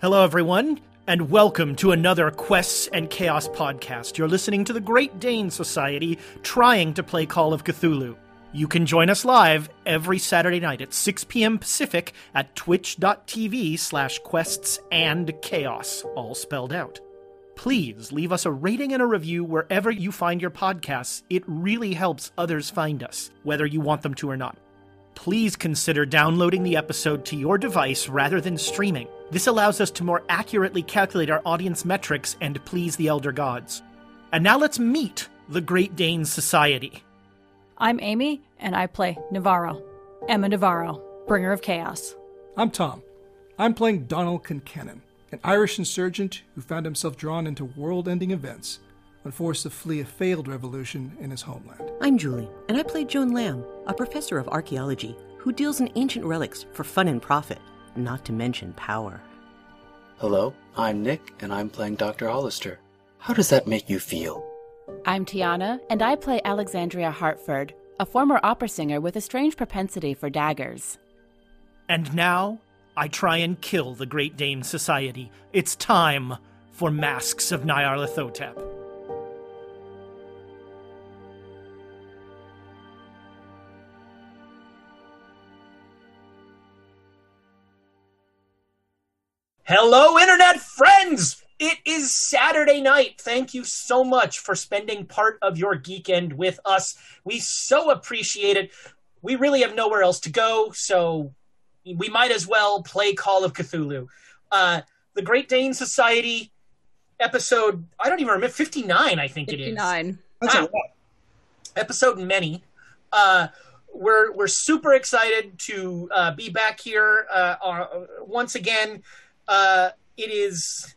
Hello, everyone, and welcome to another Quests and Chaos podcast. You're listening to the Great Dane Society trying to play Call of Cthulhu. You can join us live every Saturday night at 6 p.m. Pacific at twitch.tv slash quests and chaos, all spelled out. Please leave us a rating and a review wherever you find your podcasts. It really helps others find us, whether you want them to or not please consider downloading the episode to your device rather than streaming. This allows us to more accurately calculate our audience metrics and please the Elder Gods. And now let's meet the Great Dane Society. I'm Amy, and I play Navarro, Emma Navarro, bringer of chaos. I'm Tom. I'm playing Donald Concannon, an Irish insurgent who found himself drawn into world ending events when forced to flee a failed revolution in his homeland. I'm Julie, and I play Joan Lamm, a professor of archaeology who deals in ancient relics for fun and profit, not to mention power. Hello, I'm Nick, and I'm playing Dr. Hollister. How does that make you feel? I'm Tiana, and I play Alexandria Hartford, a former opera singer with a strange propensity for daggers. And now, I try and kill the Great Dane Society. It's time for Masks of Nyarlathotep. Hello, Internet friends! It is Saturday night. Thank you so much for spending part of your geekend with us. We so appreciate it. We really have nowhere else to go, so we might as well play Call of Cthulhu. Uh, the Great Dane Society episode, I don't even remember, 59, I think 59. it is. That's wow. Episode many. Uh, we're, we're super excited to uh, be back here uh, uh, once again uh, it is,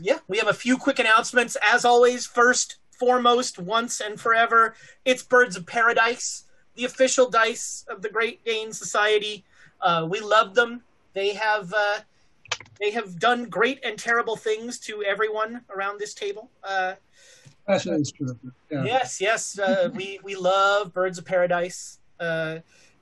yeah, we have a few quick announcements. As always, first, foremost, once and forever, it's Birds of Paradise, the official dice of the Great Dane Society. Uh, we love them. They have uh, they have done great and terrible things to everyone around this table. Uh, that is true. Yeah. Yes, yes, uh, we we love Birds of Paradise. Uh,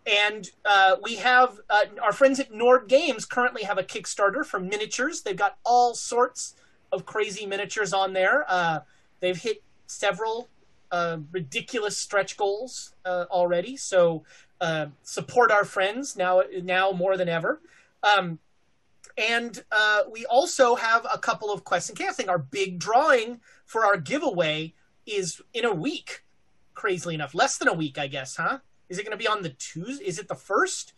and uh, we have uh, our friends at Nord Games currently have a Kickstarter for miniatures. They've got all sorts of crazy miniatures on there. Uh, they've hit several uh, ridiculous stretch goals uh, already. So uh, support our friends now, now more than ever. Um, and we also have a couple of quests and casting. Our big drawing for our giveaway is in a week. Crazily enough, less than a week, I guess, huh? Is it going to be on the Tuesday? Is it the first?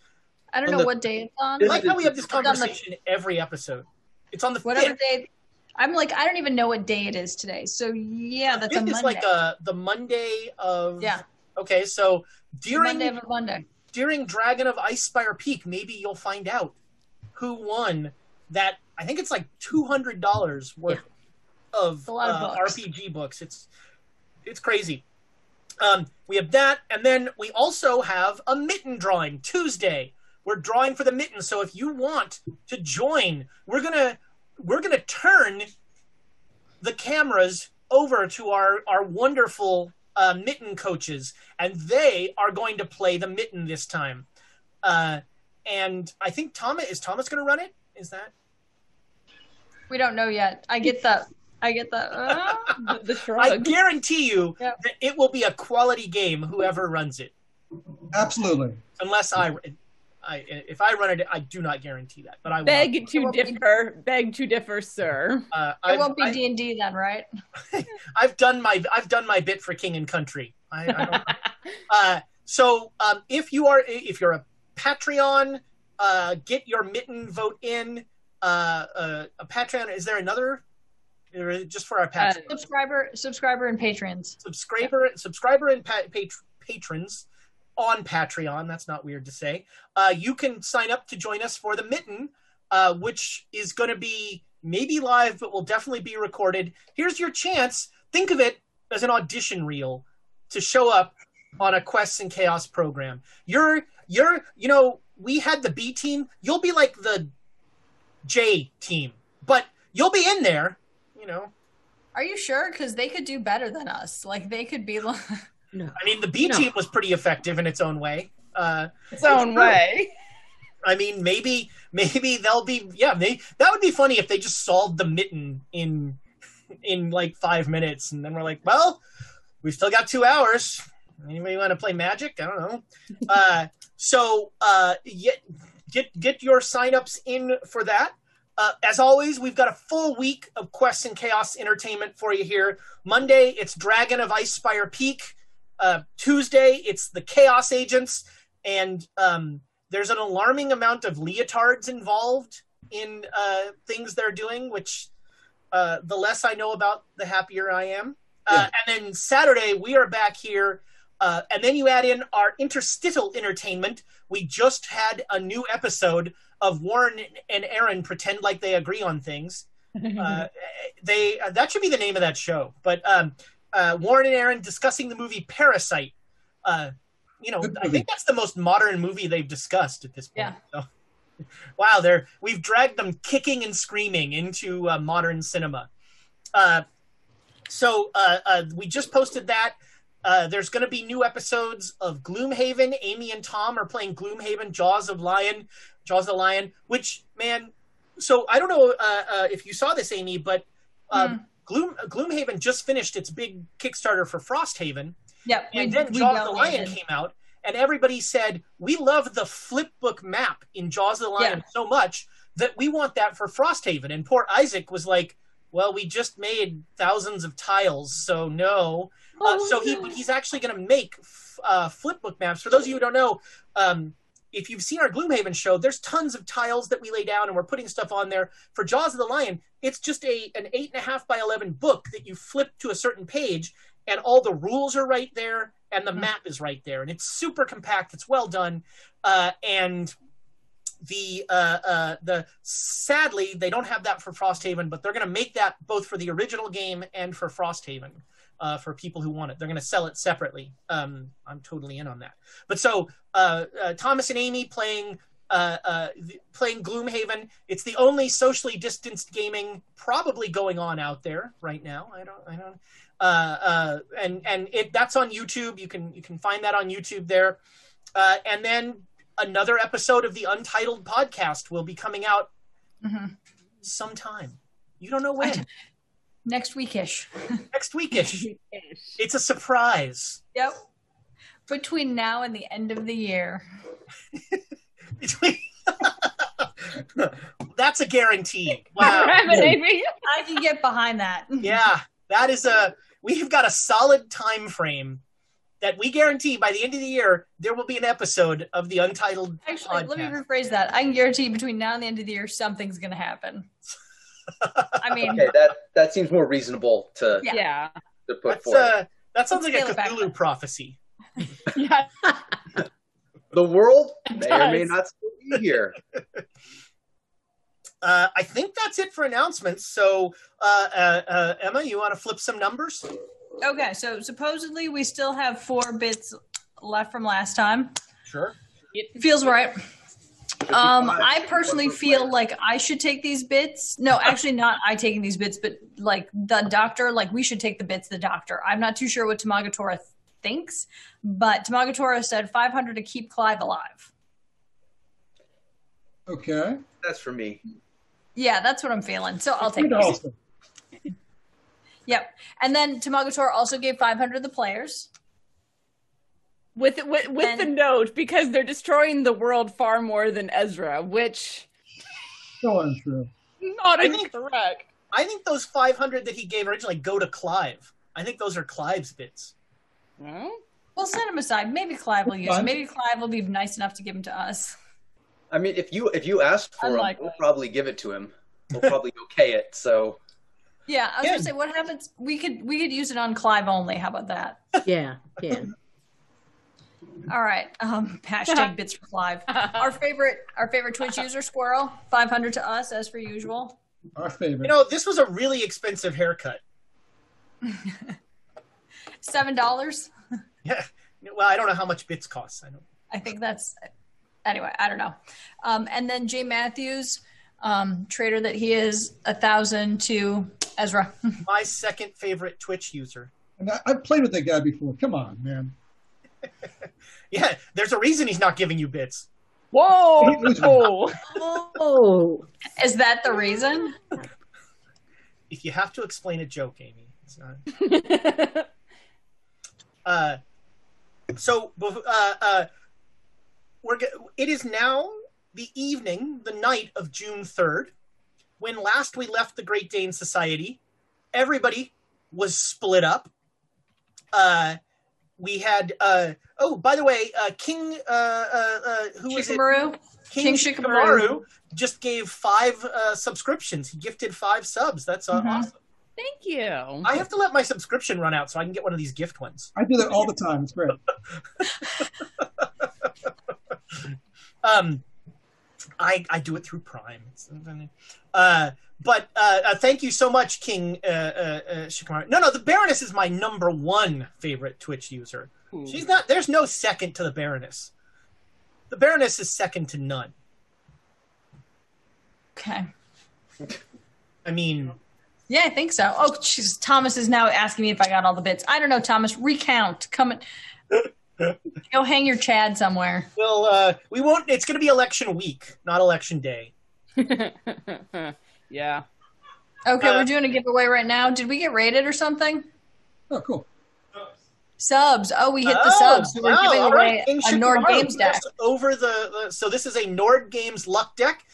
I don't on know the, what day it's on. I like how we have this conversation the, every episode. It's on the whatever fifth. day. I'm like I don't even know what day it is today. So yeah, that's a Monday. It's like a, uh, the Monday of yeah. Okay, so during Monday of Monday during Dragon of Icespire Peak, maybe you'll find out who won that. I think it's like two hundred dollars worth yeah. of, of uh, books. RPG books. It's it's crazy. Um, we have that, and then we also have a mitten drawing Tuesday. We're drawing for the mitten, so if you want to join, we're gonna we're gonna turn the cameras over to our our wonderful uh, mitten coaches, and they are going to play the mitten this time. Uh, and I think Thomas is Thomas going to run it. Is that? We don't know yet. I get that. I get that. Uh, the, the shrug. I guarantee you yep. that it will be a quality game, whoever runs it. Absolutely. Unless I, I if I run it, I do not guarantee that. But I beg will. to differ. Be, beg to differ, sir. Uh, it won't be D and D then, right? I've done my I've done my bit for King and Country. I, I uh, so um, if you are if you're a Patreon, uh, get your mitten vote in. Uh, uh, a Patreon. Is there another or just for our patrons? subscriber, subscriber, and patrons. Subscriber, subscriber, and pa- pat- patrons. on Patreon. That's not weird to say. Uh, you can sign up to join us for the Mitten, uh, which is going to be maybe live, but will definitely be recorded. Here's your chance. Think of it as an audition reel to show up on a Quests and Chaos program. You're you're you know we had the B team. You'll be like the J team, but you'll be in there. You know. Are you sure? Because they could do better than us. Like they could be like. No. I mean, the B No. team was pretty effective in its own way. Uh, Its own true. way. I mean, maybe maybe they'll be yeah. They that would be funny if they just solved the mitten in in like five minutes, and then we're like, well, we still got two hours. Anybody want to play Magic? I don't know. Uh, so uh, get get get your signups in for that. Uh, as always, we've got a full week of Quests and Chaos entertainment for you here. Monday, it's Dragon of Icespire Peak. Uh, Tuesday, it's the Chaos Agents, and um, there's an alarming amount of leotards involved in uh, things they're doing, which uh, the less I know about, the happier I am. Uh, and then Saturday, we are back here. Uh, and then you add in our interstitial entertainment. We just had a new episode of Warren and Aaron pretend like they agree on things. Uh, they uh, that should be the name of that show. But um, uh, Warren and Aaron discussing the movie Parasite. Uh, you know, I think that's the most modern movie they've discussed at this point. So, wow, they're we've dragged them kicking and screaming into uh, modern cinema. Uh, so uh, uh, we just posted that. Uh, there's going to be new episodes of Gloomhaven. Amy and Tom are playing Gloomhaven, Jaws of Lion, Jaws of the Lion. Which man, so I don't know uh, uh, if you saw this, Amy, but uh, Gloom Gloomhaven just finished its big Kickstarter for Frosthaven, Yep. and we- then we Jaws of the Lion came out, and everybody said we love the flipbook map in Jaws of the Lion Yeah. so much that we want that for Frosthaven. And poor Isaac was like, "Well, we just made thousands of tiles, so no." Uh, so he he's actually going to make f- uh, flipbook maps. For those of you who don't know, um, if you've seen our Gloomhaven show, there's tons of tiles that we lay down, and we're putting stuff on there. For Jaws of the Lion, it's just a an eight and a half by eleven book that you flip to a certain page, and all the rules are right there, and the map is right there, and it's super compact. It's well done, uh, and the uh, uh, the sadly they don't have that for Frosthaven, but they're going to make that both for the original game and for Frosthaven uh, for people who want it. They're going to sell it separately. Um, I'm totally in on that. But so uh, uh, Thomas and Amy playing uh, uh, th- playing Gloomhaven. It's the only socially distanced gaming probably going on out there right now. I don't. I don't. Uh, uh, and and it that's on YouTube. You can you can find that on YouTube there. Uh, and then another episode of the Untitled podcast will be coming out mm-hmm. sometime. You don't know when. Next weekish. Next weekish. It's a surprise. Yep. Between now and the end of the year. Between- That's a guarantee. Wow. I can get behind that. Yeah, that is a. We've got a solid time frame that we guarantee by the end of the year there will be an episode of the Untitled Actually, let me rephrase that. I can guarantee between now and the end of the year something's going to happen. I mean, Okay, that that seems more reasonable to, Yeah. Yeah. to put That's forward. uh, that sounds Let's like a scale. Cthulhu prophecy. Yeah. the world may or may not still be here. Uh, I think that's it for announcements. So, uh, uh, uh, Emma, you want to flip some numbers? okay, so supposedly we still have four bits left from last time. Sure. It Feels right. Um, I personally feel player. like I should take these bits. No, actually, not I taking these bits, but like the doctor, like we should take the bits. The doctor. I'm not too sure what Tamagatora thinks, but Tamagatora said 500 to keep Clive alive. Okay. That's for me. Yeah, that's what I'm feeling. So I'll take these. Yep. And then Tamagatora also gave 500 to the players. With with, with the note because they're destroying the world far more than Ezra, which So untrue. not I think- incorrect. I think those 500 that he gave originally go to Clive. I think those are Clive's bits. Well, We'll set them aside. Maybe Clive will use them. Maybe Clive will be nice enough to give them to us. I mean, if you if you ask for Unlikely. him, we'll probably give it to him. We'll probably okay it. So Yeah, I was Yeah. gonna say, what happens? We could we could use it on Clive only. How about that? Yeah, yeah. All right. Um, hashtag bits for live. Our favorite, our favorite Twitch user, Squirrel, five hundred to us as per usual. Our favorite. You know, this was a really expensive haircut. Seven dollars. Yeah. Well, I don't know how much bits cost. I don't. I think that's anyway. I don't know. Um, and then Jay Matthews, um, trader that he is, a thousand to Ezra. My second favorite Twitch user. And I, I've played with that guy before. Come on, man. Yeah, there's a reason he's not giving you bits. Whoa! oh, is that the reason? If you have to explain a joke, Amy, it's not. uh, so uh, uh, we're ge- it is now the evening, the night of June third, when last we left the Great Dane Society. Everybody was split up. Uh, we had uh, oh, by the way, uh, King uh, uh, uh, who was it? Shikamaru? King, King Shikamaru. Shikamaru. just gave five uh, subscriptions. He gifted five subs. That's uh, Mhm. awesome. Thank you. I have to let my subscription run out so I can get one of these gift ones. I do that all the time. It's great. Um, I I do it through Prime. It's- but uh, uh, thank you so much, King uh, uh, uh, Shikamaru. No, no, the Baroness is my number one favorite Twitch user. She's not. There's no second to the Baroness. The Baroness is second to none. Okay. I mean, Yeah, I think so. Oh, jeez. Thomas is now asking me if I got all the bits. I don't know, Thomas. Recount. Come and go hang your Chad somewhere. well, uh, we won't. It's going to be election week, not election day. yeah. Okay, Uh, we're doing a giveaway right now. Did we get rated or something? Oh, cool. Subs. Oh, we hit the Oh, subs. So we're wow, giving away right, a Nord Games deck. Over the, the so this is a Nord Games luck deck.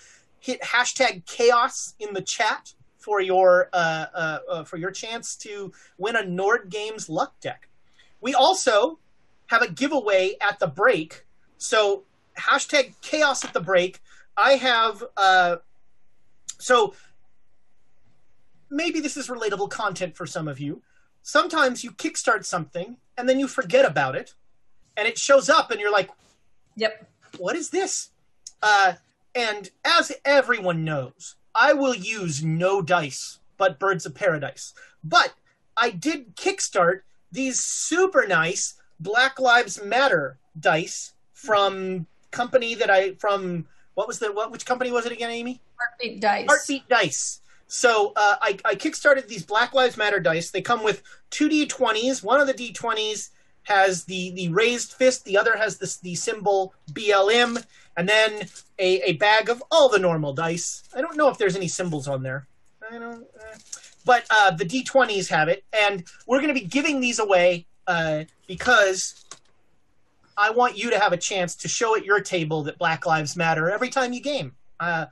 Hit hashtag chaos in the chat for your uh, uh, uh, for your chance to win a Nord Games luck deck. We also have a giveaway at the break. So hashtag chaos at the break. I have uh, so maybe this is relatable content for some of you. Sometimes you kickstart something and then you forget about it, and it shows up, and you're like, "Yep, what is this?" Uh, and as everyone knows, I will use no dice but Birds of Paradise. But I did kickstart these super nice Black Lives Matter dice from company that I from what was the what which company was it again, Amy? Heartbeat dice. Heartbeat dice. So uh, I, I kickstarted these Black Lives Matter dice. They come with two d20s. One of the d20s has the the raised fist. The other has this the symbol BLM, and then a, a bag of all the normal dice. I don't know if there's any symbols on there. I don't. Uh, but uh, the d20s have it, and we're going to be giving these away uh, because I want you to have a chance to show at your table that Black Lives Matter every time you game. Uh,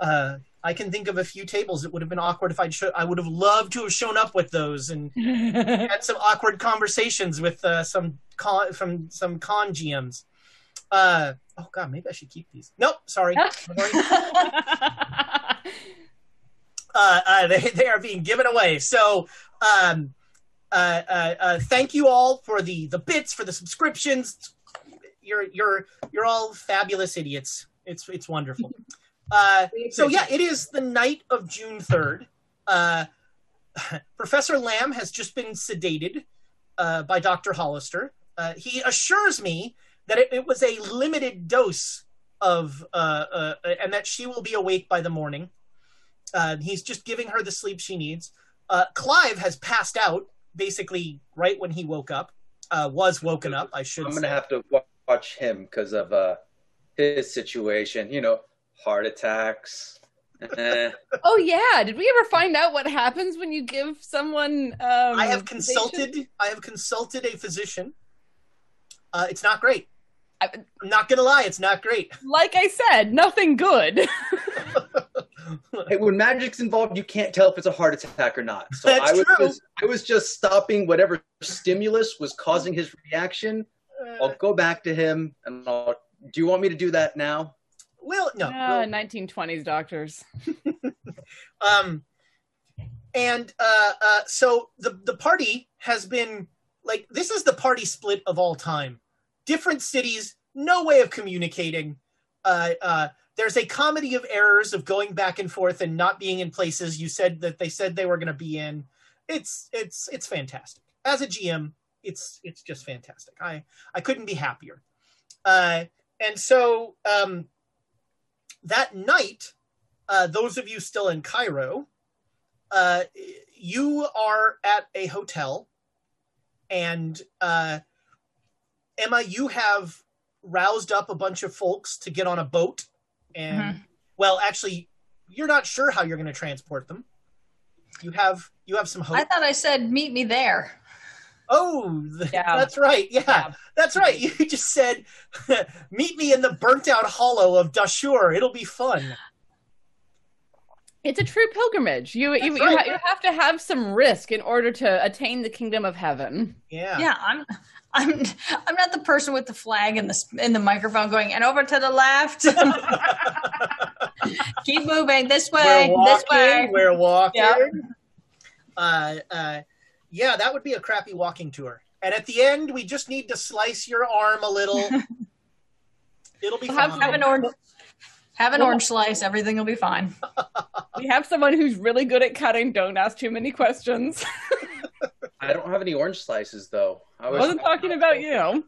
uh, I can think of a few tables. It would have been awkward if I'd show. I would have loved to have shown up with those and had some awkward conversations with uh, some con from some con GMs. Uh, oh God, maybe I should keep these. Nope, sorry. uh, uh, they they are being given away. So. Um, uh, uh, uh, thank you all for the the bits for the subscriptions. You're you're you're all fabulous idiots. It's it's wonderful. Uh, so yeah, it is the night of June third. Uh, Professor Lamm has just been sedated uh, by Doctor Hollister. Uh, he assures me that it, it was a limited dose of, uh, uh, and that she will be awake by the morning. Uh, he's just giving her the sleep she needs. Uh, Clive has passed out basically right when he woke up. Uh, was woken up, I should. I'm gonna have to wa- watch him because of uh, his situation. You know, heart attacks. Eh. Oh yeah, did we ever find out what happens when you give someone? Um, I have sedation? consulted. I have consulted a physician. Uh, it's not great. I'm not gonna lie, it's not great. Like I said, nothing good. Hey, when magic's involved, you can't tell if it's a heart attack or not. So That's I was true. I was just stopping whatever stimulus was causing his reaction. I'll go back to him and I'll. Do you want me to do that now? Well, no. Ah, 1920s doctors. Um, and uh, uh, so the the party has been like this is the party split of all time. different cities, no way of communicating. Uh, uh, there's a comedy of errors of going back and forth and not being in places you said that they said they were going to be in. It's it's it's fantastic. As a GM, it's it's just fantastic. I I couldn't be happier. Uh, and so um, that night, uh, those of you still in Cairo, uh, you are at a hotel, and uh, Emma, you have roused up a bunch of folks to get on a boat, and Mhm. well, actually, you're not sure how you're going to transport them. You have you have some hope. I thought I said meet me there. Oh, Yeah. that's right. Yeah, Yeah. that's right. You just said, "Meet me in the burnt-out hollow of Dashur. It'll be fun." It's a true pilgrimage. You you, That's you, ha- you have to have some risk in order to attain the kingdom of heaven. Yeah. Yeah, I'm. I'm. I'm not the person with the flag and the s- and the microphone going and over to the left. Keep moving this way. We're This way. We're walking. Yep. Uh, uh, yeah, that would be a crappy walking tour. And at the end, we just need to slice your arm a little. It'll be Have- fine. Have an orange. Have an orange slice. Everything will be fine. We have someone who's really good at cutting. Don't ask too many questions. I don't have any orange slices though. I I was wasn't talking about you.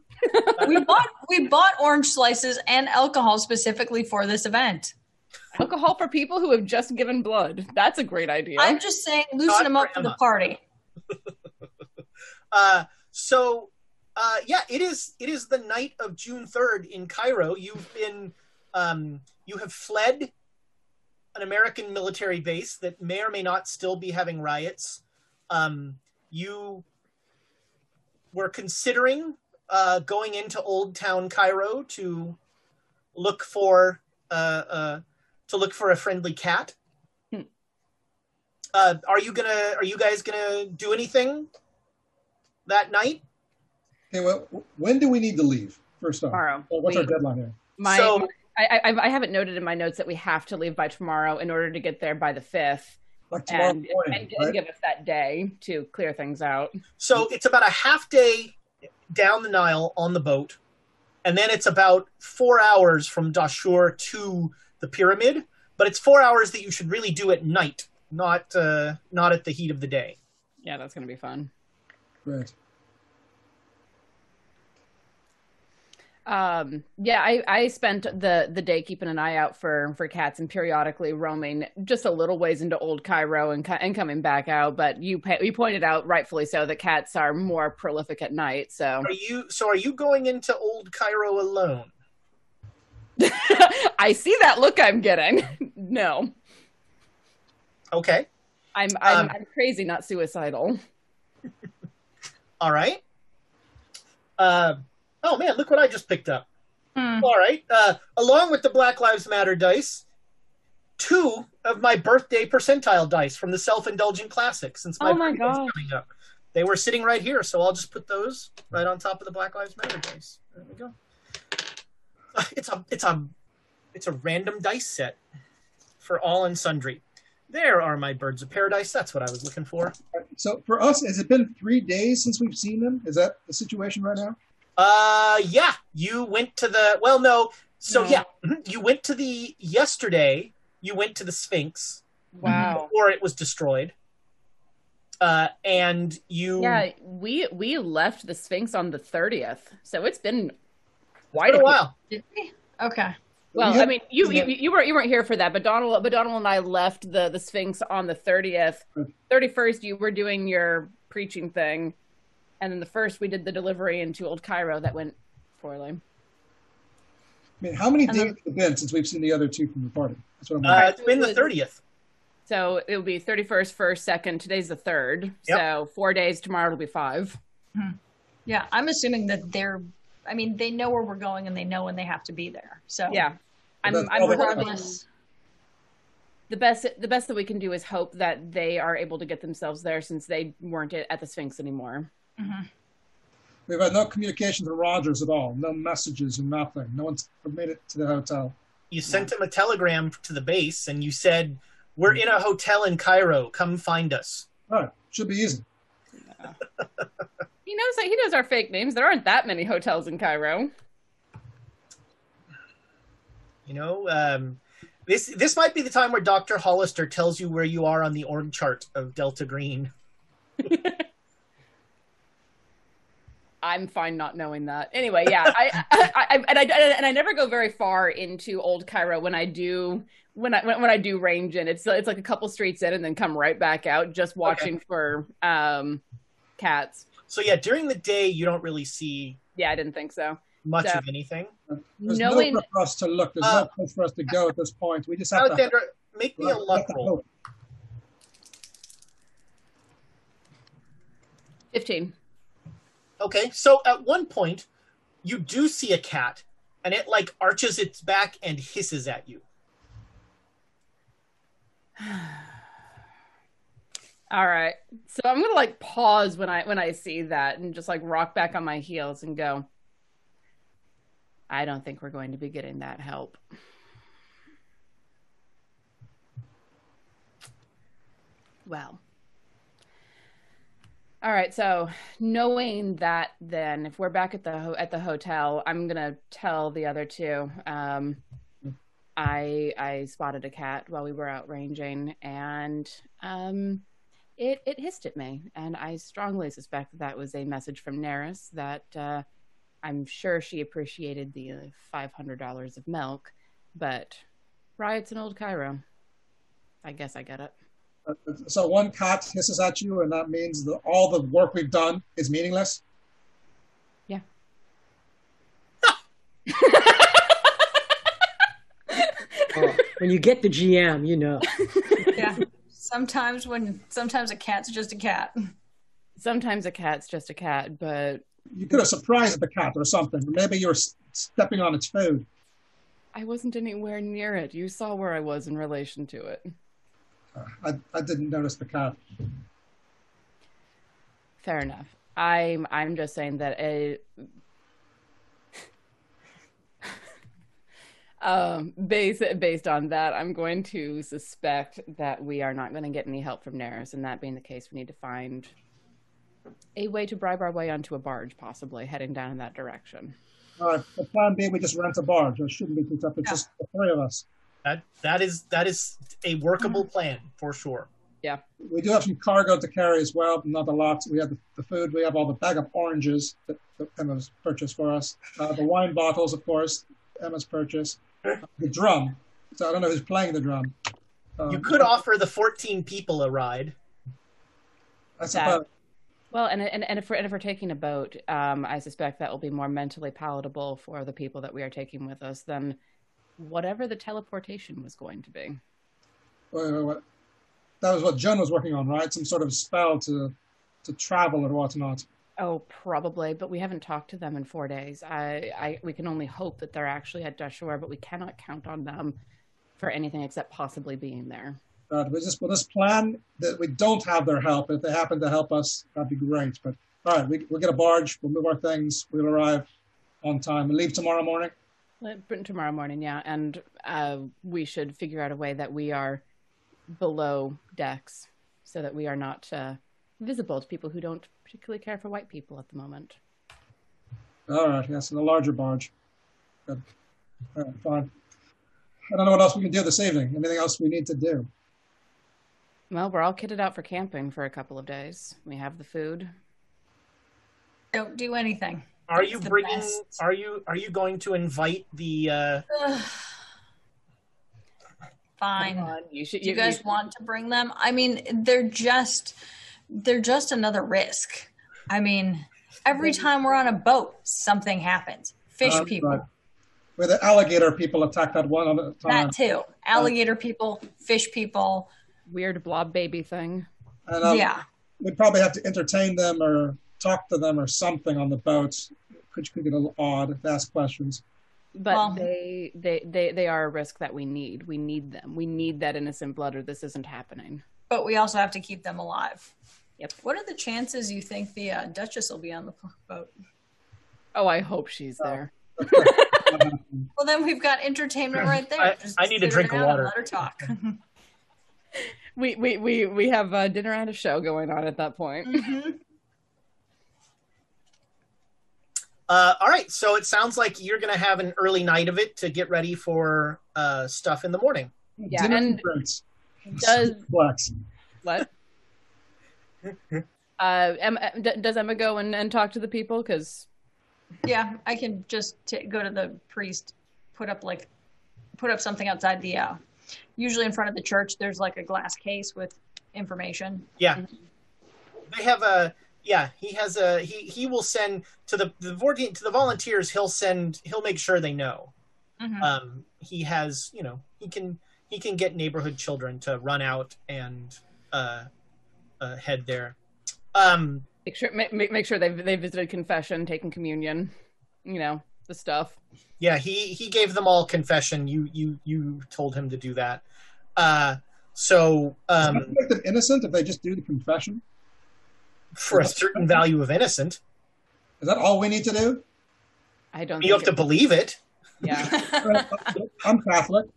We bought we bought orange slices and alcohol specifically for this event. Alcohol for people who have just given blood. That's a great idea. I'm just saying, loosen Not them up for for the party. Uh, so, uh, yeah, it is. It is the night of June third in Cairo. You've been, um, you have fled an American military base that may or may not still be having riots. Um, you were considering uh, going into Old Town Cairo to look for uh, uh, to look for a friendly cat. Uh, are you gonna? Are you guys gonna do anything that night? Okay, well, when do we need to leave? First off, Tomorrow. Well, what's our deadline here? My, So- I, I, I haven't noted in my notes that we have to leave by tomorrow in order to get there by the fifth, Like tomorrow and, morning, and, right? give us that day to clear things out. So it's about a half day down the Nile on the boat, and then it's about four hours from Dashur to the pyramid. But it's four hours that you should really do at night, not uh, not at the heat of the day. Yeah, that's gonna be fun. Great. Um, yeah, I, I spent the the day keeping an eye out for for cats and periodically roaming just a little ways into Old Cairo and and coming back out. But you pa- you pointed out rightfully so that cats are more prolific at night. So Are you? So are you going into Old Cairo alone? I see that look I'm getting. no, Okay. I'm I'm, Um, I'm crazy, not suicidal. All right. Uh, oh man, look what I just picked up. Hmm. All right. Uh, along with the Black Lives Matter dice, two of my birthday percentile dice from the Self Indulgent Classic. Since my Oh my birthday's coming up, they were sitting right here, so I'll just put those right on top of the Black Lives Matter dice. There we go. Uh, It's a it's a it's a random dice set for all and sundry. There are my birds of paradise. That's what I was looking for. So for us, has it been three days since we've seen them? Is that the situation right now? Uh, yeah, you went to the. Well, no. So No. yeah, mhm, you went to the yesterday. You went to the Sphinx Wow. before it was destroyed. Uh, and you. Yeah, we we left the Sphinx on the thirtieth, so it's been Quite quite a while. Did we? Okay. Well, We I mean, you, you you weren't you weren't here for that, but Donald but Donald and I left the the Sphinx on the thirtieth. Mm. Thirty first, you were doing your preaching thing, and then the first we did the delivery into Old Cairo that went poorly. I mean, how many And days then- have been since we've seen the other two from the party? That's what I'm Uh, it's been the thirtieth. So it will be thirty first, first, second. Today's the third, Yep. so four days. Tomorrow it'll be five. Hmm. Yeah, I'm assuming that they're. I mean, they know where we're going and they know when they have to be there. So Yeah, I'm I'm all regardless. the best the best that we can do is hope that they are able to get themselves there since they weren't at the Sphinx anymore. Mm-hmm. We've had no communication to Rogers at all. No messages or nothing. No one's made it to the hotel. You sent him a telegram to the base, and you said, "We're in a hotel in Cairo. Come find us." All right, should be easy. He knows that he knows our fake names. There aren't that many hotels in Cairo. You know, um, this this might be the time where Doctor Hollister tells you where you are on the org chart of Delta Green. I'm fine not knowing that. Anyway, yeah, I, I, I, and I and I never go very far into Old Cairo when I do when I when, when I do range in. It's it's like a couple streets in and then come right back out, just watching okay. for um cats. So yeah, during the day you don't really see. Yeah, I didn't think so. Much so, of anything. There's Knowing, no for us to look. There's uh, no place for us to go at this point. We just have Alexandra, to. make me a luck roll. Fifteen. Okay, so at one point, you do see a cat, and it like arches its back and hisses at you. All right. So I'm gonna like pause when I when I see that and just like rock back on my heels and go. I don't think we're going to be getting that help. Well. All right, so knowing that, then if we're back at the ho- at the hotel, I'm gonna tell the other two. Um, I I spotted a cat while we were out ranging, and um, it it hissed at me, and I strongly suspect that, that was a message from Neris that uh, I'm sure she appreciated the uh, five hundred dollars of milk, but riots in Old Cairo. I guess I get it. Uh, uh, so one cat hisses at you, and that means that all the work we've done is meaningless. Yeah. oh, when you get the GM, you know. yeah. Sometimes when sometimes a cat's just a cat. Sometimes a cat's just a cat, but you could have surprised the cat or something. Maybe you're stepping on its food. I wasn't anywhere near it. You saw where I was in relation to it. I, I didn't notice the cat. Fair enough. I'm I'm just saying that a um, based based on that, I'm going to suspect that we are not going to get any help from Neris, and that being the case, we need to find a way to bribe our way onto a barge, possibly heading down in that direction. All right. The plan B, we just rent a barge. It shouldn't be too tough. It's yeah. just the three of us. That that is that is a workable mm-hmm. plan for sure. Yeah. We do have some cargo to carry as well, but not a lot. We have the, the food. We have all the bag of oranges that, that Emma's purchased for us. Uh, the wine bottles, of course, Emma's purchased. the drum. So I don't know who's playing the drum. Um, you could offer the 14 people a ride. I suppose. Well, and, and, and, if we're, and if we're taking a boat, um, I suspect that will be more mentally palatable for the people that we are taking with us than whatever the teleportation was going to be. Wait, wait, wait. That was what Joan was working on, right? Some sort of spell to to travel or whatnot. Oh, probably, but we haven't talked to them in four days. I, I we can only hope that they're actually at Dashur, but we cannot count on them for anything except possibly being there. Uh, we just with this plan that we don't have their help. If they happen to help us, that'd be great. But all right, we, we'll get a barge. We'll move our things. We'll arrive on time. We'll leave tomorrow morning. Tomorrow morning, yeah, and uh, we should figure out a way that we are below decks so that we are not uh, visible to people who don't particularly care for white people at the moment. All right, yes, in a larger barge. Good. All right, fine. I don't know what else we can do this evening. Anything else we need to do? Well, we're all kitted out for camping for a couple of days. We have the food. Don't do anything. Are you bringing? Best. Are you are you going to invite the? Uh... Fine. You should. Do you, you guys you... want to bring them? I mean, they're just they're just another risk. I mean, every time we're on a boat, something happens. Fish uh, people. Where the alligator people attack that one on a time. That too. Alligator uh, people, fish people. Weird blob baby thing. And, um, yeah. We'd probably have to entertain them or talk to them or something on the boats, which could get a little odd to ask questions. But well, they, they, they, they are a risk that we need. We need them. We need that innocent blood, or this isn't happening. But we also have to keep them alive. Yep. What are the chances you think the uh, Duchess will be on the boat? Oh, I hope she's there. well, then we've got entertainment right there. I, I need to drink water. let her talk. we, we, we, we have a dinner and a show going on at that point. Mm-hmm. Uh, all right, so it sounds like you're going to have an early night of it to get ready for uh, stuff in the morning. Yeah, Dinner and conference. does Flex. what? Uh, Emma, does Emma go and, and talk to the people? Because Yeah, I can just t- go to the priest, put up like, put up something outside the. Uh, usually in front of the church, there's like a glass case with information. Yeah, they have a yeah. He has a he he will send to the the vor- to the volunteers. He'll send he'll make sure they know. Mhm. Um, he has you know he can he can get neighborhood children to run out and uh, uh head there. Um, make sure make, make make sure they they visited confession, taken communion, you know the stuff. Yeah, he he gave them all confession. You you you told him to do that. Uh, so um, that make them innocent if they just do the confession? for a certain value of innocent, Is that all we need to do? I don't. you have to believe it. Yeah. I'm Catholic.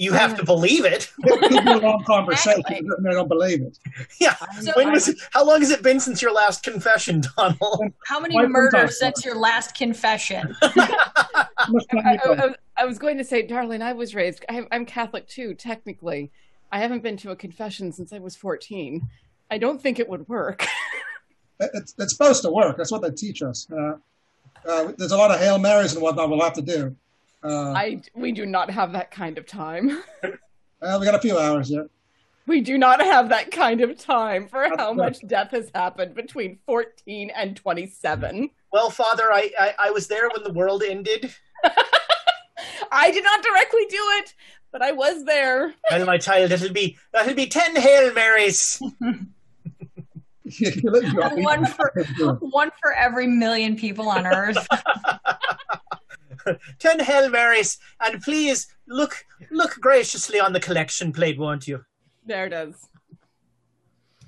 You have to believe it. It could be a long conversation. It doesn't I don't believe it. Yeah. So- when was it, how long has it been since your last confession, Donald? How many Quite murders since your last confession? I, I, was- I was going to say, darling, I was raised. I, I'm Catholic too, technically. I haven't been to a confession since I was 14. I don't think it would work. It's, it's supposed to work. That's what they teach us. Uh, uh, there's a lot of Hail Marys and whatnot we'll have to do. Uh, I we do not have that kind of time. well, we got a few hours yet. We do not have that kind of time for That's how right. much death has happened between 14 and 27. Well, Father, I, I I was there when the world ended, I did not directly do it, but I was there. and my child, it'll be that'll be ten hail marys. one for one for every million people on Earth. ten hail marys, and please look look graciously on the collection plate, won't you? There it is.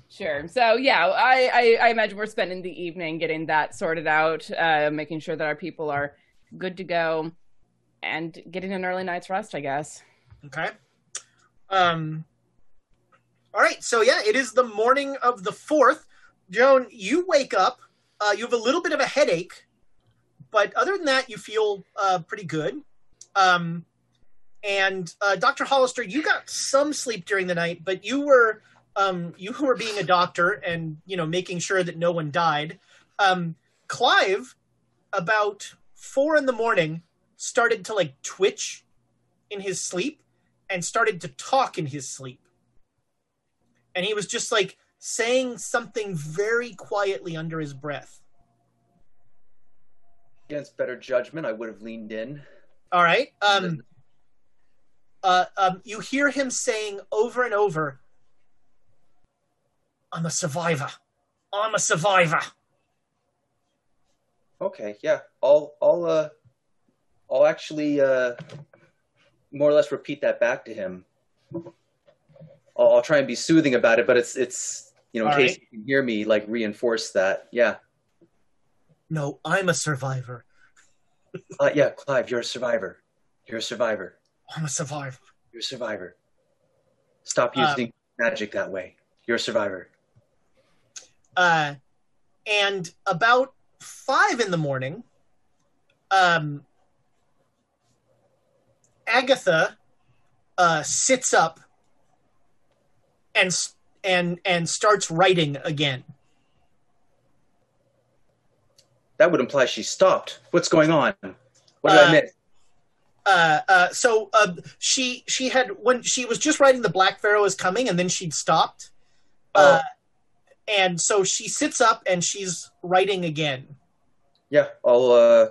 Sure. So yeah, I, I, I imagine we're spending the evening getting that sorted out, uh, making sure that our people are good to go, and getting an early night's rest. I guess. Okay. Um. All right. So yeah, it is the morning of the fourth. Joan, you wake up. Uh, you have a little bit of a headache, but other than that, you feel uh, pretty good. Um, and uh, Dr. Hollister, you got some sleep during the night, but you were um, you were being a doctor and you know making sure that no one died. Um, Clive, about four in the morning, started to like twitch in his sleep and started to talk in his sleep. And he was just like saying something very quietly under his breath. Against better judgment, I would have leaned in. All right. Um, uh, um, you hear him saying over and over, I'm a survivor. I'm a survivor. Okay, yeah. I'll I'll uh I'll actually uh more or less repeat that back to him. I'll, I'll try and be soothing about it, but it's it's you know in All case right. you can hear me like reinforce that. Yeah. No, I'm a survivor. Uh, yeah, Clive, you're a survivor. You're a survivor. I'm a survivor. You're a survivor. Stop Um, using magic that way. You're a survivor. Uh, and about five in the morning, um, Agatha uh, sits up and and and starts writing again. That would imply she stopped. What's going on? What did Uh, I miss? Uh, uh, so uh, she she had when she was just writing the Black Pharaoh is coming, and then she'd stopped. Uh, and so she sits up and she's writing again. Yeah, I'll uh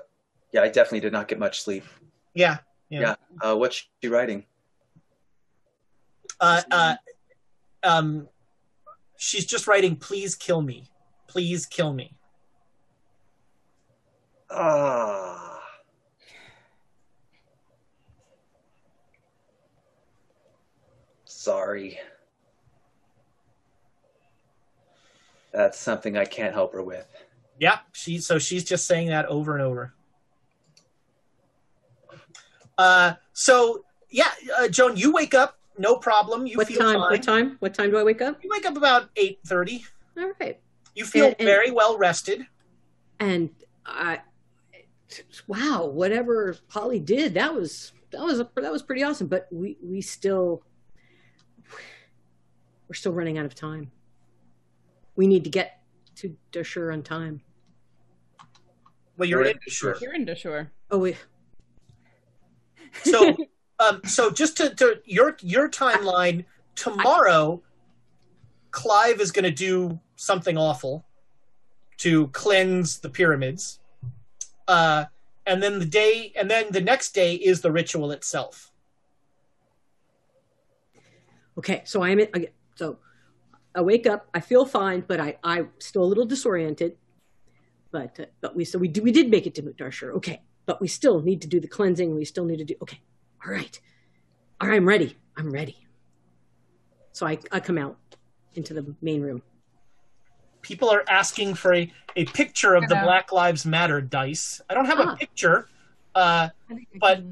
yeah, I definitely did not get much sleep. Yeah, yeah. Yeah. Uh what's she writing? Uh, uh, um, she's just writing, "Please kill me, please kill me." Ah. Sorry. That's something I can't help her with. Yeah, she so she's just saying that over and over. Uh, so yeah, uh, Joan, you wake up, no problem. You What feel time? fine. What time? What time do I wake up? You wake up about eight thirty. All right. You feel And- and- very well rested. And I wow, whatever Polly did, that was that was a, that was pretty awesome. But we we still we're still running out of time. We need to get to Dashur on time. Well, you're We're in in Dashur. You're in Dashur. Oh, we, So, um, so just to, to your your timeline tomorrow, Clive is going to do something awful to cleanse the pyramids, uh, and then the day, and then the next day is the ritual itself. okay, so I'm I, so I wake up, I feel fine, but I I'm still a little disoriented. But uh, but we so we do, we did make it to Dashur. Okay, but we still need to do the cleansing. We still need to do. Okay, all right, all right. I'm ready. I'm ready. So I I come out into the main room. People are asking for a, a picture of the Black Lives Matter dice. I don't have Ah. a picture, uh, but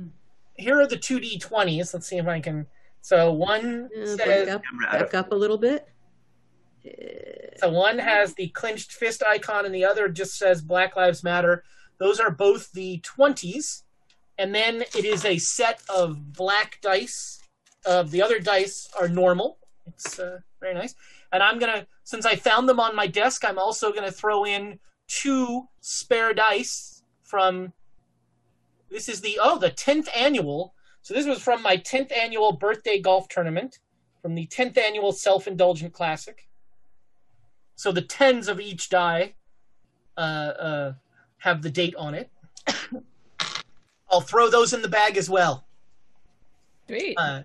here are the two D twenties. Let's see if I can. So one Uh, back says up, Camera out back up a little bit. So one has the clenched fist icon, and the other just says Black Lives Matter. Those are both the twenties, and then it is a set of black dice. Uh, the other dice are normal. It's uh, very nice. And I'm gonna, since I found them on my desk, I'm also gonna throw in two spare dice from. This is the oh the tenth annual. So this was from my tenth annual birthday golf tournament, from the tenth annual self indulgent classic. So the tens of each die uh, uh, have the date on it. I'll throw those in the bag as well. Sweet. Uh,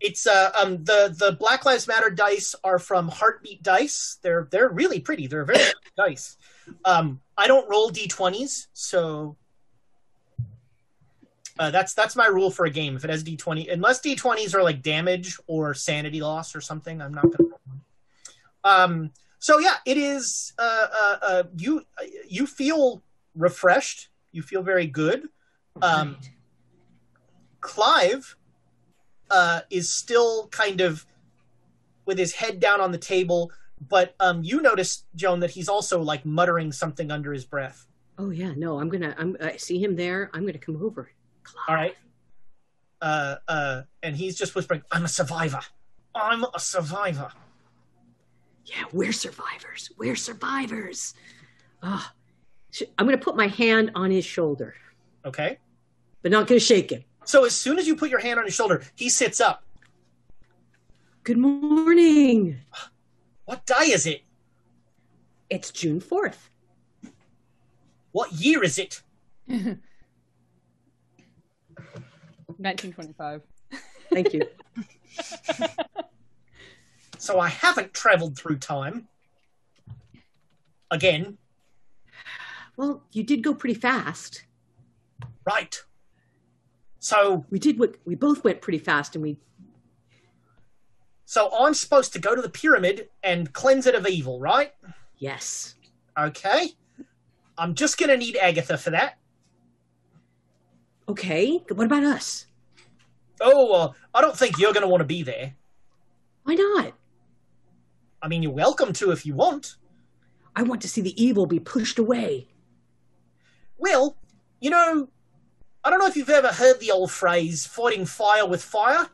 it's uh, um, the the Black Lives Matter dice are from Heartbeat Dice. They're they're really pretty. They're very nice. Um, I don't roll d20s, so uh, that's that's my rule for a game. If it has d20, unless d20s are like damage or sanity loss or something, I'm not going to roll. Um, so yeah, it is. Uh, uh, uh, you you feel refreshed. You feel very good. Um, Clive uh, is still kind of with his head down on the table, but um, you notice, Joan, that he's also like muttering something under his breath. Oh yeah, no, I'm gonna. I'm. I see him there. I'm gonna come over. All right. Uh, uh, and he's just whispering, "I'm a survivor. I'm a survivor." Yeah, we're survivors. We're survivors. Ah, I'm gonna put my hand on his shoulder, Okay. but not gonna shake him. So as soon as you put your hand on his shoulder, he sits up. Good morning. What day is it? It's June fourth. What year is it? 1925. Thank you. So I haven't traveled through time. Again, well, you did go pretty fast. right. So We did what we both went pretty fast, and we. so I'm supposed to go to the pyramid and cleanse it of evil, right? Yes. Okay. I'm just gonna need Agatha for that. Okay. What about us? Oh, uh, I don't think you're gonna want to be there. Why not? I mean, you're welcome to if you want. I want to see the evil be pushed away. Well, you know, I don't know if you've ever heard the old phrase "fighting fire with fire."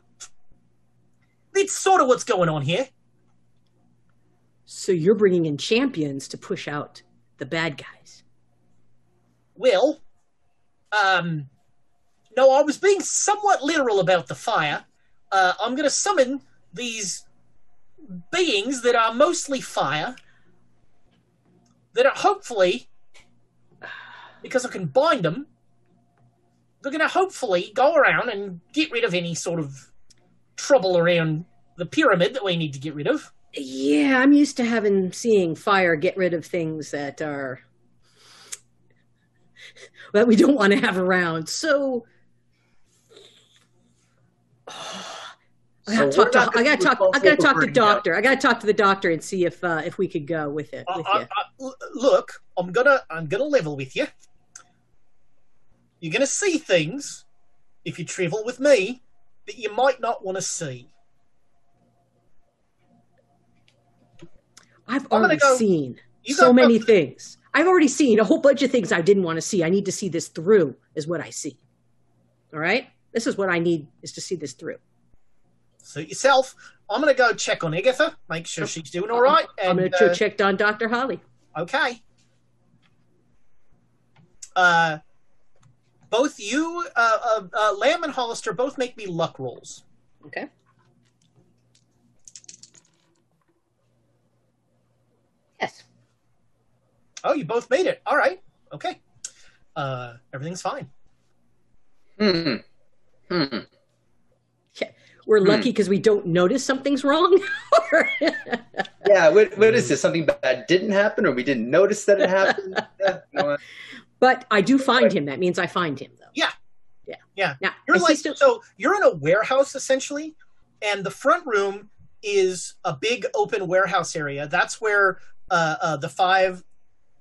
It's sort of what's going on here. So you're bringing in champions to push out the bad guys. Well, um, no, I was being somewhat literal about the fire. Uh, I'm going to summon these beings that are mostly fire, that are hopefully, because I can bind them, they're going to hopefully go around and get rid of any sort of trouble around the pyramid that we need to get rid of. Yeah, I'm used to having seeing fire get rid of things that are that we don't want to have around. So I gotta So talk to not I gotta talk I gotta responsible talk to burning down. doctor. I gotta talk to the doctor and see if uh, if we could go with it I- with uh, I- you. Uh, look, I'm gonna I'm gonna level with you. You're gonna see things if you travel with me that you might not want to see. I've already go- seen so go- many things. I've already seen a whole bunch of things I didn't want to see. I need to see this through, is what I see. All right? This is what I need is to see this through. Suit yourself. I'm going to go check on Agatha, make sure she's doing all right. I'm and, going to uh, check on Dr. Holly. Okay. Uh, both you, uh, uh, uh, Lamm and Hollister, both make me luck rolls. Okay. Yes. Oh, you both made it. All right. Okay. Uh, everything's fine. Hmm. Hmm. We're Hmm. lucky because we don't notice something's wrong. Yeah. What, what is this? Something bad didn't happen, or we didn't notice that it happened? Yeah, you know what? But I do find him. That means I find him, though. Yeah. Yeah. Yeah. Now, You're like still- so you're in a warehouse essentially, and the front room is a big open warehouse area. That's where uh, uh, the five,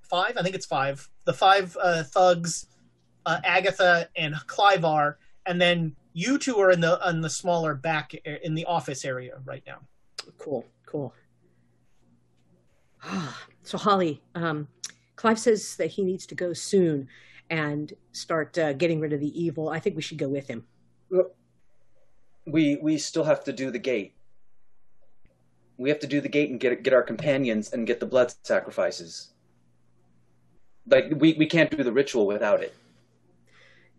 five, I think it's five, the five uh, thugs, uh, Agatha and Clive are, and then you two are in the in the smaller back in the office area right now. Cool, cool. so Holly, um, Clive says that he needs to go soon and start uh, getting rid of the evil. I think we should go with him. We we still have to do the gate. We have to do the gate and get get our companions and get the blood sacrifices. Like we, we can't do the ritual without it.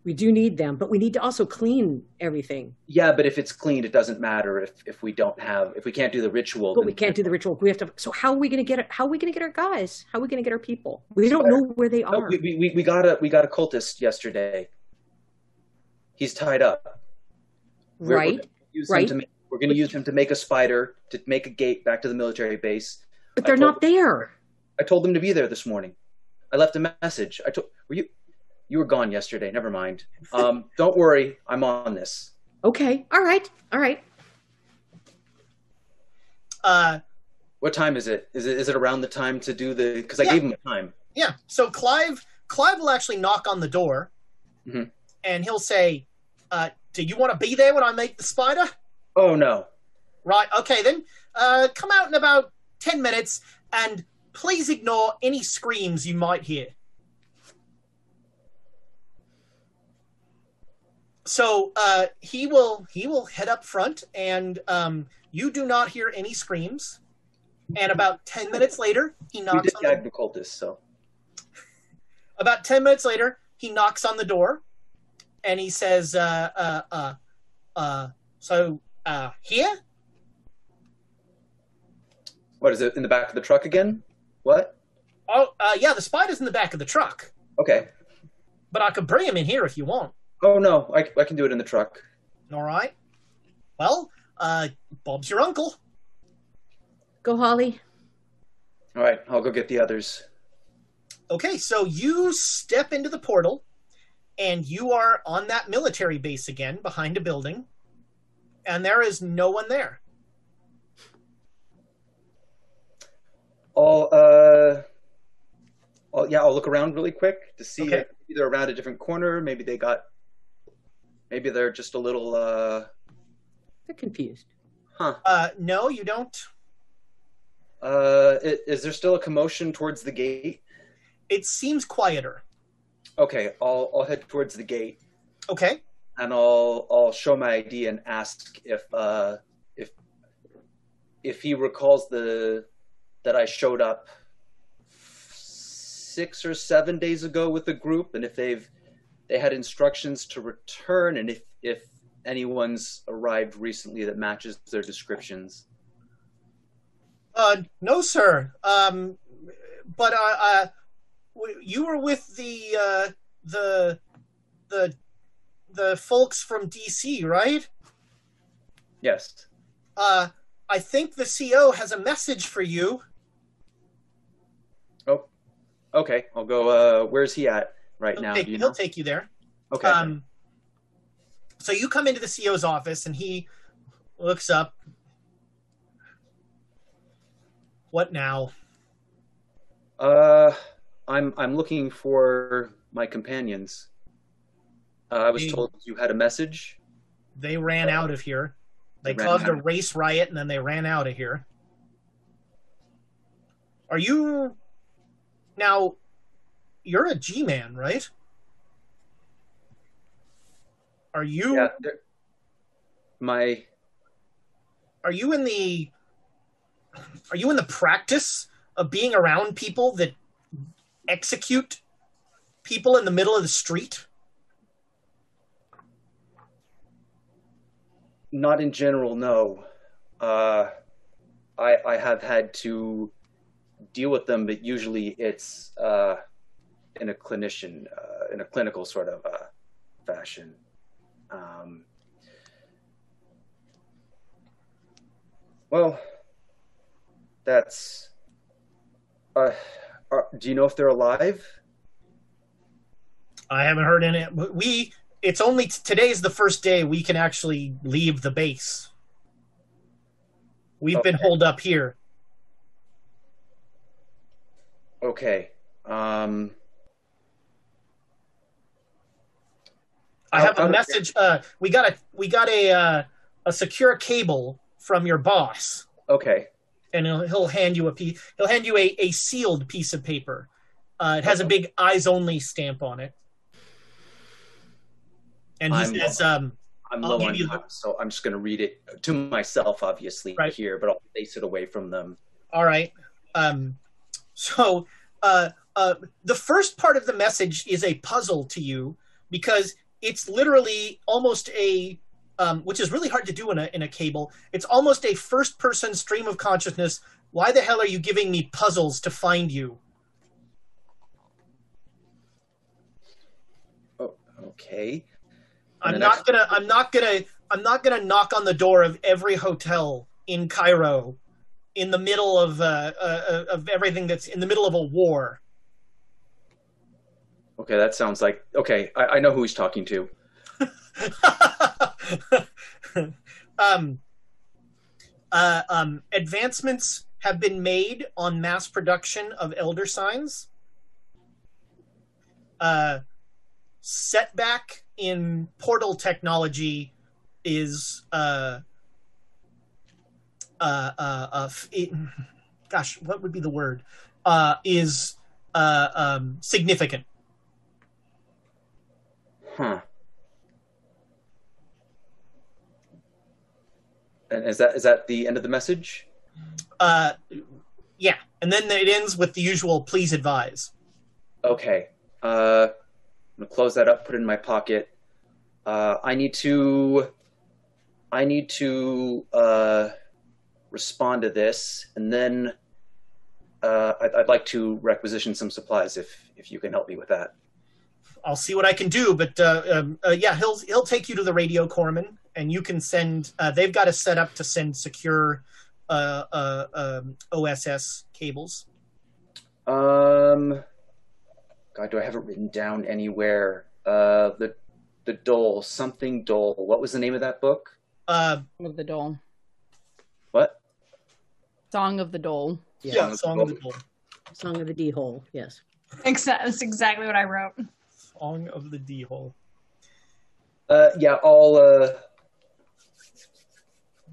We do need them, but we need to also clean everything. Yeah, but if it's cleaned, it doesn't matter if, if we don't have if we can't do the ritual. But we can't do the ritual. We have to. So how are we going to get? it- How are we going to get our guys? How are we going to get our people? We don't know where they No, are. we, we, we got a we got a cultist yesterday. He's tied up. We're- we're Right, gonna use him right. to make- we're going to use him to make a spider to make a gate back to the military base. But they're not there. I told them to be there this morning. I left a message. I told were you you were gone yesterday. Never mind. Um, don't worry, I'm on this. Okay. All right. All right. Uh, What time is it? Is it is it around the time to do the? Because I Yeah. gave him a time. Yeah. So Clive Clive will actually knock on the door Mhm. and he'll say, uh, do you want to be there when I make the spider? Oh no. Right, okay then. Uh, come out in about ten minutes and please ignore any screams you might hear. So uh, he will he will head up front and um, you do not hear any screams. And about ten minutes later, he We knocks did on the the cultist, so about 10 minutes later he knocks on the door and he says uh uh uh uh so uh here what is it in the back of the truck again? What? oh uh yeah the spider's in the back of the truck Okay. but i could bring him in here if you want Oh no, I, I can do it in the truck. all right well uh bob's your uncle Go, Holly. All right, I'll go get the others. okay so you step into the portal and you are on that military base again behind a building and there is no one there I'll uh, I'll, yeah, I'll look around really quick to see Okay. if they're around a different corner. Maybe they got, maybe they're just a little. uh They're confused. Huh. uh no you don't Uh, i- is there still a commotion towards the gate? it seems quieter Okay, I'll I'll head towards the gate okay and I'll I'll show my ID and ask if uh if if he recalls the that I showed up six or seven days ago with the group and if they've they had instructions to return and if if anyone's arrived recently that matches their descriptions. Uh, no, sir. Um, but uh, uh, you were with the uh, the the the folks from DC, right? Yes. Uh, I think the CO has a message for you. Oh, okay. I'll go. Uh, where's he at right He'll, now? take, you he'll know? take you there. Okay. Um, so you come into the CEO's office, and he looks up. What now? Uh, I'm I'm looking for my companions. Uh, I was Hey. told you had a message. They ran out of here. They They caused a race riot and then they ran out of here. Are you now? You're a G man, right? Are you Yeah, my are you in the are you in the practice of being around people that execute people in the middle of the street? Not in general, no. Uh, I I have had to deal with them, but usually it's uh, in a clinician, uh, in a clinical sort of uh, fashion. Um, well, that's. Uh, are, do you know if they're alive? I haven't heard any. We it's only today's the first day we can actually leave the base. We've been Okay. holed up here. Okay. Um, I have a message. Uh, we got a we got a uh, a secure cable from your boss, okay. and he'll, he'll hand you a piece. He'll hand you a, a sealed piece of paper. Uh, it has a big eyes only stamp on it, and he I'm- says, um, I'm I'll low on time, so I'm just going to read it to myself, obviously, Right. here, but I'll face it away from them. All right. Um, so uh, uh, the first part of the message is a puzzle to you because it's literally almost a, um, which is really hard to do in a in a cable. It's almost a first person stream of consciousness. Why the hell are you giving me puzzles to find you? Oh, okay. I'm not then gonna. I'm not gonna. I'm not gonna knock on the door of every hotel in Cairo, in the middle of uh, uh, of everything that's in the middle of a war. Okay, that sounds like okay. I, I know who he's talking to. um, uh, um, advancements have been made on mass production of elder signs. Uh, setback in portal technology is uh, uh, uh, uh, it, gosh, what would be the word? Uh, is uh, um, significant. Huh. And is that is that the end of the message? Uh, yeah, and then it ends with the usual "please advise." Okay. Uh, I'm gonna close that up. Put it in my pocket. Uh, I need to. I need to uh, respond to this, and then uh, I'd, I'd like to requisition some supplies if if you can help me with that. I'll see what I can do, but uh, um, uh, yeah, he'll he'll take you to the radio corpsman, and you can send. Uh, they've got a set up to send secure uh, uh, um, OSS cables. Um, God, do I have it written down anywhere? Uh, the the Dole, something Dole. What was the name of that book? Uh, of the Dole. What? Song of the Dole. yeah, song of the Dole. Song of the D hole. Yes. Exa- That's exactly what I wrote. Song of the D hole. Uh, yeah, I'll uh,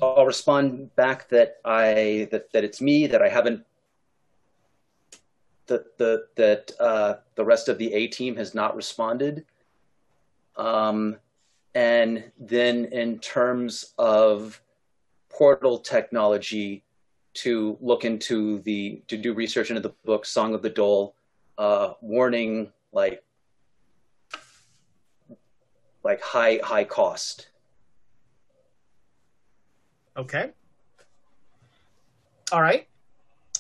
I'll respond back that I that, that it's me that I haven't that the that uh, the rest of the A team has not responded. Um, and then in terms of portal technology, to look into the to do research into the book Song of the Dole, uh, warning like like high high cost. Okay. All right.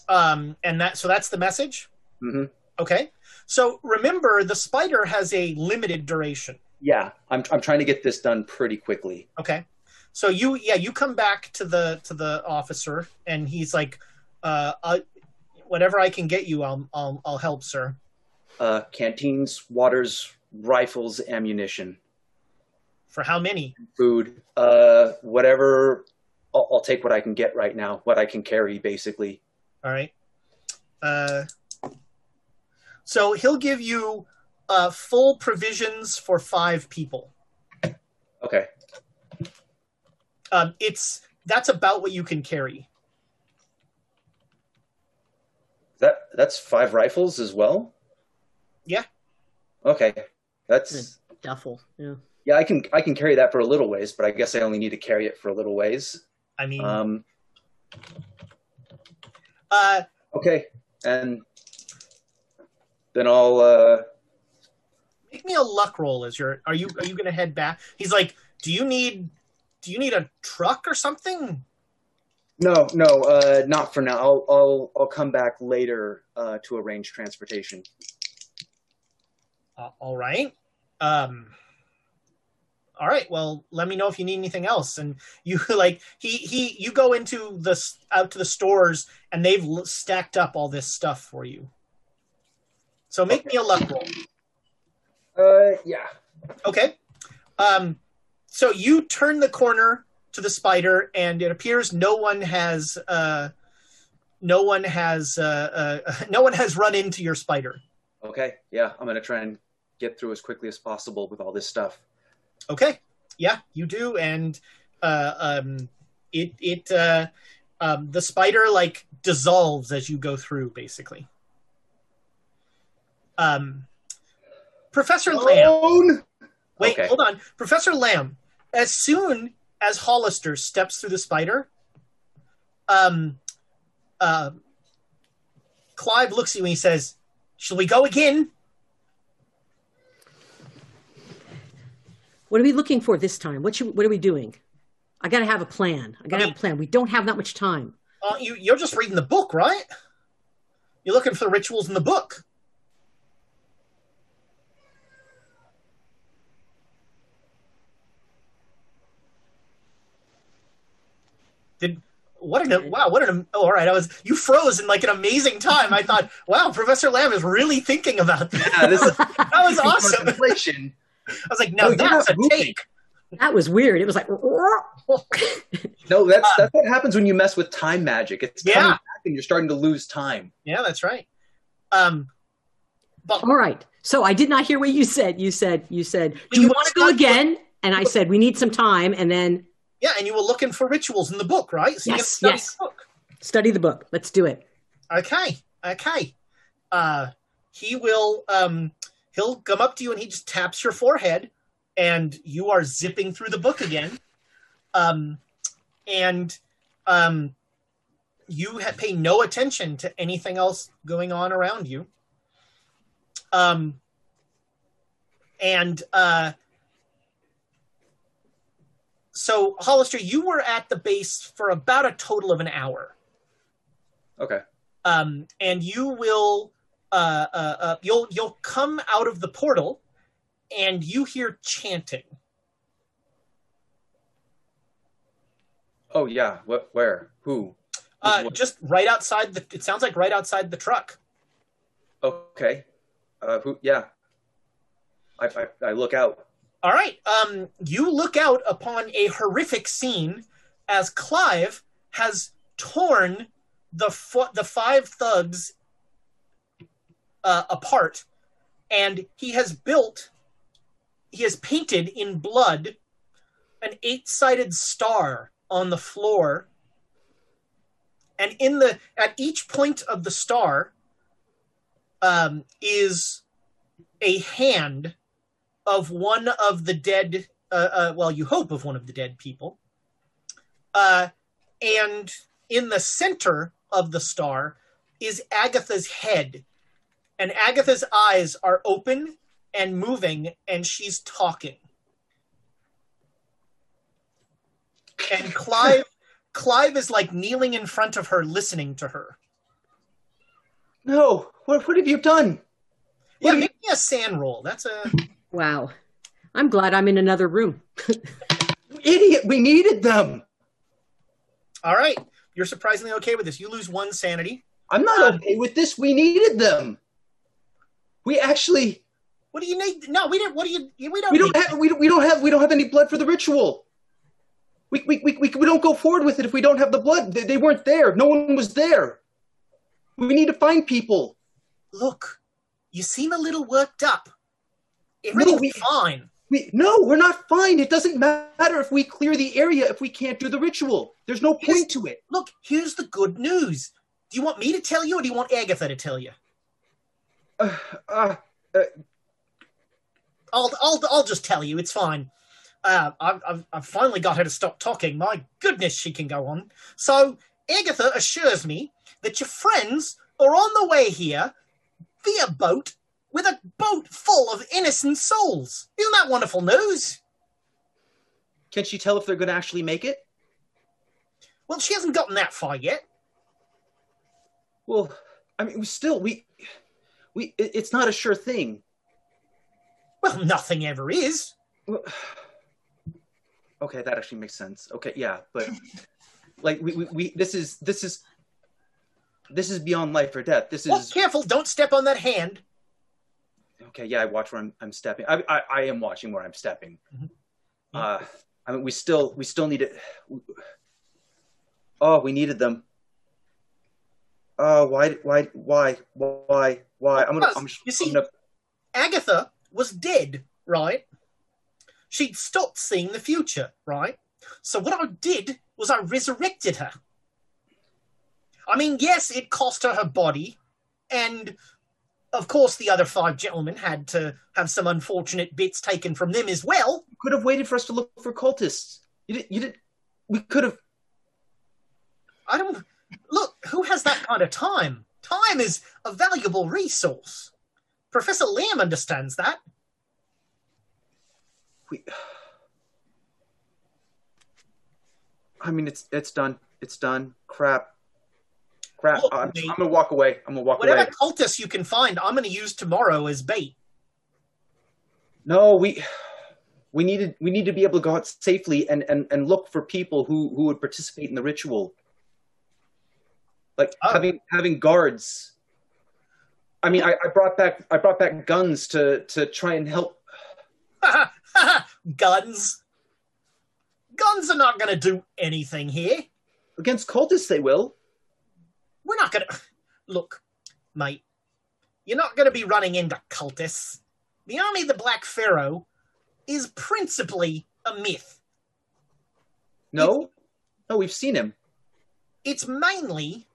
Um, and that so that's the message. hmm Okay. So remember, the spider has a limited duration. Yeah, I'm I'm trying to get this done pretty quickly. Okay. So you yeah you come back to the to the officer and he's like, uh, uh whatever I can get you, I'll I'll I'll help, sir. Uh, canteens, waters, rifles, ammunition, For how many? food, uh, whatever. I'll, I'll take what I can get right now, what I can carry, basically. All right. Uh, so he'll give you uh, full provisions for five people. Okay. Um, it's that's about what you can carry. That that's five rifles as well. Yeah. Okay, that's duffel. Yeah. Yeah, I can I can carry that for a little ways, but I guess I only need to carry it for a little ways. I mean, Um. uh, Okay, and then I'll. uh make me a luck roll. As you're, are you are you gonna head back? He's like, do you need do you need a truck or something? No, no, uh, not for now. I'll I'll I'll come back later uh, to arrange transportation. Uh, all right. Um. All right. Well, let me know if you need anything else. And you like he he you go into the out to the stores and they've l- stacked up all this stuff for you. So make me a luck roll. Uh, yeah. Okay. Um, so you turn the corner to the spider, and it appears no one has uh, no one has uh, uh, no one has run into your spider. Okay, yeah, I'm gonna try and get through as quickly as possible with all this stuff. Okay. Yeah, you do, and uh, um, it it uh, um, the spider like dissolves as you go through, basically. Um, Professor Lamm. Wait, Okay. hold on, Professor Lamm. As soon as Hollister steps through the spider, um, uh, Clive looks at you and he says, "Shall we go again?" What are we looking for this time? What should, what are we doing? I got to have a plan. I got to have a plan. We don't have that much time. Uh, you you're just reading the book, right? You're looking for the rituals in the book. Did what an wow what an oh, all right I was you froze in like an amazing time I thought wow Professor Lamm is really thinking about that Yeah, this is that was awesome I was like no Oh, that's a moving. take That was weird. It was like, No, that's that's what happens when you mess with time magic. It's Yeah. coming back and you're starting to lose time. yeah that's right um but all right. So I did not hear what you said. You said, you said, do you want to go again? And I said, we need some time. And then yeah and you were looking for rituals in the book right so Yes, study yes. the book. study the book. Let's do it. Okay, okay. Uh, he will. Um, he'll come up to you and he just taps your forehead, and you are zipping through the book again. Um, and um, you ha- pay no attention to anything else going on around you. Um, and uh, so Hollister, you were at the base for about a total of an hour Okay. um, and you will uh, uh, uh, you'll you'll come out of the portal and you hear chanting Oh yeah. What? Where? Who? uh, just right outside the it sounds like right outside the truck Okay. Uh, who? Yeah. I, I I look out. all right um, you look out upon a horrific scene as clive has torn the fo- the five thugs uh, apart and he has built he has painted in blood an eight-sided star on the floor. And in the at each point of the star um, is a hand of one of the dead uh, uh, well you hope of one of the dead people. Uh, and in the center of the star is agatha's head and agatha's eyes are open and moving and she's talking and clive clive is like kneeling in front of her listening to her No. What? What have you done? yeah make me a SAN roll that's a Wow. I'm glad I'm in another room. Idiot. We needed them. all right you're surprisingly okay with this you lose one sanity I'm not um, okay with this. We needed them. We actually. what do you need no we didn't what do you we don't We don't have. We don't, we don't have. We don't have any blood for the ritual. We we, we, we, we don't go forward with it if we don't have the blood. They, they weren't there. No one was there. We need to find people. look you seem a little worked up everything's we- fine We, no, we're not fine. It doesn't matter if we clear the area if we can't do the ritual. There's no point to it. Look, here's the good news. Do you want me to tell you, or do you want Agatha to tell you? Uh, uh, I'll, I'll, I'll just tell you. It's fine. Uh, I've, I've, I've finally got her to stop talking. My goodness, she can go on. So, Agatha assures me that your friends are on the way here via boat with a boat full of innocent souls. Isn't that wonderful news? Can she tell if they're going to actually make it? Well, she hasn't gotten that far yet. Well, I mean, we still we we it- it's not a sure thing. Well, nothing ever is. Well, okay, that actually makes sense. Okay, yeah, but like we, we, we this is this is this is beyond life or death. This is Well, careful! Don't step on that hand. okay. Yeah, I watch where I'm, I'm stepping. I, I I am watching where I'm stepping. Uh, I mean, we still we still need it. Oh, we needed them. Oh, why why why why why? I'm gonna. I'm, You see, gonna Agatha was dead, right? She'd stopped seeing the future, right? So what I did was I resurrected her. I mean, yes, it cost her her body, and of course the other five gentlemen had to have some unfortunate bits taken from them as well. You could have waited for us to look for cultists. You did. You did. We could have. I don't look. Who has that kind of time? Time is a valuable resource. Professor Lamm understands that. We. I mean, it's it's done. It's done. Crap. Crap. I'm. I'm gonna walk away. I'm gonna walk Whatever away. cultists you can find, I'm going to use tomorrow as bait. No, we we needed we need to be able to go out safely and and and look for people who who would participate in the ritual. Like oh. having having guards. I mean, I, I brought back I brought back guns to to try and help. Guns. Guns are not going to do anything here. Against cultists, they will. We're not going to. Look, mate, you're not going to be running into cultists. The army of the Black Pharaoh is principally a myth. No, no, we've seen him. It's mainly.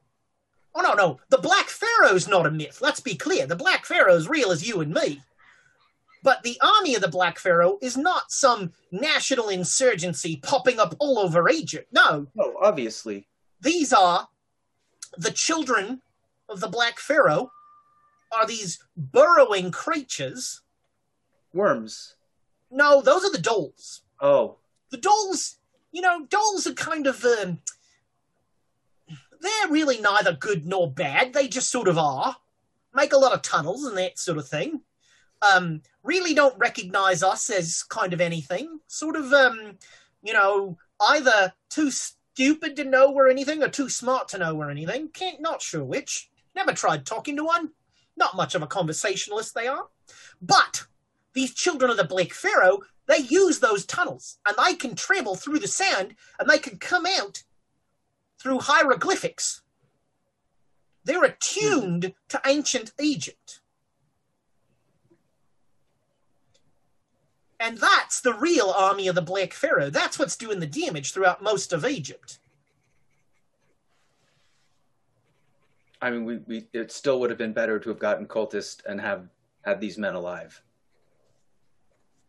Oh, no, no. The Black Pharaoh's not a myth. Let's be clear. The Black Pharaoh's real as you and me. But the army of the Black Pharaoh is not some national insurgency popping up all over Egypt. No. No, obviously. These are the children of the Black Pharaoh are these burrowing creatures. Worms. No, those are the dholes. Oh, The dholes, you know, dholes are kind of um, they're really neither good nor bad. They just sort of are. Make a lot of tunnels and that sort of thing. Um, really don't recognize us as kind of anything. Sort of, um, you know, either too stupid to know we're anything or too smart to know we're anything. Can't, not sure which. Never tried talking to one. Not much of a conversationalist they are. But these children of the Black Pharaoh, they use those tunnels and they can travel through the sand and they can come out through hieroglyphics. They're attuned to ancient Egypt. And that's the real army of the Black Pharaoh. That's what's doing the damage throughout most of Egypt. I mean, we, we it still would have been better to have gotten cultists and have had these men alive.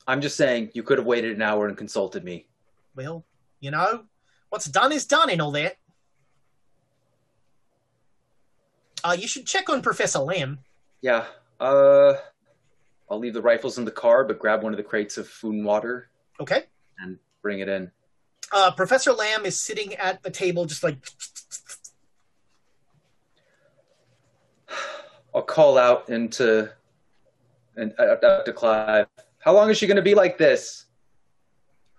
I'm just saying, you could have waited an hour and consulted me. Well, you know, what's done is done and all that. Uh, you should check on Professor Lamm. Yeah. Uh, I'll leave the rifles in the car, but grab one of the crates of food and water Okay. and bring it in. Uh, Professor Lamm is sitting at the table, just like, I'll call out into and uh, up to Clive. How long is she going to be like this?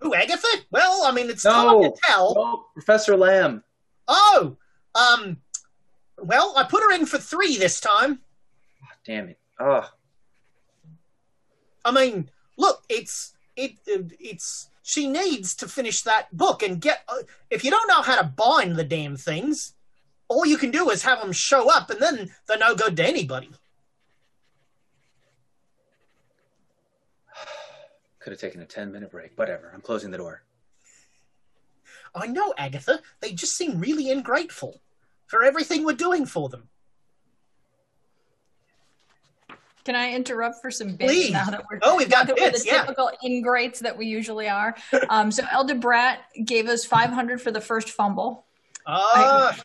Who, Agatha? Well, I mean, it's No, hard to tell. no, Professor Lamm. Oh, um, well, I put her in for three this time. Damn it. Oh, I mean, look, it's it it's she needs to finish that book and get. Uh, if you don't know how to bind the damn things, all you can do is have them show up, and then they're no good to anybody. could have taken a 10 minute break. Whatever. I'm closing the door. I know, Agatha. They just seem really ungrateful for everything we're doing for them. Can I interrupt for some bits Please. now that we're Oh, we've got that we're bits, the yeah. typical ingrates that we usually are. Um, so Elder Brat gave us 500 for the first fumble. Ah,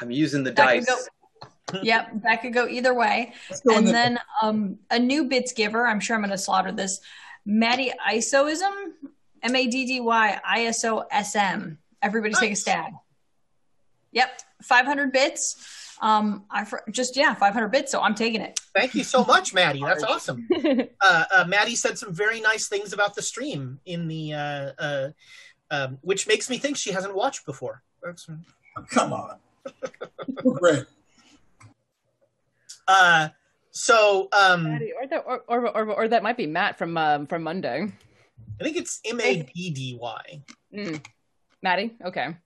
I'm using the dice. go, yep, that could go either way. And the- then um, a new bits giver. I'm sure I'm going to slaughter this. Maddie Isoism, M A D D Y I S O S M. Everybody take a stab. Yep, 500 bits. Um, I fr- just yeah, 500 bits. So I'm taking it. thank you so much, Maddie. That's awesome. Uh, uh, Maddie said some very nice things about the stream in the, uh, uh, um, which makes me think she hasn't watched before. That's, Come on. Great. uh, so um, Maddie, or that, or, or, or, or that might be Matt from um, from Monday. I think it's M A D D Y. Mm. Maddie, okay.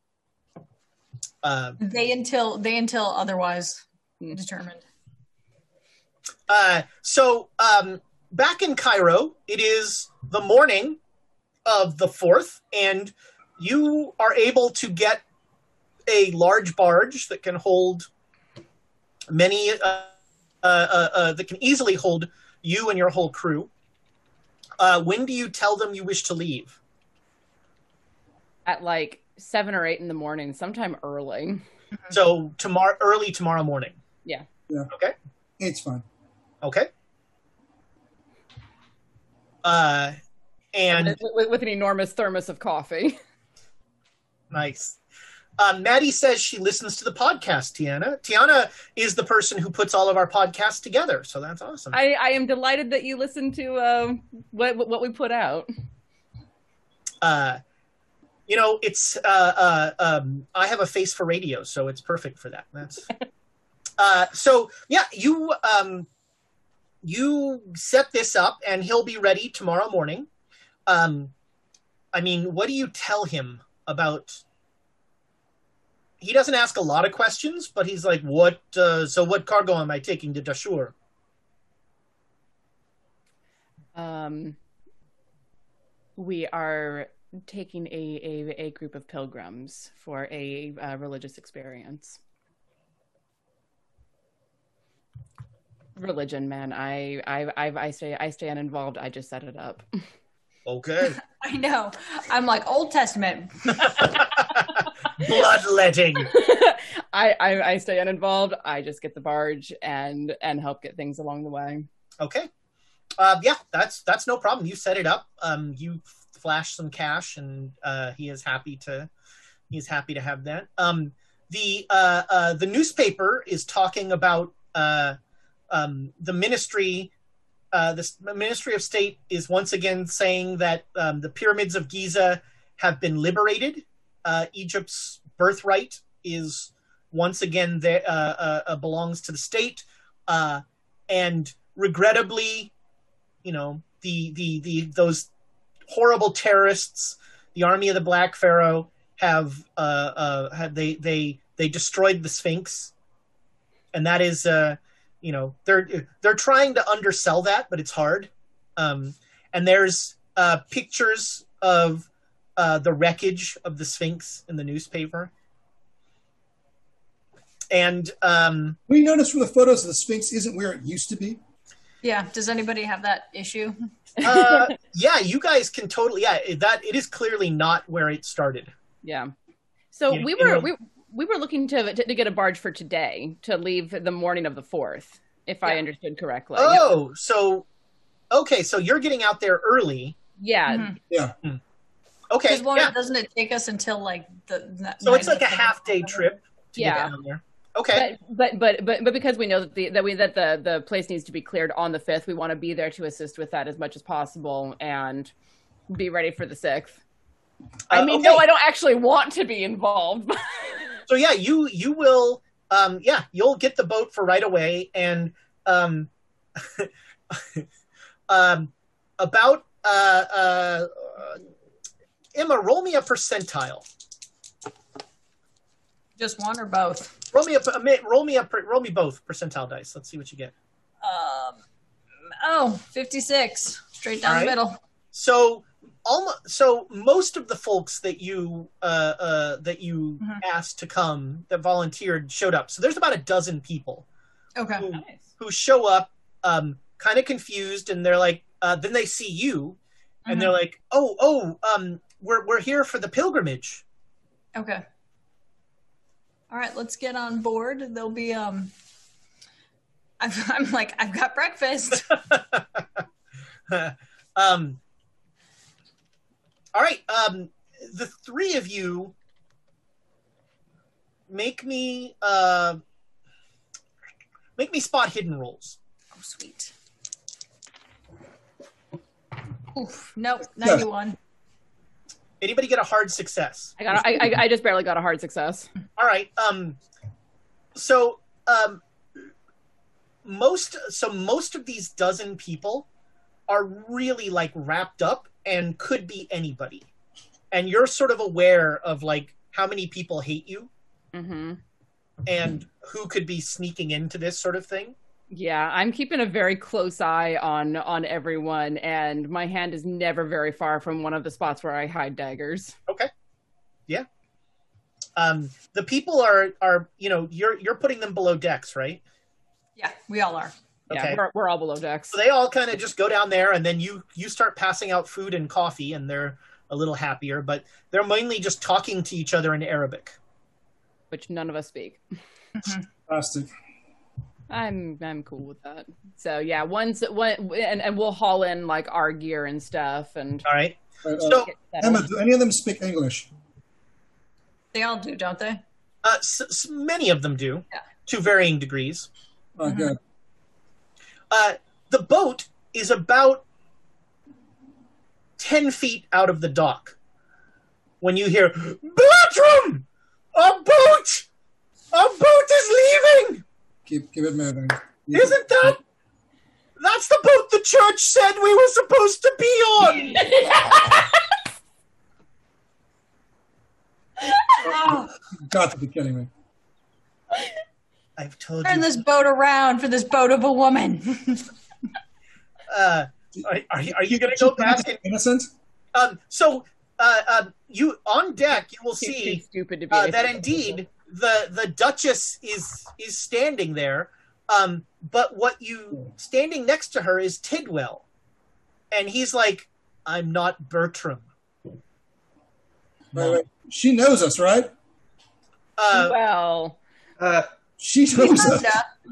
Uh, They until they until otherwise determined. Uh, so um, back in Cairo, it is the morning of the fourth, and you are able to get a large barge that can hold many, uh, uh, uh, uh, that can easily hold you and your whole crew. Uh, when do you tell them you wish to leave? At like seven or eight in the morning, sometime early. So tomorrow, early tomorrow morning. Yeah. Yeah. Okay. It's fine. Okay. Uh, and with, with- with an enormous thermos of coffee. Nice. Um, Maddie says she listens to the podcast, Tiana. Tiana is the person who puts all of our podcasts together, so that's awesome. I, I am delighted that you listen to um, what what we put out. Uh, you know, it's uh, uh, um, I have a face for radio, so it's perfect for that. That's uh, so yeah. You um, you set this up, and he'll be ready tomorrow morning. Um, I mean, what do you tell him about? He doesn't ask a lot of questions, but he's like, "What? Uh, so, what cargo am I taking to Dashur?" Um, we are taking a, a, a group of pilgrims for a uh, religious experience. Religion, man. I I I, I stay I stay uninvolved. I just set it up. Okay. I know. I'm like Old Testament. Bloodletting. I, I I stay uninvolved. I just get the barge and and help get things along the way. Okay. Uh, yeah, that's that's no problem. You set it up. Um, you flash some cash, and uh, he is happy to he is happy to have that. Um, the uh, uh, the newspaper is talking about uh, um, the ministry. Uh, the Ministry of State is once again saying that um, the pyramids of Giza have been liberated. Uh, Egypt's birthright is once again there uh, belongs to the state, and regrettably, you know the the the those horrible terrorists, the army of the Black Pharaoh, have uh, uh, have they they they destroyed the Sphinx, and that is uh, you know they're they're trying to undersell that, but it's hard. Um, and there's uh, pictures of uh, the wreckage of the Sphinx in the newspaper. And um, We notice from the photos the Sphinx isn't where it used to be. Yeah. Does anybody have that issue? uh, yeah, you guys can totally. Yeah, that it is clearly not where it started. Yeah. So You- we were know- we we were looking to, to to get a barge for today to leave the morning of the fourth, if I understood correctly. Oh, so okay, so you're getting out there early. Yeah. Mhm. Yeah. Okay. Because yeah. doesn't it take us until like the? the So it's like a half day trip to Yeah. Get down there. Okay. But, but but but but because we know that the that we that the the place needs to be cleared on the fifth, we want to be there to assist with that as much as possible and be ready for the sixth. I Uh, mean, okay. no, I don't actually want to be involved. So yeah, you you will um yeah, you'll get the boat for right away and um um about uh uh uh, Emma, roll me a percentile. Just one or both. Roll me a roll me a roll me both percentile dice. Let's see what you get. Um. Oh, 56. Straight down All the middle. So almost so most of the folks that you uh, uh, that you Mhm. asked to come that volunteered showed up. So there's about a dozen people Okay. who, who show up um, kind of confused, and they're like, uh, then they see you, and Mhm. they're like, oh, oh, um, we're we're here for the pilgrimage. Okay. All right, let's get on board. There'll be um. I'm, I'm like I've got breakfast. um, all right, um, the three of you make me uh, make me spot hidden rolls. Oh, sweet. Oof. Nope. Ninety-one. Anybody get a hard success? I got. I, I, I just barely got a hard success. All right. Um, so um, most so most of these dozen people are really like wrapped up and could be anybody, and you're sort of aware of like how many people hate you Mm-hmm. and who could be sneaking into this sort of thing. Yeah, I'm keeping a very close eye on on everyone, and my hand is never very far from one of the spots where I hide daggers. Okay. Yeah. Um, the people are are you know you're you're putting them below decks, right? Yeah, we all are. Yeah, we're, we're all below decks. So they all kind of just go down there, and then you you start passing out food and coffee, and they're a little happier. But they're mainly just talking to each other in Arabic. which none of us speak. Fantastic. I'm I'm cool with that. So yeah, once one and, and we'll haul in like our gear and stuff and All right. So Emma, do any of them speak English? They all do, don't they? uh, s- s- many of them do, yeah. to varying degrees. Oh, good. Uh, the boat is about ten feet out of the dock when you hear Bertram, a boat, a boat is leaving. Keep keep it moving. Isn't that? That's the boat the church said we were supposed to be on. You've got to be kidding me. I've told Turn you. this boat around for this boat of a woman. Uh, are, are, you- are you going to go back? And, Innocent? um, so, uh, uh, you on deck, you will Too- too see stupid to be uh, that indeed the the Duchess is is standing there. Um, but what you standing next to her is Tidwell, and he's like, "I'm not Bertram." Wait, wait. She knows us, right? Uh, well, Uh, She knows us.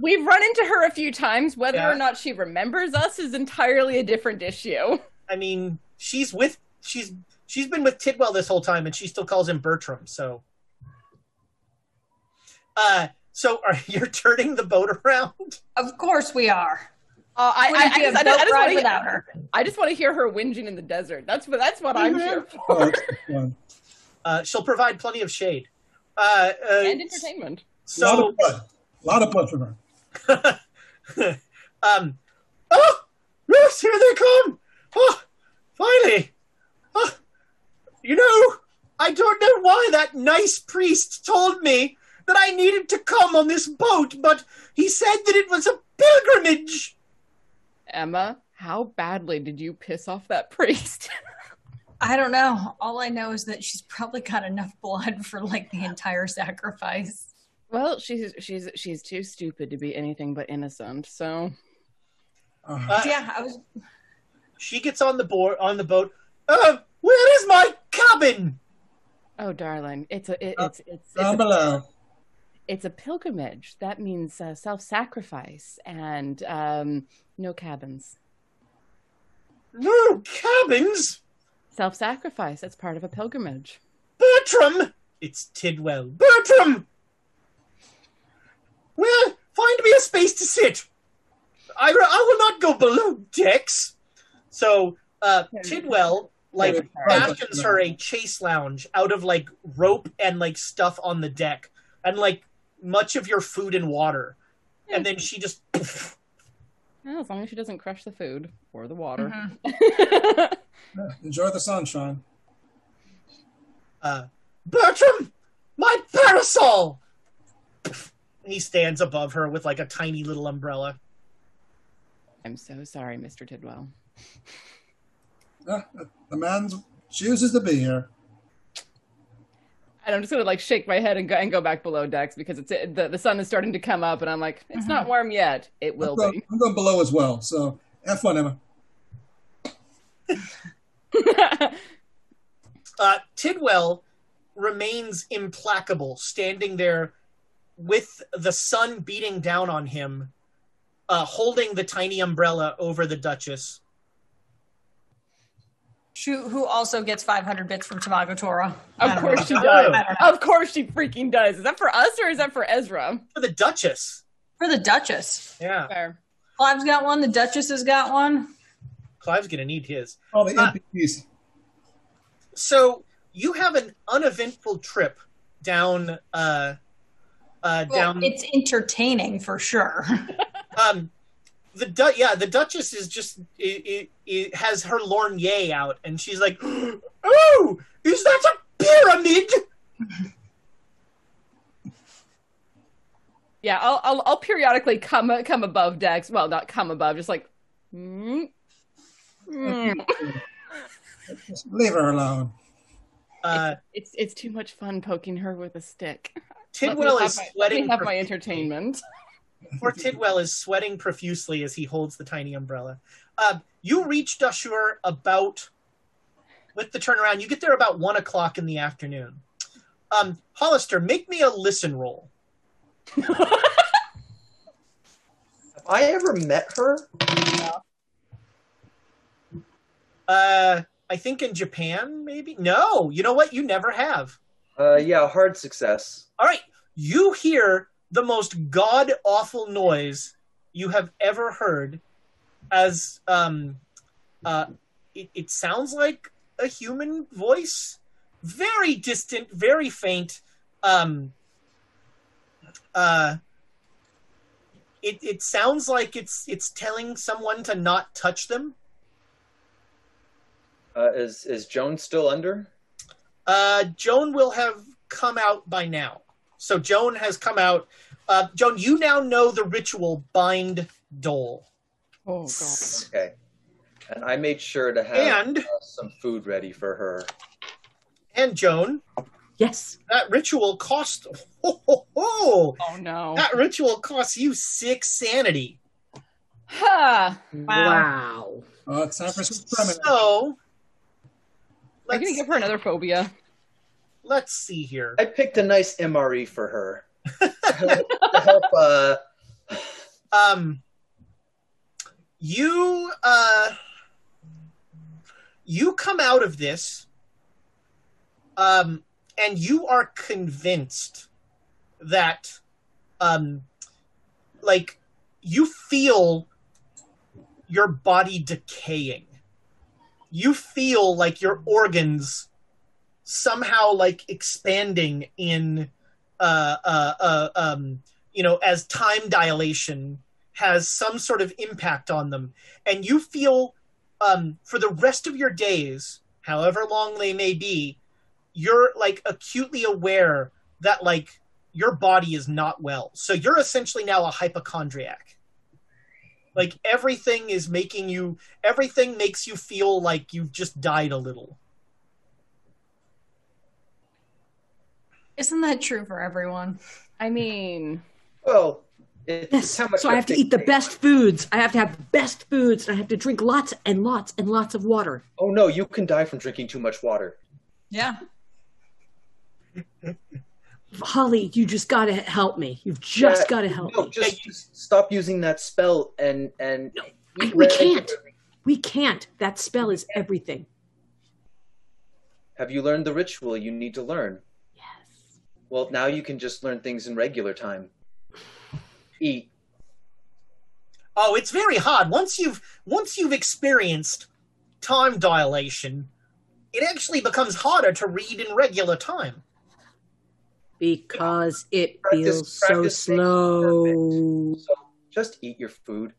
we've run into her a few times. Whether Yeah. or not she remembers us is entirely a different issue. I mean, she's with she's she's been with Tidwell this whole time, and she still calls him Bertram. So, uh, so are you're turning the boat around? of course we are. Uh, I, I, Wouldn't I, just, I, just, I, just ride wanna, without her. I just want to hear her whinging in the desert. That's what that's what I'm here for. that's. Uh, she'll provide plenty of shade. Uh, uh, and entertainment. A lot so, of blood. A lot of blood from her. um, oh, yes, here they come. Oh, finally. Oh, you know, I don't know why that nice priest told me that I needed to come on this boat, but he said that it was a pilgrimage. Emma, how badly did you piss off that priest? I don't know. All I know is that she's probably got enough blood for like the entire sacrifice. well, she's she's she's too stupid to be anything but innocent. So Uh, Yeah, I was. She gets on the board on the boat. Uh, where is my cabin? Oh, darling, it's a it, Uh, it's it's down it's a, below. It's a pilgrimage. That means uh, self-sacrifice and um, no cabins. No cabins. Self-sacrifice. That's part of a pilgrimage. Bertram! It's Tidwell. Bertram! Well, find me a space to sit. I, I will not go below decks. So, uh, Tidwell, like, fashions her a chase lounge out of, like, rope and, like, stuff on the deck. And, like, much of your food and water. And then she just. Well, as long as she doesn't crush the food or the water. Yeah, enjoy the sunshine. Uh, Bertram! My parasol! He stands above her with, like, a tiny little umbrella. I'm so sorry, Mr. Tidwell. Yeah, the man chooses to be here. And I'm just gonna like shake my head and go and go back below decks because it's the the sun is starting to come up, and I'm like, it's not warm yet. It will I'm going, be. I'm going below as well. So have fun, Emma. Uh, Tidwell remains implacable, standing there with the sun beating down on him, uh, holding the tiny umbrella over the Duchess. Who, who also gets 500 bits from Tamago Tamagotora. Of course she does. Of course she freaking does. Is that for us or is that for Ezra? For the Duchess. For the Duchess. Yeah. Fair. Clive's got one. The Duchess has got one. Clive's going to need his. All the Uh, NPCs. So you have an uneventful trip down uh, uh, Well, down it's entertaining for sure. um the du- yeah the duchess is just it, it, it has her lorgnette out and she's like oh is that a pyramid Yeah, I'll, I'll I'll periodically come come above decks. Well, not come above, just like. mm, mm. Just leave her alone. uh It's it's too much fun poking her with a stick. tidwell is my- sweating Let me have my entertainment. poor tidwell is sweating profusely as he holds the tiny umbrella. Uh, you reach dashur about with the turnaround you get there about one o'clock in the afternoon. Um hollister make me a listen roll. Have I ever met her? uh i think in japan maybe? No you know what? You never have. Uh, yeah, hard success. All right, you hear the most god awful noise you have ever heard, as um, uh, it, it sounds like a human voice, very distant, very faint. Um, uh, it it sounds like it's it's telling someone to not touch them. Uh, is is Joan still under? Uh, Joan will have come out by now. So Joan has come out. Uh, Joan, you now know the ritual bind dhole. Oh god. Okay. And I made sure to have And- uh, some food ready for her. And Joan, Yes. that ritual cost. Ho, ho, ho, Oh no. that ritual costs you six sanity. Huh. Wow. Oh, it's time for some experiment. So I'm gonna give her another phobia. Let's see here. I picked a nice MRE for her. to help, to help uh, um you uh you come out of this um and you are convinced that um like you feel your body decaying you feel like your organs somehow like expanding in uh uh uh um you know, as time dilation has some sort of impact on them. And you feel um, for the rest of your days, however long they may be, you're like acutely aware that like your body is not well. So you're essentially now a hypochondriac. Like everything is making you, everything makes you feel like you've just died a little. Isn't that true for everyone? I mean, well, it's Yes. how much So I have to eat the best foods. I have to have the best foods, and I have to drink lots and lots and lots of water. Oh no, you can die from drinking too much water. Yeah. Holly, you just got to help me. You've just Yeah, got to help No, me. just, just stop using that spell and and eat we can't. We can't. That spell is everything. Have you learned the ritual you need to learn? Yes. Well, now you can just learn things in regular time. Eat. Oh, it's very hard. Once you've once you've experienced time dilation, it actually becomes harder to read in regular time. Because it Practice- feels so practice makes slow. So just eat your food.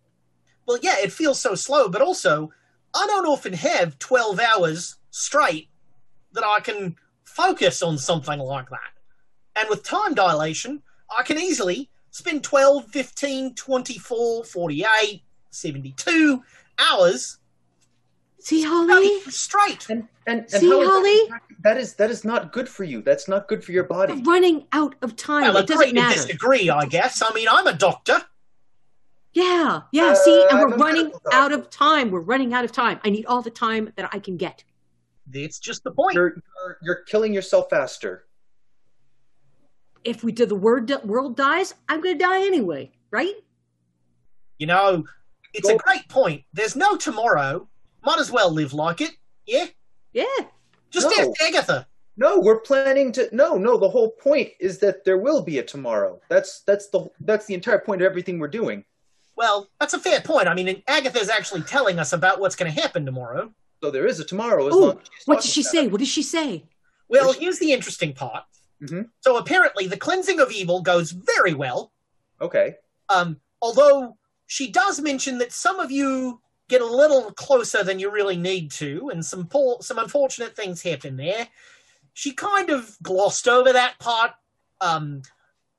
Well, yeah, it feels so slow, but also I don't often have 12 hours straight that I can focus on something like that. And with time dilation, I can easily spend 12, 15, 24, 48, 72 hours See, Holly, straight. And and, and See, how is that- Holly? that is that is not good for you. That's not good for your body. We're running out of time. Well, it doesn't agree to matter. disagree, I guess. I mean, I'm a doctor. Yeah, yeah. Uh, see, and we're a running out of time. We're running out of time. I need all the time that I can get. It's just the point. You're, you're you're killing yourself faster. If we do the word world dies, I'm going to die anyway, right? You know, it's a great point. There's no tomorrow. Might as well live like it. Yeah. Yeah. Just No. ask Agatha. No, we're planning to. No, no. The whole point is that there will be a tomorrow. That's that's the that's the entire point of everything we're doing. Well, that's a fair point. I mean, Agatha's actually telling us about what's going to happen tomorrow. So there is a tomorrow. As Oh, long as she's what talking did she about say? What did she say? Well, here's the interesting part. Mhm. So apparently, the cleansing of evil goes very well. Okay. Um, although she does mention that some of you get a little closer than you really need to, and some poor, some unfortunate things happen there. She kind of glossed over that part. Um,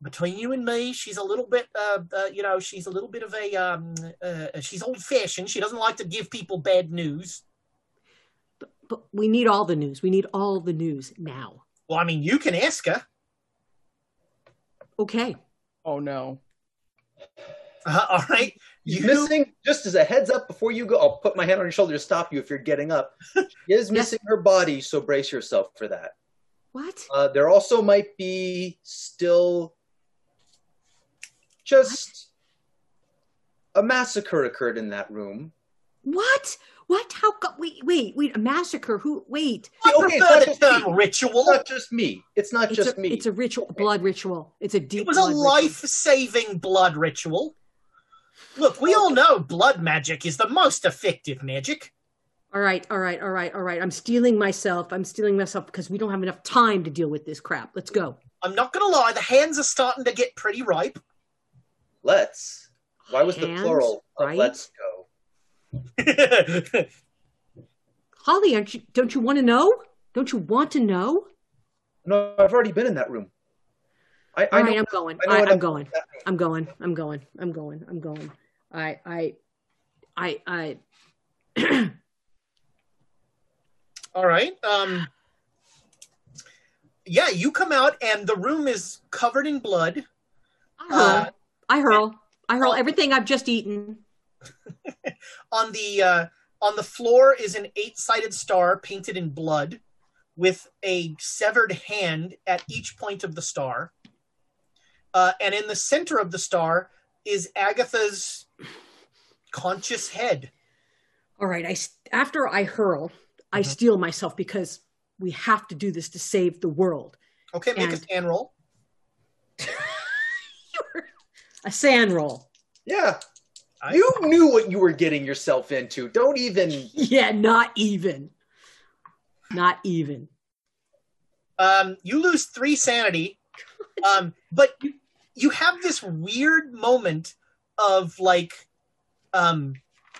between you and me, she's a little bit, uh, uh, you know, she's a little bit of a, um, uh, she's old fashioned. She doesn't like to give people bad news. But we need all the news. We need all the news now. Well, I mean, you can ask her. Okay. Oh no. Uh, all right. He's You- missing. Just as a heads up before you go, I'll put my hand on your shoulder to stop you if you're getting up. She is missing her body, so brace yourself for that. What? Uh, there also might be still just a massacre occurred in that room. What? What? How? Co- wait, wait, wait. A massacre? Who? Wait. I Okay, it's not the just term me. ritual. It's not just me. It's not It's just a, me. It's a ritual, blood ritual. It's a deep. It was a blood ritual. life-saving blood ritual. Look, we all know blood magic is the most effective magic. All right, all right, all right, all right. I'm steeling myself. I'm steeling myself because we don't have enough time to deal with this crap. Let's go. I'm not gonna lie, the hands are starting to get pretty ripe. let's. Why was the plural of right? let's go? Holly, aren't you? Don't you want to know? Don't you want to know? No, I've already been in that room. I, I know. right, I'm going. I I'm- going. I'm going. I'm going. I'm going. I'm going. I. I. I. I. all right. Um Yeah, you come out and the room is covered in blood. I hurl. I hurl. I hurl everything I've just eaten. On the uh on the floor is an eight-sided star painted in blood with a severed hand at each point of the star. Uh, and in the center of the star is Agatha's conscious head. All right. I. After I hurl, I Mhm. steel myself because we have to do this to save the world. Okay, make a And- SAN roll. A SAN roll. Yeah. I- You knew what you were getting yourself into. Don't even. Yeah, not even. Not even. Um, you lose three sanity, um, but you, you have this weird moment of like, um,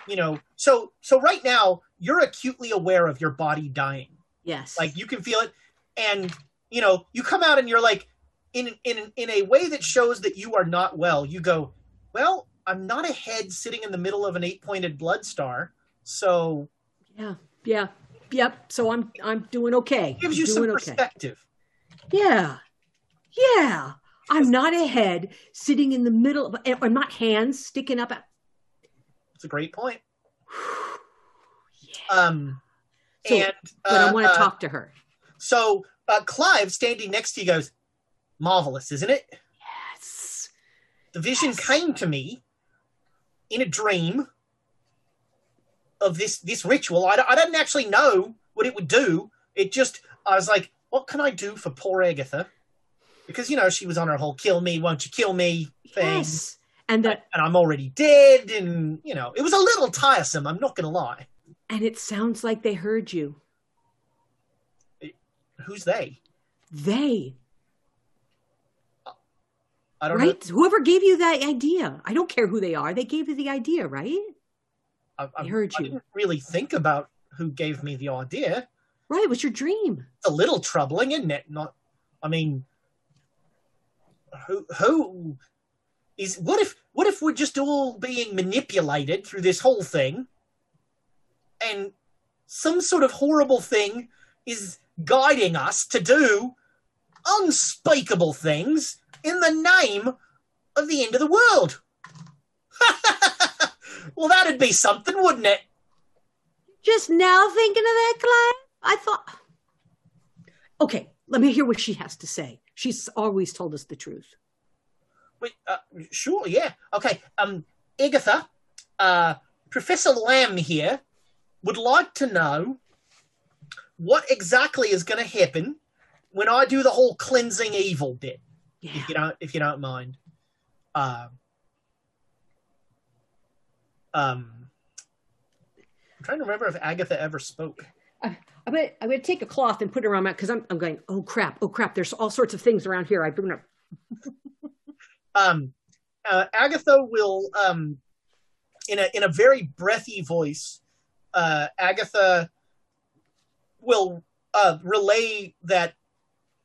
you know, so so right now you're acutely aware of your body dying. Yes. Like you can feel it, and you know you come out and you're like, in in in a way that shows that you are not well. You go, well, I'm not a head sitting in the middle of an eight pointed blood star, so Yeah. Yeah. Yep. So I'm I'm doing okay. gives you some doing okay. perspective. Yeah. Yeah. I'm not a head sitting in the middle of I'm not hands sticking up at It's a great point. Um, So, and but I uh, want to uh, talk to her. So uh, Clive, standing next to you, goes, "Marvelous, isn't it?" Yes. The vision came to me in a dream of this this ritual. I, I didn't actually know what it would do. It just I was like, "What can I do for poor Agatha?" Because you know she was on her whole "kill me, won't you kill me" thing, Yes. And that and I'm already dead, and you know it was a little tiresome. I'm not gonna lie. and it sounds like they heard you. Who's they? They. I don't know. Right? Whoever gave you that idea. I don't care who they are. They gave you the idea, right? I, I, heard I you. didn't really think about who gave me the idea. Right. It was your dream. It's a little troubling, isn't it? Not, I mean, who who is what if what if we're just all being manipulated through this whole thing, and some sort of horrible thing is guiding us to do unspeakable things in the name of the end of the world. well, that'd be something, wouldn't it? Just now thinking of that, Clive? I thought. Okay, let me hear what she has to say. She's always told us the truth. Wait, uh, sure, yeah. Okay, um, Agatha, uh, Professor Lamm here would like to know what exactly is going to happen when I do the whole cleansing evil bit. Yeah. If you don't, if you don't mind. Um, um, I'm trying to remember if Agatha ever spoke. I'm gonna, I'm gonna take a cloth and put it around my because I'm, I'm going. Oh crap! Oh crap! There's all sorts of things around here. I'm gonna. um, uh, Agatha will, um, in a in a very breathy voice, uh, Agatha will uh, relay that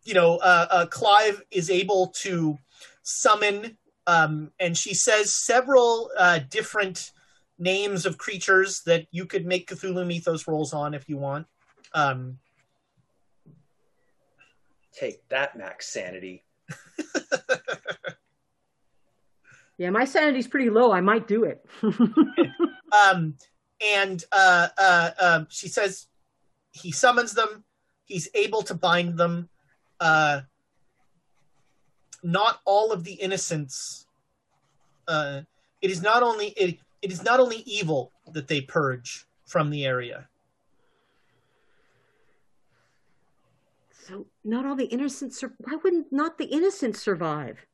you know uh, uh, Clive is able to summon, um, and she says several uh, different names of creatures that you could make Cthulhu Mythos rolls on if you want. Um, Take that, Max Sanity. Yeah, my sanity's pretty low. I might do it. um, and uh, uh, uh, she says he summons them. He's able to bind them. Uh, not all of the innocents. Uh, it is not only it, it is not only evil that they purge from the area. so not all the innocents. Sur- Why wouldn't not the innocents survive?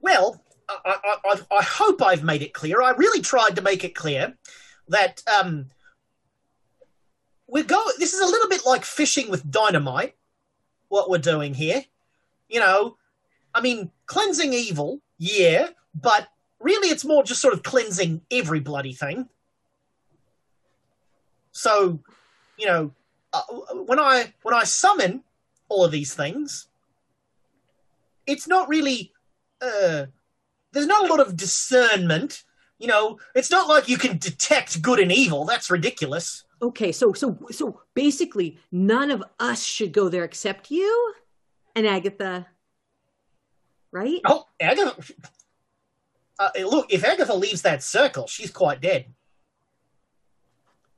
Well, I, I, I, I hope I've made it clear. I really tried to make it clear that um, we're going. This is a little bit like fishing with dynamite. What we're doing here, you know, I mean, cleansing evil, yeah, but really, it's more just sort of cleansing every bloody thing. So, you know, uh, when I when I summon all of these things, it's not really uh, there's not a lot of discernment. You know, it's not like you can detect good and evil. That's ridiculous. Okay, so so so basically, none of us should go there except you and Agatha, right? Oh, Agatha. Uh, look, if Agatha leaves that circle, she's quite dead.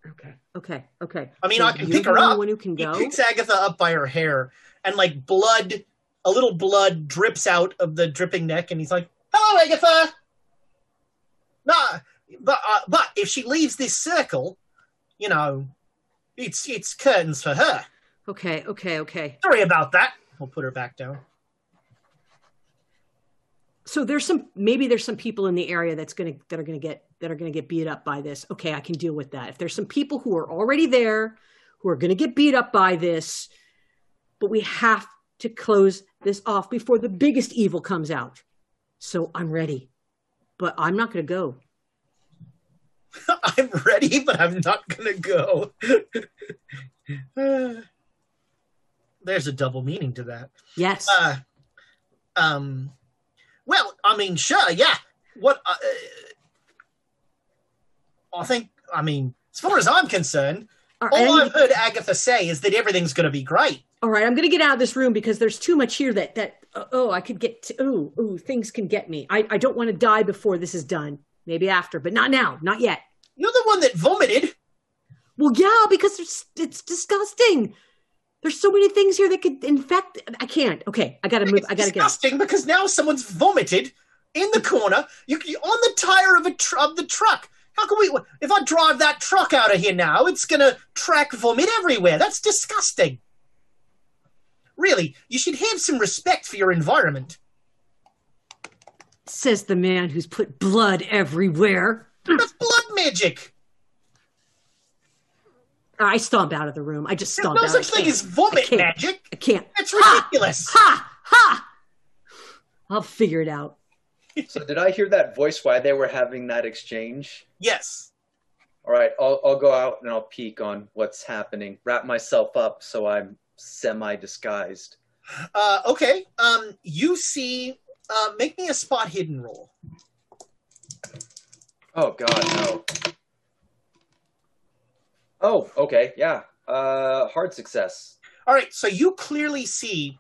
Okay, okay, okay. I mean, So I can pick her up. One who can He go. picks Agatha up by her hair, and like blood, a little blood drips out of the dripping neck, and he's like, "Hello, Agatha." Nah, but uh, but if she leaves this circle, you know, it's it's curtains for her. Okay, okay, okay. Sorry about that. We'll put her back down. So there's some maybe there's some people in the area that's gonna that are gonna get that are gonna get beat up by this. Okay, I can deal with that. If there's some people who are already there who are gonna get beat up by this, but we have to close this off before the biggest evil comes out. So I'm ready. But I'm not gonna go. I'm ready, but I'm not gonna go. There's a double meaning to that. Yes. Uh, um. Well, I mean, sure, yeah. What? Uh, I think. I mean, as far as I'm concerned, All right, I all I've heard Agatha say is that everything's going to be great. All right, I'm gonna get out of this room because there's too much here that that uh, oh I could get to, oh oh things can get me. I I don't want to die before this is done. Maybe after, but not now, not yet. You're the one that vomited. Well, yeah, because it's it's disgusting. There's so many things here that could infect. I can't. Okay, I gotta move. I gotta get. Disgusting because now someone's vomited in the corner. You you- on the tire of a tr- of the truck. How can we? If I drive that truck out of here now, it's gonna track vomit everywhere. That's disgusting. Really, you should have some respect for your environment. Says the man who's put blood everywhere. That's blood magic. I stomp out of the room. I just There's stomp no out. such thing as vomit I magic. I can't. That's ridiculous. Ha ha! I'll figure it out. So did I hear that voice while they were having that exchange? Yes. All right, I'll I'll go out and I'll peek on what's happening. Wrap myself up so I'm semi disguised. Uh, okay. Um, you see. Uh, make me a spot hidden roll. Oh God, no! Oh, okay, yeah. Uh, hard success. All right, so you clearly see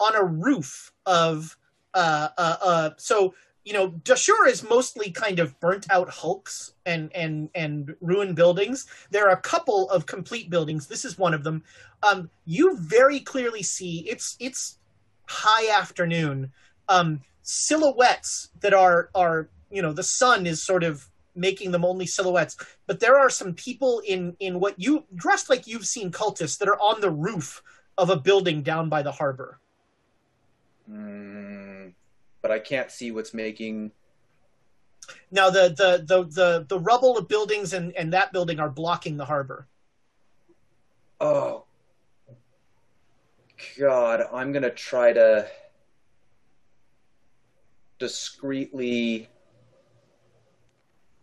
on a roof of uh uh uh so you know Dashur is mostly kind of burnt out hulks and and and ruined buildings. There are a couple of complete buildings. This is one of them. Um, you very clearly see it's it's high afternoon. Um, silhouettes that are are you know the sun is sort of making them only silhouettes but there are some people in in what you dressed like you've seen cultists that are on the roof of a building down by the harbor Mm, but I can't see what's making. now the the the the, the rubble of buildings and and that building are blocking the harbor Oh, God! I'm gonna try to discreetly,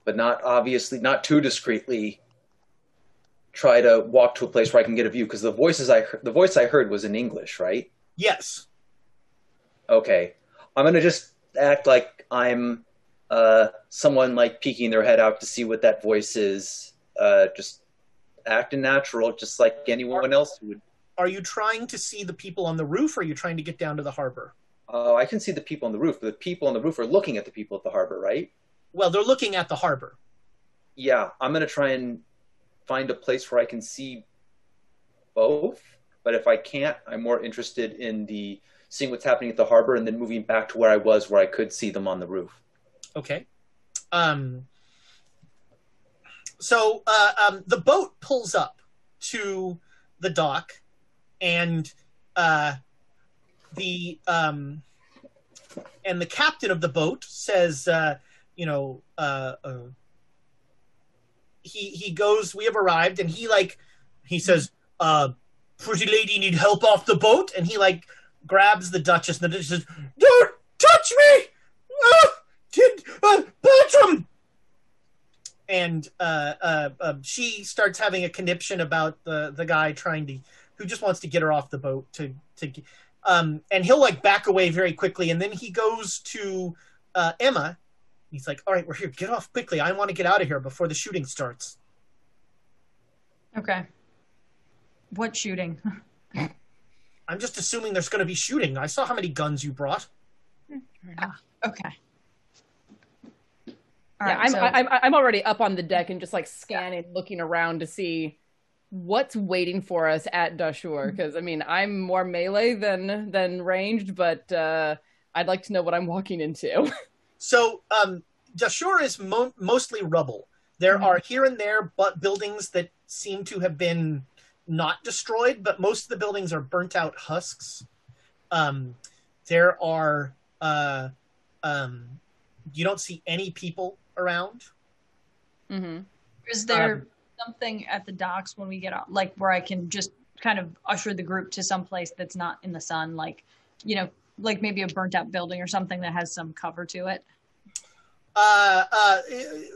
but not obviously, not too discreetly, try to walk to a place where I can get a view because the voices I the voice I heard was in English, right? yes Okay, I'm gonna just act like I'm uh, someone like peeking their head out to see what that voice is. Uh, just acting natural, just like anyone else would. are you trying to see the people on the roof or are you trying to get down to the harbor Uh, I can see the people on the roof, but the people on the roof are looking at the people at the harbor, right? well they're looking at the harbor Yeah, I'm gonna try and find a place where I can see both. But if I can't, I'm more interested in the seeing what's happening at the harbor and then moving back to where I was, where I could see them on the roof. Okay. Um, so uh, um, the boat pulls up to the dock, and uh, the um, and the captain of the boat says, uh, you know, uh, uh, he he goes, we have arrived, and he like he says, uh, pretty lady need help off the boat, and he like grabs the Duchess, and the Duchess says, don't touch me, ah, did, uh, Bertram. And uh, uh, uh, she starts having a conniption about the the guy trying to, who just wants to get her off the boat to to, um, and he'll like back away very quickly, and then he goes to uh, Emma. He's like, "All right, we're here. Get off quickly. I want to get out of here before the shooting starts." Okay. What shooting? I'm just assuming there's going to be shooting. I saw how many guns you brought. Ah, okay. All yeah, right, I'm, so- I'm I'm already up on the deck and just like scanning, looking around to see what's waiting for us at Dashur. Because I mean, I'm more melee than than ranged, but uh, I'd like to know what I'm walking into. So, um, Dashur is mo- mostly rubble. There are here and there but buildings that seem to have been not destroyed, but most of the buildings are burnt out husks. Um, there are uh, um, you don't see any people around. mm-hmm. Is there Um, something at the docks when we get out, like where I can just kind of usher the group to some place that's not in the sun, like you know, like maybe a burnt out building or something that has some cover to it? uh, uh,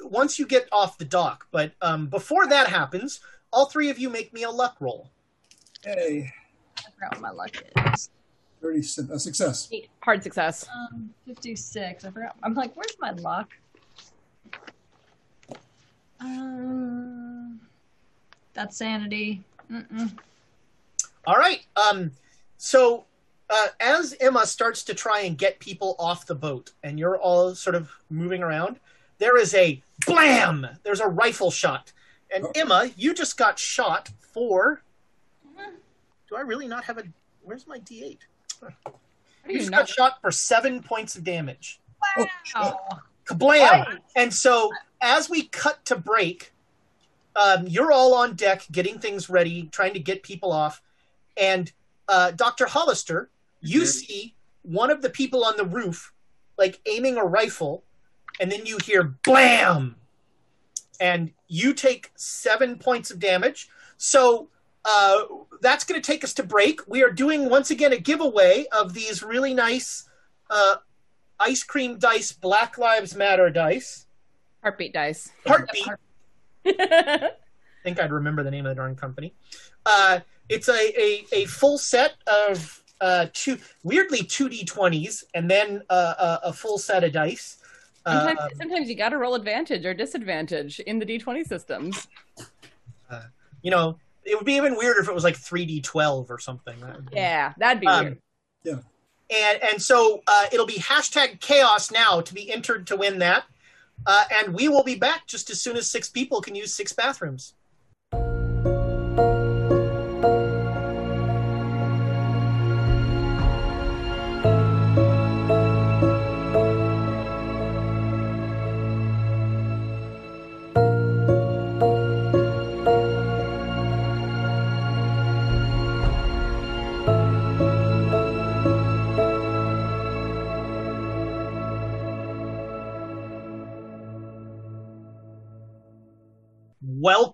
once you get off the dock. But um, before that happens, all three of you make me a luck roll. Hey, I forgot what my luck is. 30 su- a success. Hard success. Um, fifty-six. I forgot. I'm like, where's my luck? Um, that's sanity. Mm-mm. All right. Um, so uh, as Emma starts to try and get people off the boat, and you're all sort of moving around, there is a blam. There's a rifle shot, and Emma, you just got shot for. Do I really not have a? Where's my D8? You you just not- got shot for seven points of damage. Wow. Kablam! And so as we cut to break, um, you're all on deck getting things ready, trying to get people off. And uh, Dr. Hollister, you see one of the people on the roof, like aiming a rifle, and then you hear blam! And you take seven points of damage. So uh, that's going to take us to break. We are doing once again a giveaway of these really nice uh, ice cream dice, Black Lives Matter dice. Heartbeat dice. Heartbeat. I think I'd remember the name of the darn company. Uh, it's a, a, a full set of uh, two, weirdly two d20s, and then uh, a, a full set of dice. Uh, Sometimes, sometimes you got to roll advantage or disadvantage in the D20 systems. you know, it would be even weirder if it was like 3D12 or something. Yeah, that'd be Um, weird. Yeah. And and so uh, it'll be hashtag chaos now to be entered to win that. Uh, and we will be back just as soon as six people can use six bathrooms.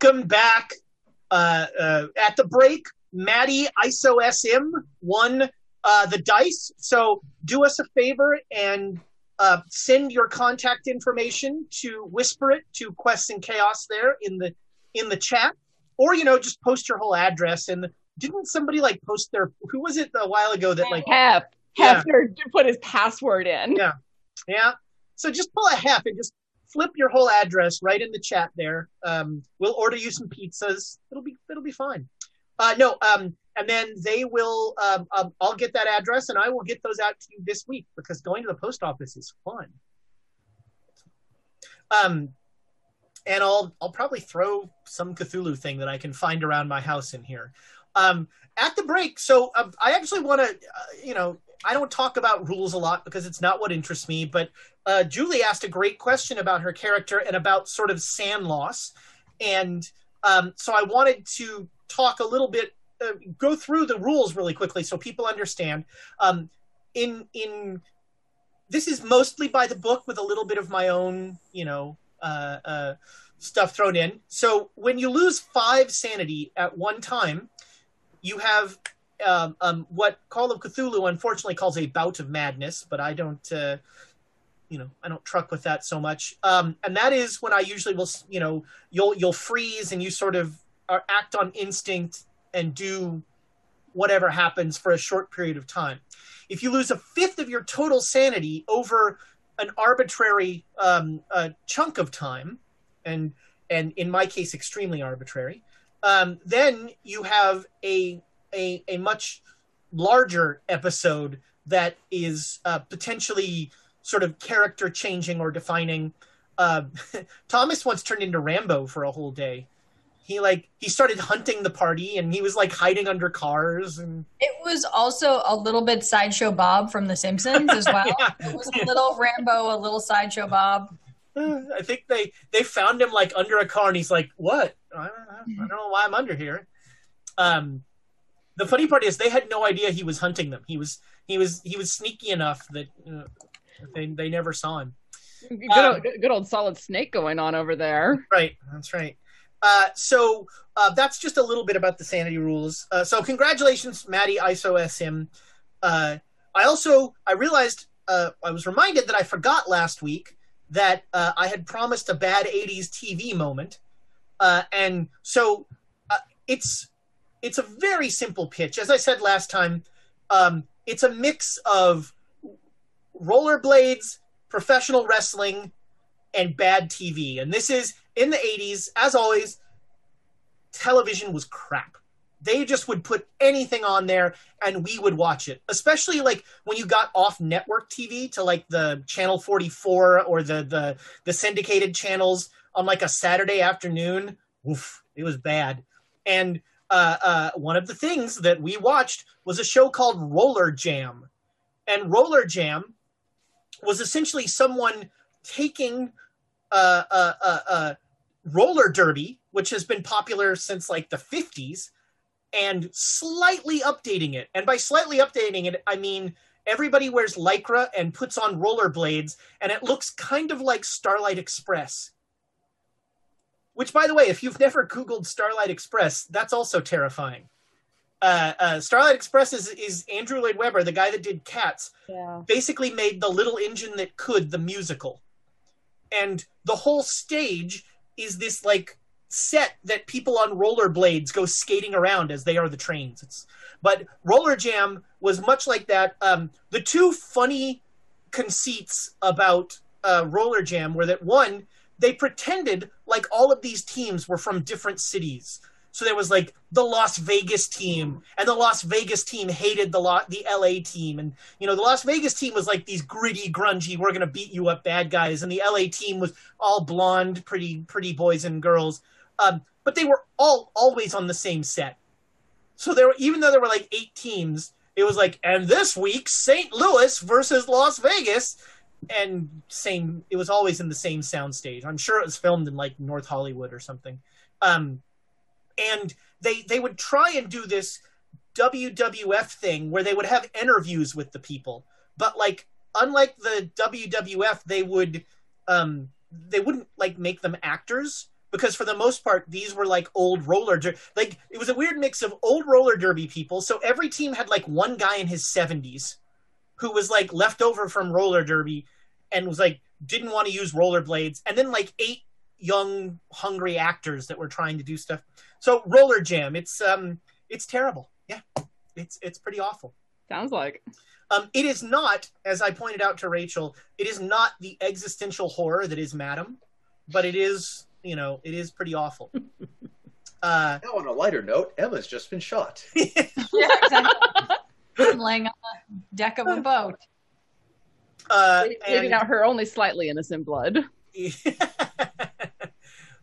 Welcome back. Uh, uh, at the break, Maddie ISO SM won uh, the dice. So do us a favor and uh, send your contact information to whisper it to Quests and Chaos there in the in the chat, or you know just post your whole address. And didn't somebody like post their who was it a while ago that like Hef. Yeah. Hefner put his password in. Yeah. Yeah. So just pull a half and just flip your whole address right in the chat there. Um, we'll order you some pizzas. It'll be it'll be fine. Uh, no, um, and then they will. Um, um, I'll get that address and I will get those out to you this week because going to the post office is fun. Um, and I'll I'll probably throw some Cthulhu thing that I can find around my house in here. Um, at the break, so um, I actually want to, uh, you know, I don't talk about rules a lot because it's not what interests me. But uh, Julie asked a great question about her character and about sort of SAN loss, and um, so I wanted to talk a little bit, uh, go through the rules really quickly so people understand. Um, in in this is mostly by the book with a little bit of my own, you know, uh, uh, stuff thrown in. So when you lose five sanity at one time, you have um, um, what Call of Cthulhu unfortunately calls a bout of madness, but I don't, uh, you know, I don't truck with that so much. Um, and that is when I usually will, you know, you'll you'll freeze and you sort of are, act on instinct and do whatever happens for a short period of time. If you lose a fifth of your total sanity over an arbitrary um, chunk of time, and and in my case, extremely arbitrary, um, then you have a, a a much larger episode that is uh, potentially sort of character changing or defining. Uh, Thomas once turned into Rambo for a whole day. He like he started hunting the party and he was like hiding under cars and It was also a little bit sideshow Bob from The Simpsons as well. It was a little Rambo, a little sideshow Bob. Uh, I think they they found him like under a car, and he's like, "What? I don't, know. I don't know why I'm under here." Um, the funny part is they had no idea he was hunting them. He was he was he was sneaky enough that uh, they they never saw him. Good, Um, old, good old solid snake going on over there. Right, that's right. Uh, so uh, that's just a little bit about the sanity rules. Uh, so congratulations, Maddie ISO SM. Uh, I also I realized uh, I was reminded that I forgot last week that uh, I had promised a bad '80s TV moment, uh, and so uh, it's it's a very simple pitch. As I said last time, um, it's a mix of rollerblades, professional wrestling, and bad TV. And this is in the 80s, as always, television was crap. They just would put anything on there and we would watch it. Especially like when you got off network TV to like the channel 44 or the the the syndicated channels on like a Saturday afternoon. Oof, it was bad. And uh, uh, one of the things that we watched was a show called Roller Jam. And Roller Jam was essentially someone taking uh, uh, uh, uh, roller derby, which has been popular since like the 50s, and slightly updating it. And by slightly updating it, I mean everybody wears lycra and puts on rollerblades, and it looks kind of like Starlight Express. Which, by the way, if you've never Googled Starlight Express, that's also terrifying. Uh, uh, Starlight Express is, is Andrew Lloyd Webber, the guy that did Cats, Yeah. basically made the little engine that could the musical and the whole stage is this like set that people on rollerblades go skating around as they are the trains it's but roller jam was much like that um, the two funny conceits about uh, roller jam were that one they pretended like all of these teams were from different cities So there was like the Las Vegas team, and the Las Vegas team hated the Lo- the LA team, and you know the Las Vegas team was like these gritty, grungy, we're gonna beat you up bad guys, and the LA team was all blonde, pretty pretty boys and girls. Um, but they were all always on the same set. So there, were, even though there were like eight teams, it was like, and this week St. Louis versus Las Vegas, and same. It was always in the same soundstage. I'm sure it was filmed in like North Hollywood or something. Um, and they they would try and do this WWF thing where they would have interviews with the people, but like unlike the WWF, they would um, they wouldn't like make them actors because for the most part these were like old roller der- like it was a weird mix of old roller derby people so every team had like one guy in his 70s who was like left over from roller derby and was like didn't want to use rollerblades and then like eight young hungry actors that were trying to do stuff so roller jam it's um it's terrible yeah it's it's pretty awful Sounds like. um, it is not, as I pointed out to Rachel, it is not the existential horror that is Madam, but it is, you know, it is pretty awful. Uh, now, on a lighter note, Emma's just been shot. Yeah, exactly. I'm laying on the deck of a boat. Uh, Bleeding and, out her only slightly innocent blood.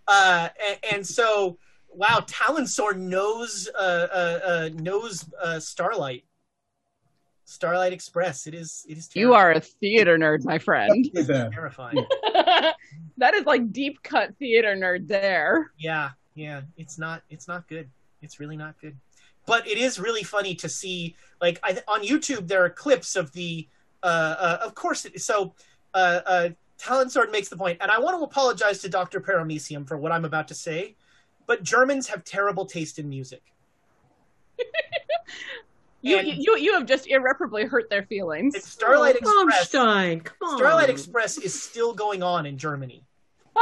uh, and, and so, wow, Talonsor knows uh, uh, uh, knows uh, Starlight. Starlight Express. It is. It is. You are a theater nerd, my friend. terrifying. that is like deep cut theater nerd there. Yeah, yeah. It's not. It's not good. It's really not good. But it is really funny to see. Like I, on YouTube, there are clips of the. Uh, uh, of course. It, so, uh, uh, Talonsword makes the point, and I want to apologize to Doctor Paramecium for what I'm about to say, but Germans have terrible taste in music. You, And- you you have just irreparably hurt their feelings. It's Starlight Oh, Express. Rammstein, come on. Starlight Express is still going on in Germany.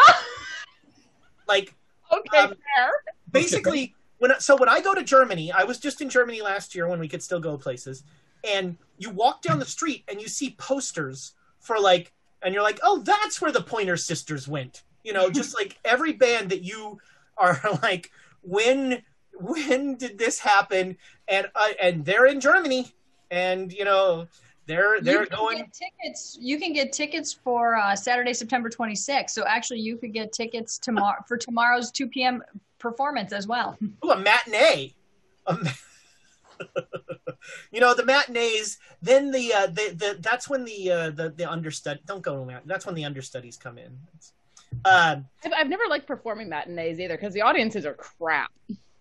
like okay, um, fair. basically when I- so when I go to Germany, I was just in Germany last year when we could still go places, and you walk down the street and you see posters for like, and you're like, oh, that's where the Pointer Sisters went. You know, just like every band that you are like, when when did this happen? And uh, and they're in Germany, and you know they're they're you can going. get tickets. You can get tickets for uh, Saturday, September 26th. So actually, you could get tickets tomorrow for tomorrow's 2 p.m. performance as well. Ooh, a matinee. A ma- you know the matinees. Then the uh, the, the that's when the uh, the the understudy. Don't go to mat. That's when the understudies come in. Uh, I've, I've never liked performing matinees either because the audiences are crap.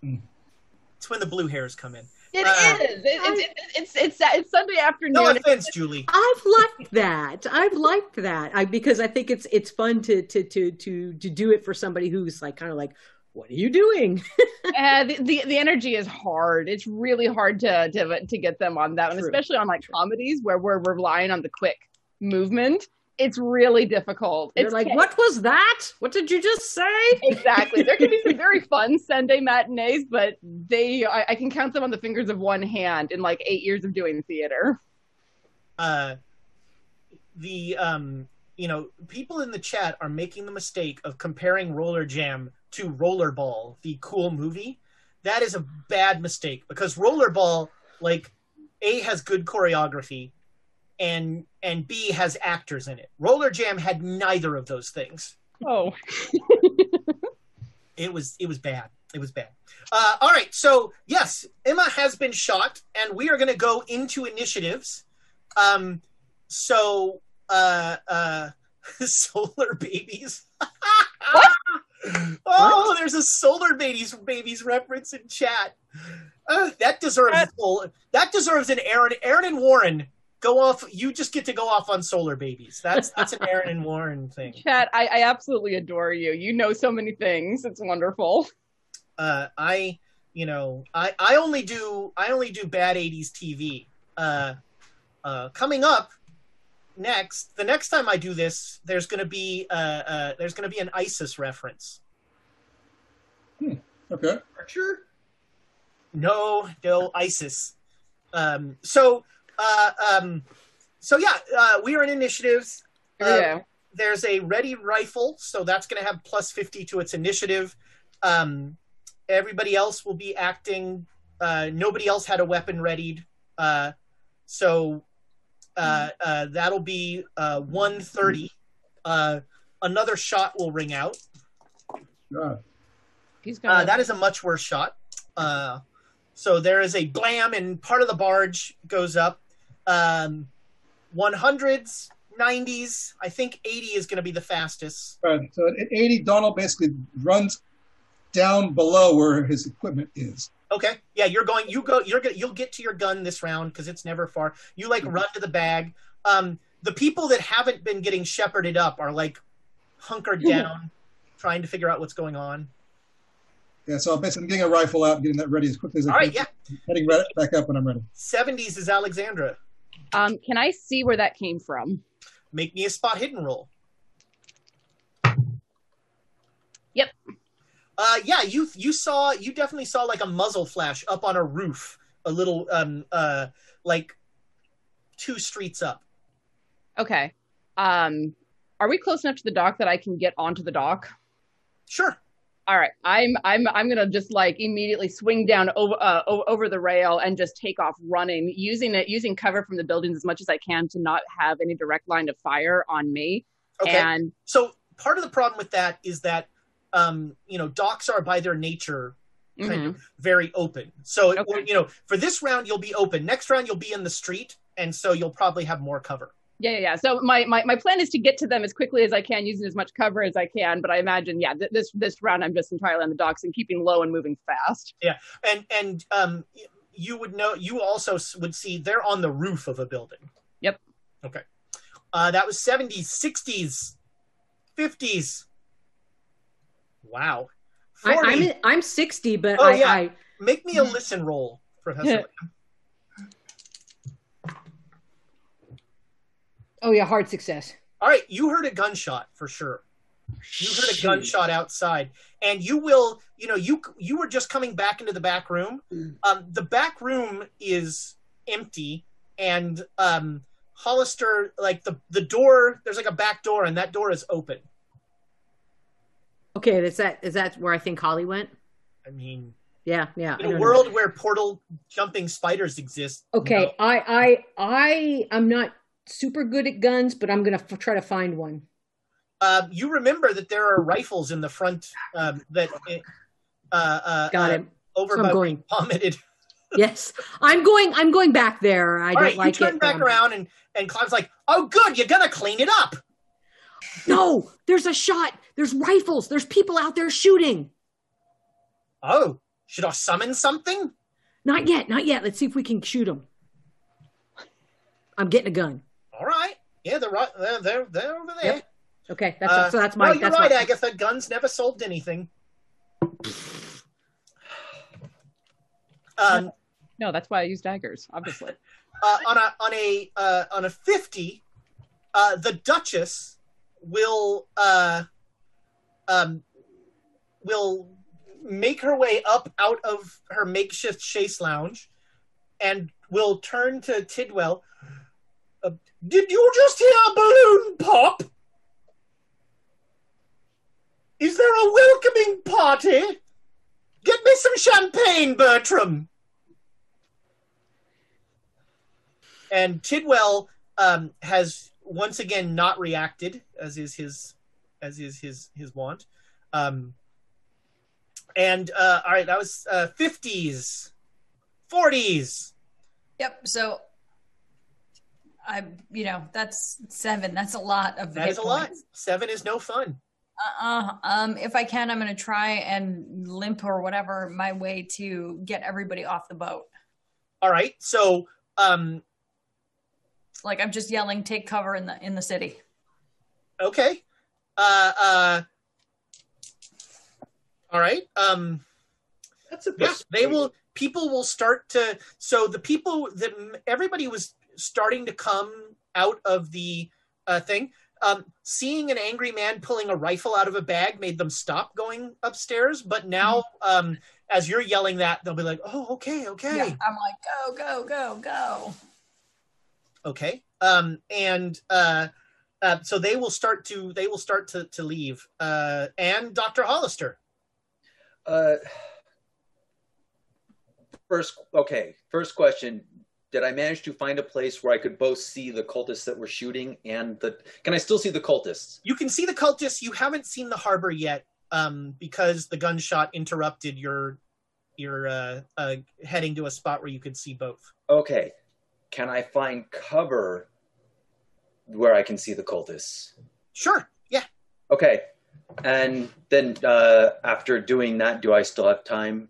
it's when the blue hairs come in. It Uh, is. It, it's, it's it's it's Sunday afternoon. No offense, Julie. I've liked that. I've liked that. I because I think it's it's fun to to to to to do it for somebody who's like kind of like, what are you doing? uh, the, the the energy is hard. It's really hard to to to get them on that, and True. especially on like comedies where we're relying on the quick movement. It's really difficult. They're it's like, what was that? What did you just say? Exactly. There can be some very fun Sunday matinees, but they I, I can count them on the fingers of one hand in like eight years of doing theater. Uh, the um, you know, people in the chat are making the mistake of comparing Roller Jam to Rollerball, the cool movie. That is a bad mistake because Rollerball, like, A has good choreography, and and B has actors in it. Roller Jam had neither of those things. Oh, It was it was bad. It was bad. Uh, all right, so yes, Emma has been shot, and we are going to go into initiatives. Um, so uh, uh, solar babies. oh, there's a solar babies babies reference in chat. Uh, that deserves full, that deserves an Aaron Aaron and Warren go off. You just get to go off on solar babies. That's that's an Aaron and Warren thing. Chat, I, I absolutely adore you. You know so many things. It's wonderful. uh, I, you know, I, I only do I only do bad '80s TV. Uh, uh, coming up next, the next time I do this, there's going to be uh, uh, there's going to be an ISIS reference. Okay. Archer? No, no ISIS. Um, so, uh, um, so yeah, uh, we are in initiatives. Here Uh, we go. there's a ready rifle, so that's going to have plus 50 to its initiative. Um, everybody else will be acting. Uh, nobody else had a weapon readied, uh, so uh, uh, that'll be uh, one thirty. Uh, another shot will ring out. God. He's Uh, that is a much worse shot. Uh, so there is a blam, and part of the barge goes up. Um, 100s, 90s. I think 80 is going to be the fastest. Right. So at 80, Donald basically runs down below where his equipment is. Okay. Yeah, you're going. You go. You're gonna. You'll get to your gun this round because it's never far. You like run to the bag. Um, the people that haven't been getting shepherded up are like hunkered down, trying to figure out what's going on. Yeah, so I'm basically getting a rifle out getting that ready as quickly as I All can. right. Yeah. Heading right back up when I'm ready. 70s is Alexandra. Um, can I see where that came from? Make me a spot hidden roll. Uh, yeah, you you saw you definitely saw like a muzzle flash up on a roof, a little um uh like two streets up. Okay. Um, are we close enough to the dock that I can get onto the dock? Sure. All right. I'm I'm I'm gonna just like immediately swing down over uh, over the rail and just take off running, using it using cover from the buildings as much as I can to not have any direct line of fire on me. Okay. And So part of the problem with that is that um you know docks are by their nature kind Mhm. of very open. So it, you know for this round you'll be open. Next round you'll be in the street, and so you'll probably have more cover. Yeah, yeah, yeah. So my, my, my plan is to get to them as quickly as I can, using as much cover as I can. But I imagine, yeah, th- this this round I'm just entirely on the docks and keeping low and moving fast. Yeah, and and um, you would know. You also would see they're on the roof of a building. Yep. Okay. Uh, that was seventies, sixties, fifties. Wow. I, 40. I'm I'm 60, but oh I, yeah. I Make me a listen roll, Professor. oh yeah, hard success. All right, you heard a gunshot for sure. You heard a gunshot outside, and you will. You know, you you were just coming back into the back room. Um, the back room is empty, and um, Hollister, like the the door, there's like a back door, and that door is open. Okay, is that is that where I think Holly went? I mean, Yeah, yeah. In a don't know. world where portal jumping spiders exist, Okay, I I I I'm not super good at guns, but I'm gonna f- try to find one. um, you remember that there are rifles in the front um, that uh, uh, Got uh, it. over So I'm by going- vomited. Yes, I'm going. I'm going back there. I All don't right, like you turn it. back around and and Clive's like, "Oh, good, you're gonna clean it up." No, there's a shot. There's rifles. There's people out there shooting. Oh, should I summon something? Not yet. Not yet. Let's see if we can shoot them. I'm getting a gun. All right, yeah, they're right. They're they're, they're over there. Yep. Okay, that's Uh, so that's my. No, you're that's right, my, Agatha. Guns never solved anything. Um, No, that's why I use daggers, obviously. uh, on a on a uh, on a fifty, uh, the Duchess will uh, um, will make her way up out of her makeshift chase lounge, and will turn to Tidwell. Uh, Did you just hear a balloon pop? Is there a welcoming party? Get me some champagne, Bertram. And Tidwell um, has once again not reacted, as is his, as is his his wont. Um, and uh, all right, that was fifties, forties. Yep. So I, you know, that's seven. That's a lot of That is a lot. Seven is no fun. Uh-uh. Um, if I can, I'm going to try and limp or whatever my way to get everybody off the boat. All right, so um, Like I'm just yelling, "Take cover in the in the city." okay, uh, uh, all right. Um, That's a yeah, they will. People will start to. So the people that everybody was starting to come out of the uh, thing. Um, seeing an angry man pulling a rifle out of a bag made them stop going upstairs. But now, um, as you're yelling that, they'll be like, "Oh, okay, okay." Yeah, I'm like, "Go, go, go, go!" Okay. Um, and uh, uh, so they will start to they will start to to leave. Uh, and Doctor Hollister. Uh, First, okay. First question: Did I manage to find a place where I could both see the cultists that were shooting and the? Can I still see the cultists? You can see the cultists. You haven't seen the harbor yet, um, because the gunshot interrupted your your uh, uh, heading to a spot where you could see both. Okay. Can I find cover where I can see the cultists? Sure. Yeah. Okay. And then uh, after doing that, do I still have time?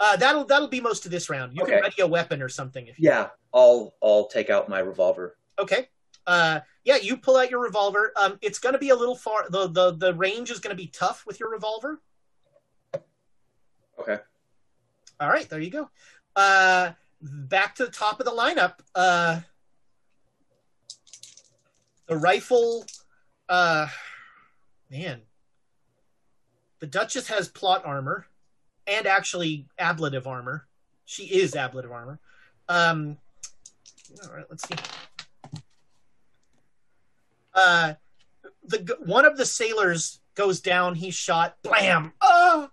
Uh, that'll that'll be most of this round. You Okay. can ready a weapon or something if you Yeah, I'll I'll take out my revolver. Okay. Uh, yeah, you pull out your revolver. Um, it's going to be a little far. The the the range is going to be tough with your revolver. Okay. All right, there you go. Uh, back to the top of the lineup. Uh, the rifle. Uh, man, the Duchess has plot armor, and actually ablative armor. She is ablative armor. Um, all right, let's see. Uh, the one of the sailors goes down. He's shot. Blam! Oh,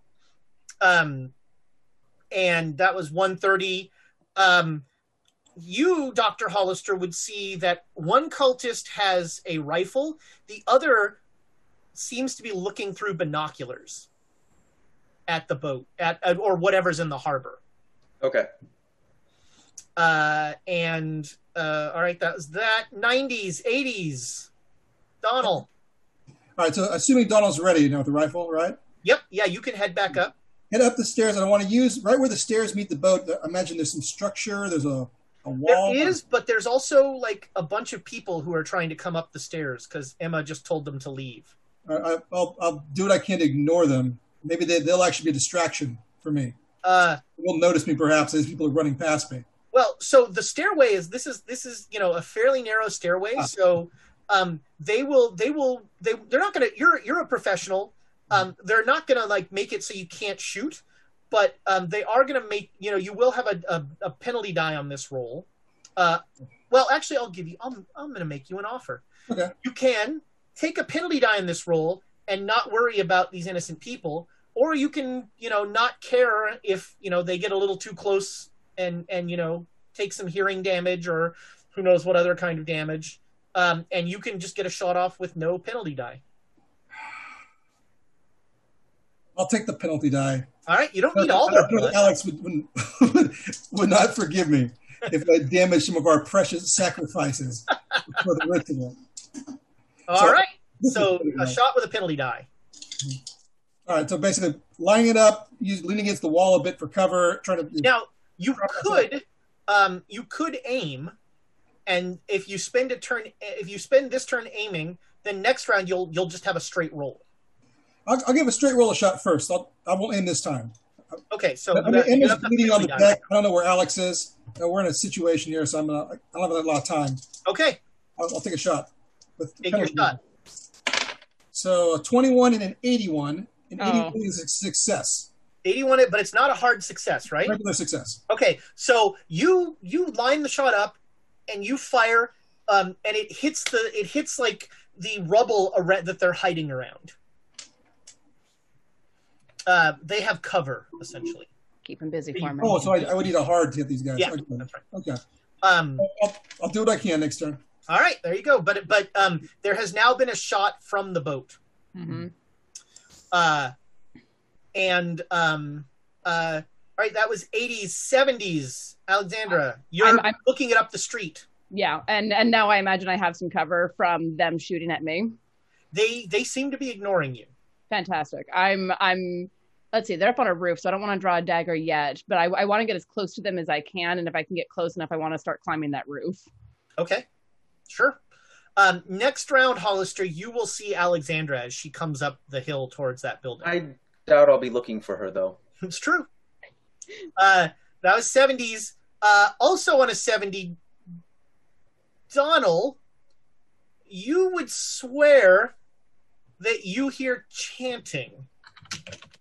um, and that was 130. Um, you, Dr. Hollister, would see that one cultist has a rifle, the other seems to be looking through binoculars at the boat, at, at or whatever's in the harbor. Okay. Uh, and uh, all right, that was that. 90s, 80s. Donald. All right, so assuming Donald's ready, you know, with the rifle, right? Yep, yeah, you can head back up. Head up the stairs, and I want to use right where the stairs meet the boat. I imagine there's some structure. There's a, a wall. There is, but there's also like a bunch of people who are trying to come up the stairs because Emma just told them to leave. I, I, I'll, I'll do what I can to ignore them. Maybe they, they'll actually be a distraction for me. Uh, will notice me perhaps as people are running past me. well, so the stairway is this is this is you know a fairly narrow stairway, Ah. so um, they will they will they they're not gonna you're you're a professional. Um, they're not gonna like make it so you can't shoot, but um, they are gonna make you know you will have a, a, a penalty die on this roll. Uh, well, actually, I'll give you. I'm I'm gonna make you an offer. Okay. You can take a penalty die in this roll and not worry about these innocent people, or you can you know not care if you know they get a little too close and and you know take some hearing damage or who knows what other kind of damage. Um, and you can just get a shot off with no penalty die. I'll take the penalty die. All right, you don't need all blood. Alex would, would, would not forgive me if I damaged some of our precious sacrifices for the ritual. All So- right, so a shot with a penalty die. All right, so basically lining it up, use, leaning against the wall a bit for cover, trying to. Now you could, um, you could aim, and if you spend a turn, if you spend this turn aiming, then next round you'll you'll just have a straight roll. I'll, I'll give a straight roll a shot first. I'll, I won't aim this time. Okay, so I you mean, got- you Emma's have the bleeding on the penalty deck. I don't know where Alex is. Uh, we're in a situation here, so I'm gonna, I don't have a lot of time. Okay, I'll, I'll take a shot. With take your shot. So a 21 and an 81. An Oh. 81 is a success. 81 but it's not a hard success right Regular success. okay so you you line the shot up and you fire um and it hits the it hits like the rubble around, that they're hiding around uh they have cover essentially Keep him busy for me. Oh, so I, I would need a hard to hit these guys. Yeah, okay. that's right. Okay. um I'll, I'll do what I can next turn. all right there you go but but um there has now been a shot from the boat Mm-hmm. uh and um uh all right that was 80s 70s alexandra you're I'm- I'm- looking it up the street Yeah, and and now I imagine I have some cover from them shooting at me. they they seem to be ignoring you Fantastic. I'm I'm. Let's see, they're up on a roof, so I don't want to draw a dagger yet, but I, I want to get as close to them as I can, and if I can get close enough, I want to start climbing that roof. Okay, sure. Um, next round, Hollister, you will see Alexandra as she comes up the hill towards that building. I doubt I'll be looking for her though. It's true. Uh, that was 70s. Uh, also on a 70, Donald, you would swear that you hear chanting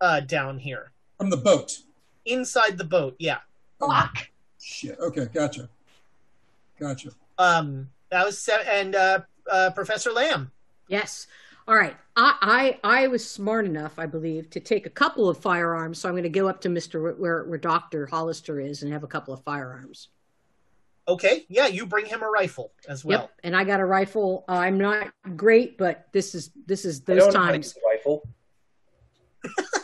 uh, down here From the boat. inside the boat. Yeah. Fuck. Shit. Okay, gotcha. Gotcha. Um, that was se- and uh, uh, Professor Lamm. Yes. All right. I, I I was smart enough, I believe, to take a couple of firearms. So I'm going to go up to Mister where where Doctor Hollister is and have a couple of firearms. Okay, yeah, you bring him a rifle as well. Yep. And I got a rifle. Uh, I'm not great, but this is this is I those don't know how to times. use a rifle.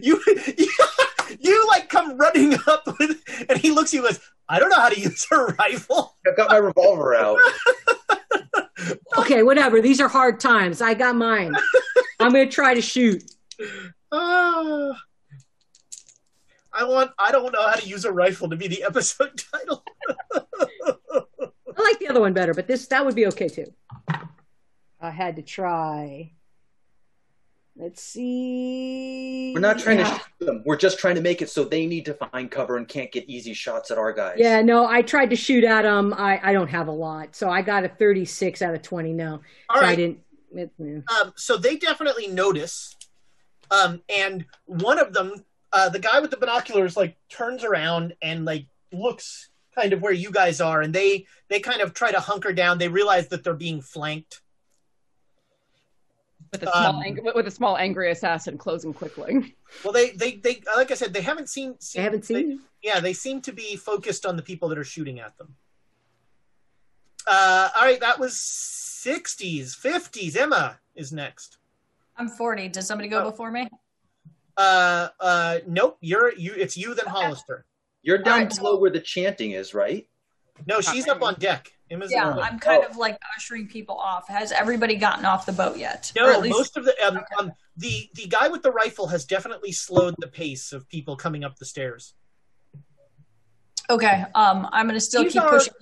You, you like come running up with, and he looks at you and goes, "I don't know how to use a rifle." I've got my revolver out. Okay, whatever. These are hard times. I got mine. I'm going to try to shoot. Ah. I want. I don't know how to use a rifle to be the episode title. I like the other one better, but this that would be okay too. I had to try. Let's see. We're not trying Yeah. to shoot them. We're just trying to make it so they need to find cover and can't get easy shots at our guys. Yeah, no, I tried to shoot at them. I, I don't have a lot, so I got a 36 out of 20. No, All so I didn't. it- yeah. Um, so they definitely notice, um, and one of them, uh, the guy with the binoculars, like turns around and like looks kind of where you guys are, and they they kind of try to hunker down. They realize that they're being flanked. With a small Um, ang- with a small angry assassin closing quickly. Well, they they they like I said, they haven't seen. seen They haven't seen. yeah, they seem to be focused on the people that are shooting at them. Uh, all right, that was 60s, 50s. Emma is next. I'm 40. Does somebody go before me? Uh, uh, nope, you're you. It's you then Hollister. You're down Alright, so- below where the chanting is, right? No, she's up on deck. Emma's Yeah, on- I'm kind Oh. of like ushering people off. Has everybody gotten off the boat yet? No, at least- most of the um, um the the guy with the rifle has definitely slowed the pace of people coming up the stairs. Okay. Um, I'm gonna still These keep are- pushing.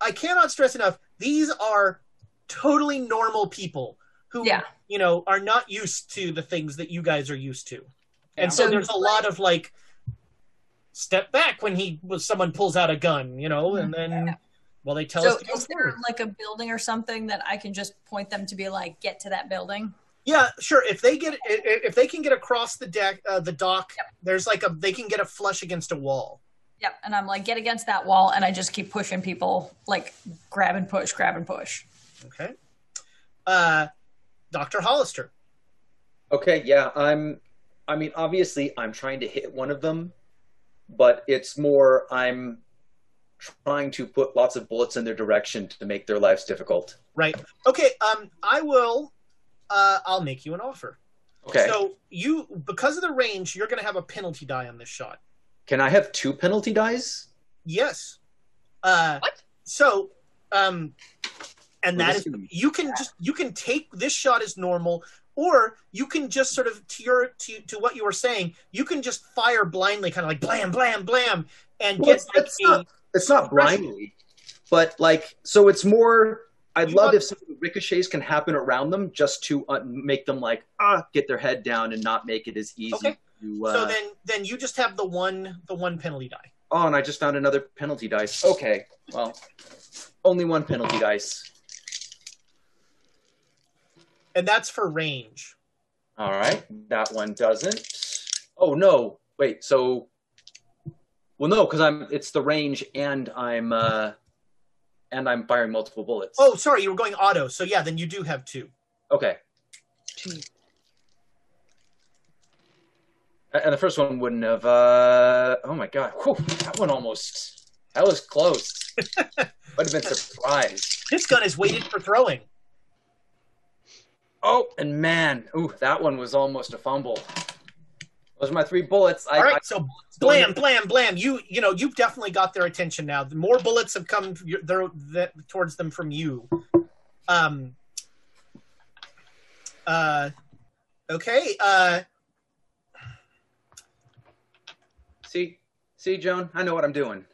I cannot stress enough. These are totally normal people who Yeah. you know are not used to the things that you guys are used to, Yeah. and so So- there's a lot of like step back when he was someone pulls out a gun, you know, and then well they tell So us to go is there forward. like a building or something that I can just point them to be like, get to that building? Yeah, sure. If they get i- i- if they can get across the deck, uh, the dock, there's like a they can get a flush against a wall. Yep. And I'm like, get against that wall, and I just keep pushing people, like grab and push, grab and push. Okay. Uh, Doctor Hollister. Okay, yeah, I'm. I mean, obviously, I'm trying to hit one of them, but it's more I'm trying to put lots of bullets in their direction to make their lives difficult. Right. Okay. Um, I will. Uh, I'll make you an offer. Okay. So you, because of the range, you're going to have a penalty die on this shot. Can I have two penalty dies? Yes. Uh, What? So, um, and Well, that this you can just you can take this shot as normal, or you can just sort of to your to to what you were saying, you can just fire blindly, kind of like blam blam blam, and Well, get it's, like it's a not. It's not blindly, but like, so it's more. I'd You love want- if some of the ricochets can happen around them, just to uh, make them like ah, get their head down and not make it as easy. Okay. To, uh, so then then you just have the one the one penalty die. Oh, and I just found another penalty dice. Okay, well, only one penalty dice. And that's for range. All right, that one doesn't. Oh no, wait. So, well, no, because I'm. It's the range, and I'm. uh And I'm firing multiple bullets. Oh, sorry, you were going auto. So yeah, then you do have two. okay. And the first one wouldn't have. uh Oh my god, Whew, that one almost. That was close. Would have been surprised. This gun is weighted for throwing. Oh, and man, ooh, that one was almost a fumble. Those are my three bullets. I, All right, I- so blam, blam, blam. You, you know, you've definitely got their attention now. The more bullets have come that, towards them from you. Um. Uh. Okay. Uh. see, see, Joan, I know what I'm doing.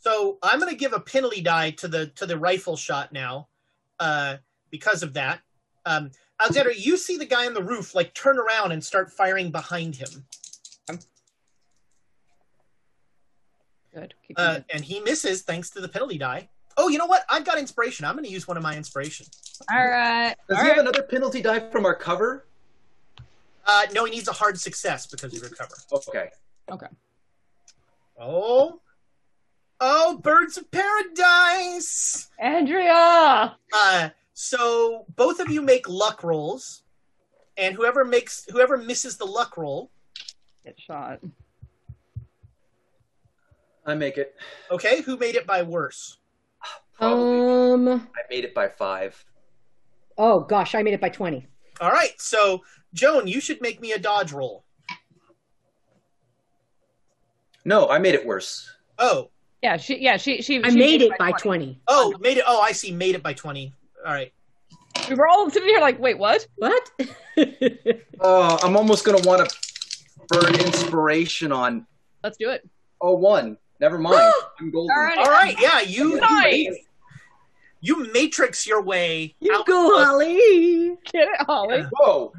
So I'm going to give a penalty die to the to the rifle shot now, uh, because of that. Um, Alexander, you see the guy on the roof like turn around and start firing behind him, Good. Keep uh, and he misses thanks to the penalty die. Oh, you know what? I've got inspiration. I'm going to use one of my inspiration. All right. Does All he have another penalty die from our cover? Uh, no, he needs a hard success because you recover. Okay. okay. Oh, oh, birds of paradise. Andrea. Uh, So both of you make luck rolls, and whoever makes whoever misses the luck roll, Get shot. I make it. okay, who made it by worse? Um. I made it by five. Oh gosh, I made it by twenty. All right, so Joan, you should make me a dodge roll. No, I made it worse. Oh, Yeah, she. Yeah, she. She. I she made did it by twenty. oh, made it. Oh, I see. Made it by twenty. All right. We were all sitting here like, wait, what? What? Oh, I'm almost gonna want to burn inspiration on Let's do it. oh one. Never mind. I'm golden. All right. All right. Yeah, you Nice. you matrix your way you out. go, of- Holly. Get it, Holly. Whoa!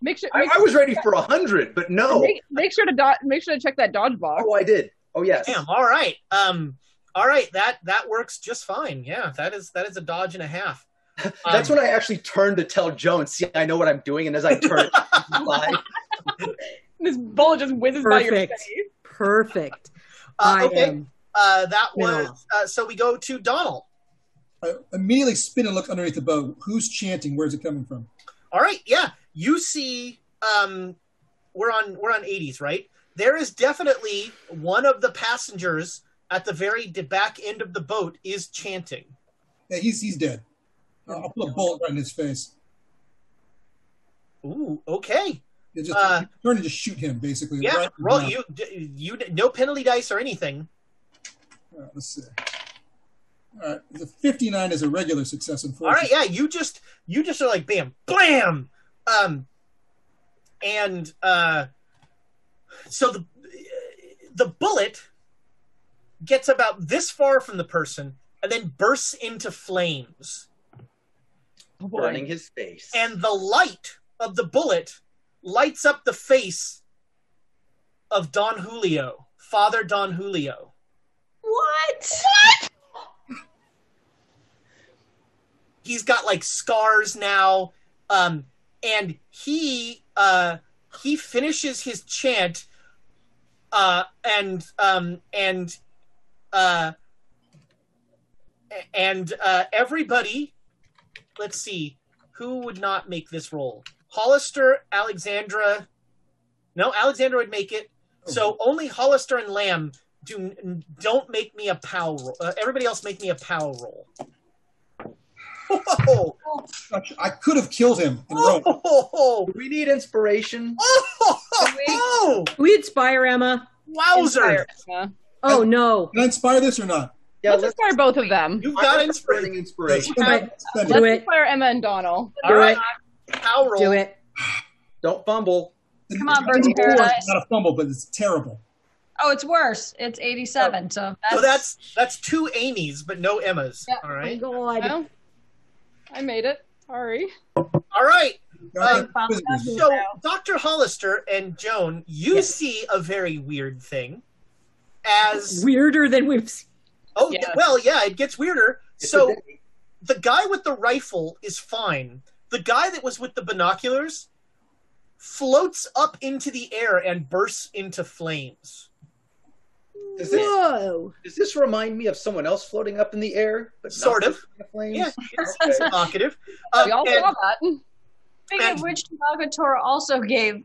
Make sure. I, Make, I was ready for a hundred, but no. make, make sure to dot. Make sure to check that dodge box. Oh, I did. Oh yes. Damn. All right. Um. All right. That that works just fine. Yeah. That is that is a dodge and a half. That's Um, when I actually turned to tell Joan, "See, I know what I'm doing." And as I turn. This bullet just whizzes by your face. Perfect. Uh, I okay. am. Uh, that was uh, so. We go to Donald. I immediately spin and look underneath the boat. Who's chanting? Where's it coming from? All right. Yeah. You see. Um. We're on. We're on 80s, right? There is definitely one of the passengers at the very back end of the boat is chanting. Yeah, he's he's dead. I'll put a bullet right in his face. Ooh. Okay. You just Uh, turn and just shoot him, basically. Yeah. right Roll. You. You. No penalty dice or anything. All right, let's see. All right, the 59 is a regular success, All unfortunately. right, yeah, you just you just are like bam, blam, um, and uh, so the the bullet gets about this far from the person and then bursts into flames, Oh, burning his face. and the light of the bullet lights up the face of Don Julio, Father Don Julio. What? he's got like scars now um and he uh he finishes his chant uh and um and uh and uh everybody let's see who would not make this roll hollister alexandra no alexandra would make it so only hollister and Lamm do don't make me a pow roll uh, everybody else make me a pow roll Whoa! Gosh, I could have killed him in Rome. Oh, Do we need inspiration? oh, We inspire Emma. wowzer! Emma. Oh no. Can I inspire this or not? Yeah, Let's let's inspire both of them. You've got burning inspiration. inspiration. Spend it, spend it. Do Let's it. inspire Emma and Donald. All Do right, it. pow roll. Do it. Don't fumble. Come on, It's Birds of not fumble, Paradise. It's not a fumble, but it's terrible. Oh, it's worse. It's 87. So that's, So that's that's two Amy's, but no Emma's. Yeah. All right, Oh Well, I made it. Sorry. all right. God, Um. So Dr. Hollister and Joan, you see a very weird thing. As Weirder than we've seen. Oh Yeah. well, yeah, it gets weirder. It's so the guy with the rifle is fine. The guy that was with the binoculars floats up into the air and bursts into flames. Does this, Whoa. does this remind me of someone else floating up in the air? But not Sort of. flames? Yeah, it's, it's Okay. evocative. Um, we all and- saw that. Speaking of which, Tamagotora also gave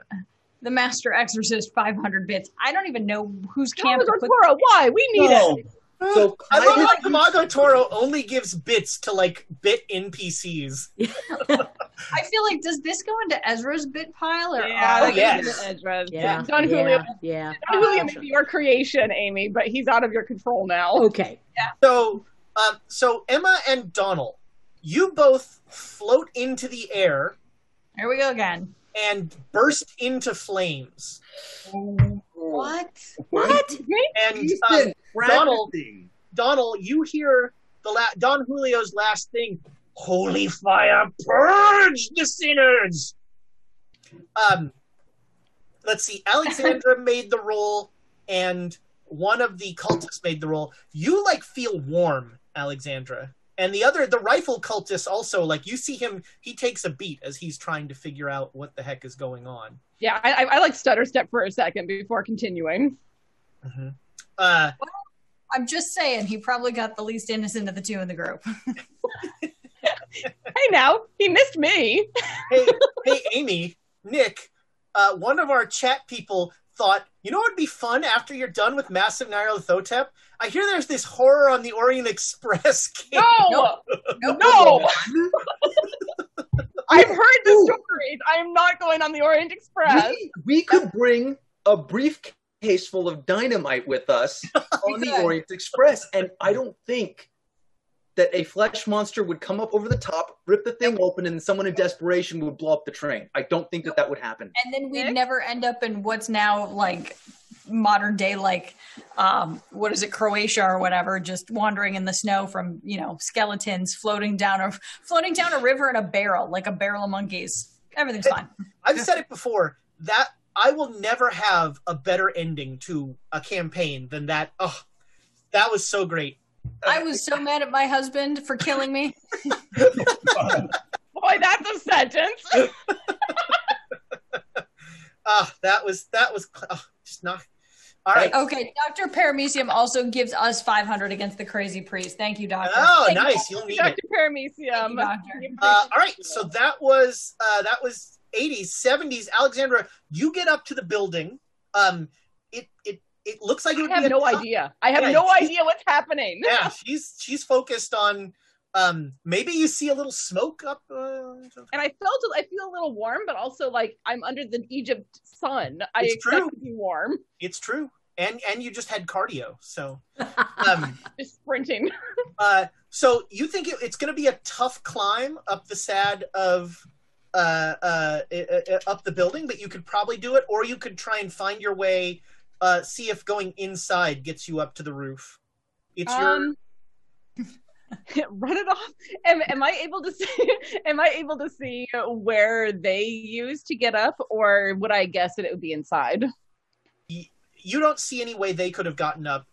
the Master Exorcist 500 bits. I don't even know whose camp to put. Tamagotora, why? We need No. it. So I love Clyde- how Tamago Toro only gives bits to like bit NPCs. I feel like does this go into Ezra's bit pile or? Yeah, Oh, yes. goes into Yeah. Don yeah, Julio. Yeah. Don Julio may be your creation, Amy, but he's out of your control now. Okay. So, um, so Emma and Donald, you both float into the air Here we go again. and burst into flames. What? What? And um, Ethan, Donald. Donald, you hear the la- Don Julio's last thing: "Holy fire, purge the sinners." Um, let's see. Alexandra made the roll, and one of the cultists made the roll. You like feel warm, Alexandra, and the other, the rifle cultist, also like you see him. He takes a beat as he's trying to figure out what the heck is going on. Yeah, I, I, I like stutter step for a second before continuing. Uh, I'm just saying he probably got the least innocent of the two in the group. hey, now he missed me. hey, hey, Amy, Nick, uh, one of our chat people thought, you know what would be fun after you're done with Masks of Nyarlathotep? I hear there's this horror on the Orient Express game. No, no, no. I've heard the stories. I am not going on the Orient Express. We, we could bring a briefcase full of dynamite with us on the Orient Express, and I don't think that a flesh monster would come up over the top, rip the thing open, and someone in desperation would blow up the train. I don't think that that would happen. And then we'd never end up in what's now like modern day, like um, what is it, Croatia or whatever, just wandering in the snow from you know skeletons floating down a floating down a river in a barrel, like a barrel of monkeys. Everything's fine. I've said it before that I will never have a better ending to a campaign than that. Oh, that was so great. I was so mad at my husband for killing me. Boy, that's a sentence. Ah, that was that was oh, just not. All right. Okay, Dr. Paramecium also gives us 500 against the crazy priest. Thank you, Doctor. Oh, Thank nice. Doctor. You'll need Dr. it. Paramecium. Doctor. Uh, all right, so that was uh, that was 80s, 70s. Alexandra, you get up to the building. Um, it it it looks like it would I have be a no tough- idea. I have Yeah, no idea what's happening. Yeah, she's she's focused on. Um, maybe you see a little smoke up. Uh, And I felt I feel a little warm, but also like I'm under the Egypt sun. I It's expect true. to be warm. it's true, and and you just had cardio, so. Um, Just sprinting. Uh, so you think it, it's going to be a tough climb up the sad of uh, uh, up the building, but you could probably do it, or you could try and find your way. Uh, see if going inside gets you up to the roof. It's Um, run it off. Am, am I able to see? Am I able to see where they use to get up, or would I guess that it would be inside? your. You don't see any way they could have gotten up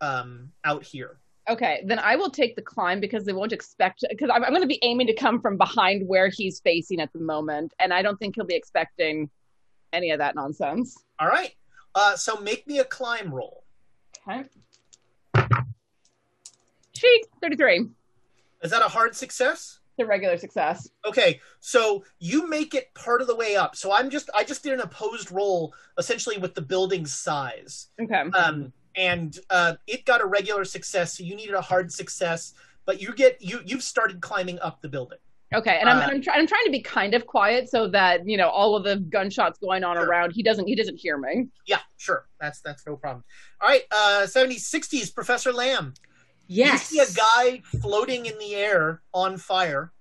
um, out here. Okay, then I will take the climb because they won't expect. Because I'm, I'm going to be aiming to come from behind where he's facing at the moment, and I don't think he'll be expecting any of that nonsense. All right. Uh, so make me a climb roll. Okay. Cheat, 33. Is that a hard success? The regular success. Okay, so you make it part of the way up. So I'm just I just did an opposed roll essentially with the building's size. Okay. Um and uh it got a regular success, so you needed a hard success, but you get you you've started climbing up the building. Okay, and I'm Uh, I'm, try- I'm trying to be kind of quiet so that you know all of the gunshots going on around he doesn't he doesn't hear me. Yeah, sure. That's that's no problem. All right, uh 70s 60s Professor Lamm. Yes. You see a guy floating in the air on fire.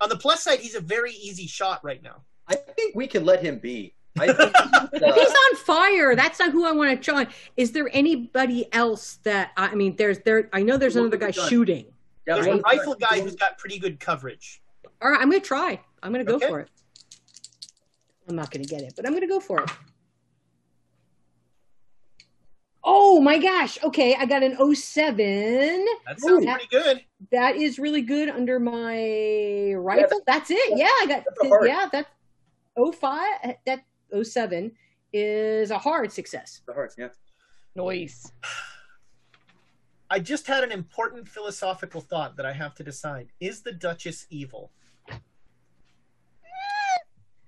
On the plus side, he's a very easy shot right now. I think we can let him be. I think, If uh, he's on fire, that's not who I want to join. Is there anybody else that I mean? There's there. I know there's another guy Gun. shooting. yeah, There's a rifle guy who's got pretty good coverage. All right, I'm gonna try. I'm gonna go Okay. for it. I'm not gonna get it, but I'm gonna go for it. Oh my gosh! Okay, I got an 07. That sounds Ooh. pretty good. That is really good under my rifle. that's it. Yeah, I got. That's. Yeah, that 05. That 07 is a hard success. the hearts, yeah. Noise. I just had an important philosophical thought that I have to decide. Is the Duchess evil?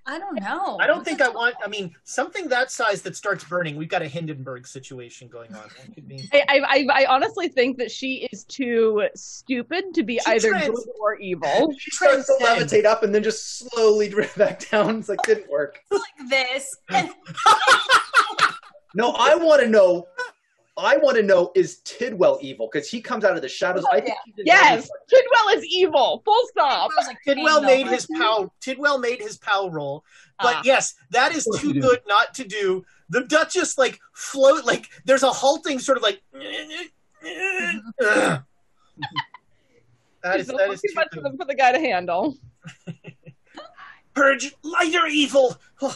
I don't know. I don't think I want. I mean, something that size that starts burning. We've got a Hindenburg situation going on. Be. I, I I I honestly think that she is too stupid to be She either trans- good or evil. She starts to levitate up and then just slowly drift back down. It's like didn't work. like this. No, I want to know. I want to know is Tidwell evil because he comes out of the shadows. I think he's in Yes, Tidwell is evil. Full stop. I like, Tidwell made his pow. Tidwell made his pow roll. But Ah. yes, that is too good not to do. The Duchess like float like there's a halting sort of like. Ugh. that is It's a that little is too too much for good. the, for the guy to handle. Purge lighter evil.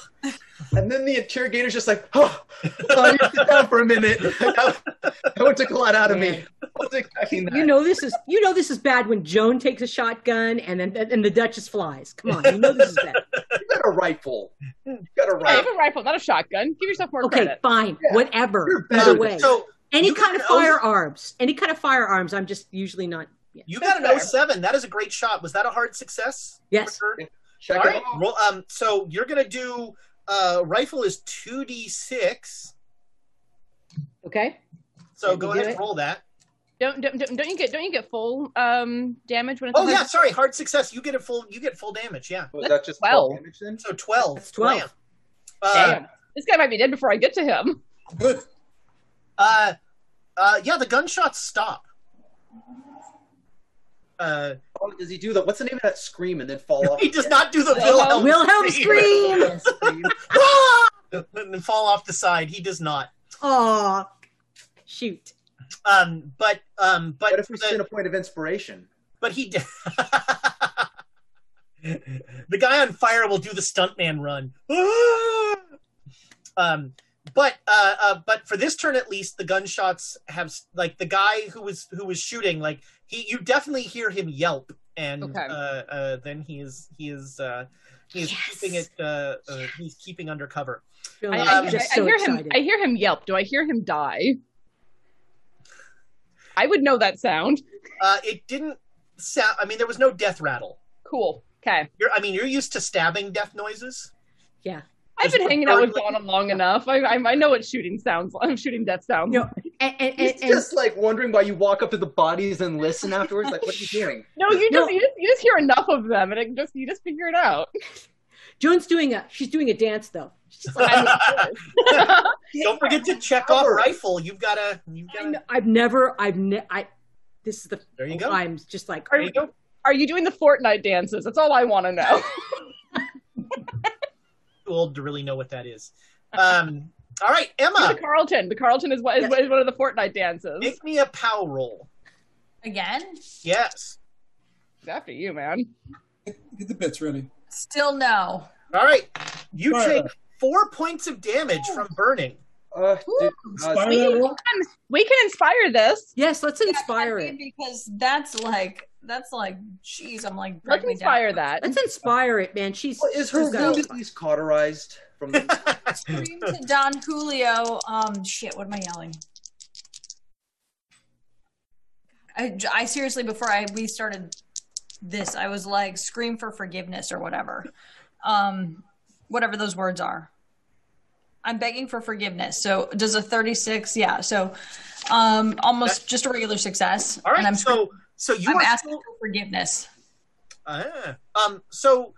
And then the interrogator's just like, oh, oh you sit down for a minute. that, that one took a lot out of me. I wasn't expecting that. You know this is you know this is bad when Joan takes a shotgun and then and the Duchess flies. Come on, you know this is bad. you got a rifle. You got a I have a rifle, not a shotgun. Give yourself more Okay, credit. fine, Yeah, whatever. you're better Either than- way, So any kind of can only- firearms, any kind of firearms. I'm just usually not You got an 07. That is a great shot. Was that a hard success? Yes. For? Check All it right. out. Roll, um, so you're gonna do uh, rifle is two d six. Okay. So Let go ahead and roll that. Don't, don't don't don't you get don't you get full um damage when it's a Oh hard- yeah, sorry, hard success. You get it full. You get full damage. Yeah. Was that just 12 damage then? So twelve. That's 12. Blam. Uh, Damn. This guy might be dead before I get to him. Good. uh, uh, yeah, the gunshots stop. Uh, does he do the what's the name of that scream and then fall off? he does not do the Wilhelm, Wilhelm scream. scream. Ah! and fall off the side. He does not. Aw. Shoot. Um, but um, but What if we the- spin a point of inspiration? but he did. the guy on fire will do the stuntman run. um, but uh, uh, but for this turn at least, the gunshots have like the guy who was who was shooting. Like he, you definitely hear him yelp, and Okay. uh, uh, then he is he is uh, he is Yes. keeping it. Uh, uh, he's keeping under cover. I, like I, I'm I, just I hear excited. him. I hear him yelp. Do I hear him die? I would know that sound. Uh, it didn't sound. I mean, there was no death rattle. Cool. Okay. You're, I mean, you're used to stabbing death noises. yeah. I've There's been hanging out with gurgling. Donna long enough. I, I I know what shooting sounds like. I'm shooting death sounds. You know, like. and, and, He's and, and just like wondering why you walk up to the bodies and listen afterwards. Like, what are you hearing? No, you No. just, you just you just hear enough of them, and it just you just figure it out. Joan's doing a she's doing a dance though. Like, Don't forget to check off rifle. You've got to. You've got I to. know- I've never I've ne- I this is the There you go. I'm just like There you go. Are you doing the Fortnite dances? That's all I want to know. Too old to really know what that is. Um. All right, Emma. the Carlton. The Carlton is what is, is one of the Fortnite dances. make me a POW roll. Again? Yes. It's after you, man. Get the bits ready. Still no. All right. You Fire. take four points of damage from burning. Uh, dude, uh, We can, we can inspire this. Yes, let's inspire Yeah, it. because that's like that's like jeez. I'm like Let's break me inspire down. that. Let's inspire it, man. She's well, is her she's wound at least cauterized from the? Scream to Don Julio. Um, shit. What am I yelling? I, I seriously before I we started this, I was like scream for forgiveness or whatever, um, whatever those words are. I'm begging for forgiveness. So does a 36? Yeah. So um, almost just a regular success. All right. And I'm so so you I'm are asking still, for forgiveness. ah, um. So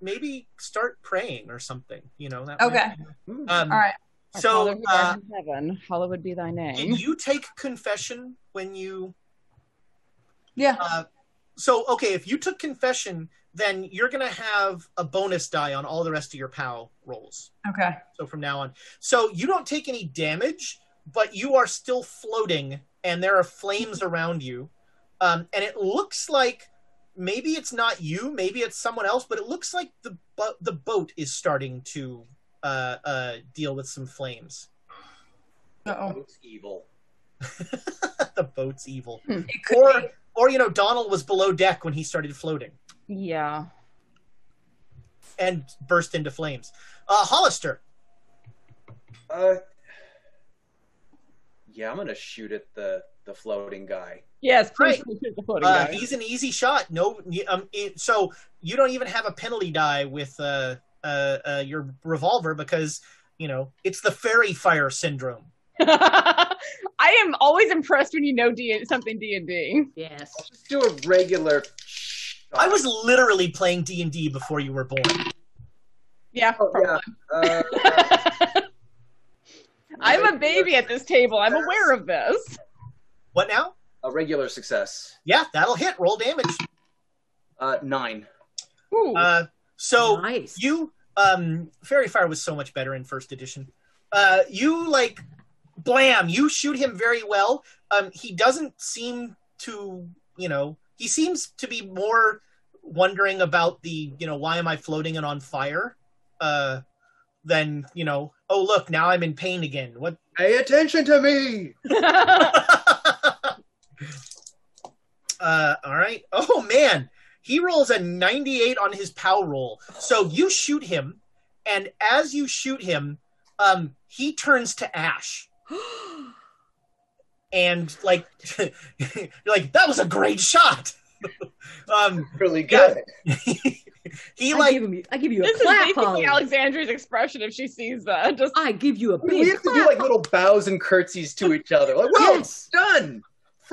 maybe start praying or something. You know that. might- Okay. Um, All right. So Father who art uh, heaven, hallowed be thy name. did you take confession when you? Yeah. Uh, so okay, if you took confession, then you're gonna have a bonus die on all the rest of your POW rolls. Okay. So from now on, so you don't take any damage, but you are still floating, and there are flames around you, um, and it looks like maybe it's not you, maybe it's someone else, but it looks like the bo- the boat is starting to uh, uh, deal with some flames. Uh-oh. It's evil. the boat's evil, or be. or you know Donald was below deck when he started floating Yeah. and burst into flames. Uh, Hollister, Uh, yeah, I'm gonna shoot at the the floating guy. Yes, please Right. shoot the floating uh, guy. he's an easy shot. No, um, it, so you don't even have a penalty die with uh, uh, uh, your revolver because you know it's the fairy fire syndrome. I am always impressed when you know D- something D and D. Yes. Just do a regular. I was literally playing D and D before you were born. Yeah, Oh, yeah. probably. Uh, I'm a baby at this table. I'm aware of this. What now? A regular success. Yeah, that'll hit. Roll damage. Uh, nine. Ooh. Uh, so nice. you um fairy fire was so much better in first edition uh you like blam you shoot him very well um he doesn't seem to you know he seems to be more wondering about the you know why am i floating and on fire uh than you know oh look now i'm in pain again what Pay attention to me. Uh, all right. Oh man, he rolls a 98 on his POW roll. So you shoot him, and as you shoot him, um, he turns to ash. and like you're like that was a great shot. um, really good. he I like give, him, I give you a This is clap, basically Holly. Alexandria's expression if she sees that. Just I give you a big We have to do like little bows and curtsies to each other. Like, well Yes. done.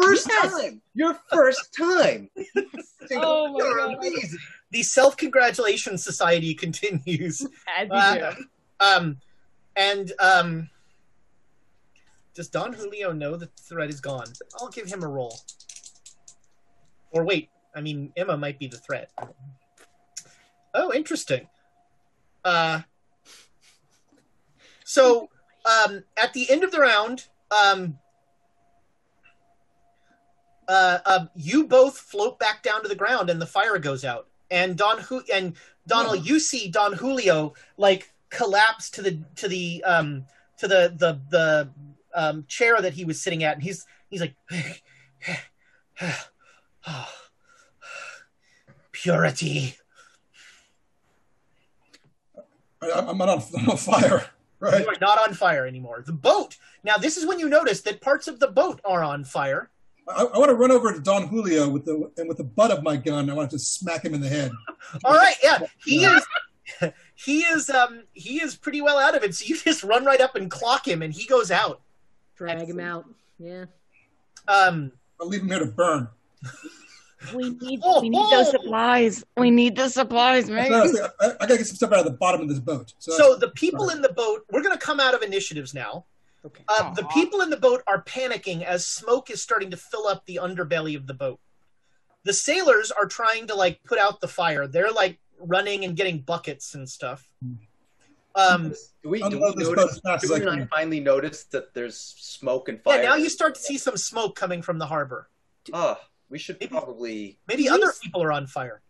First Yes. time. Your first time. Oh my You're God. amazing. The self congratulation society continues. as Uh. Um, and um, does Don Julio know that the threat is gone? I'll give him a roll. Or wait, I mean Emma might be the threat. Oh, interesting. Uh, so um, at the end of the round, um, uh, uh, you both float back down to the ground, and the fire goes out. And Don and Donald, you see Don Julio like collapse to the to the um to the the the um, chair that he was sitting at, and he's he's like purity. I'm not on, I'm on fire, right? You are not on fire anymore. The boat. Now, this is when you notice that parts of the boat are on fire. I, I want to run over to Don Julio with the and with the butt of my gun. I want to just smack him in the head. All right, yeah, he is. He is um he is pretty well out of it. So you just run right up and clock him, and he goes out. Drag him out. Yeah. Um, I'll leave him here to burn. We need Oh, we need oh. those supplies. We need the supplies, So man. I, I, I gotta get some stuff out of the bottom of this boat. So, so the people in the boat, we're going to come out of initiatives now. Okay. Uh, the people in the boat are panicking as smoke is starting to fill up the underbelly of the boat. The sailors are trying to like put out the fire. They're like running and getting buckets and stuff. Um, Do we, do we Unload this boat as notice? Do we I not finally notice that there's smoke and fire? yeah, now you start to see some smoke coming from the harbor. Ah, we should Maybe- probably. Maybe Yes. other people are on fire.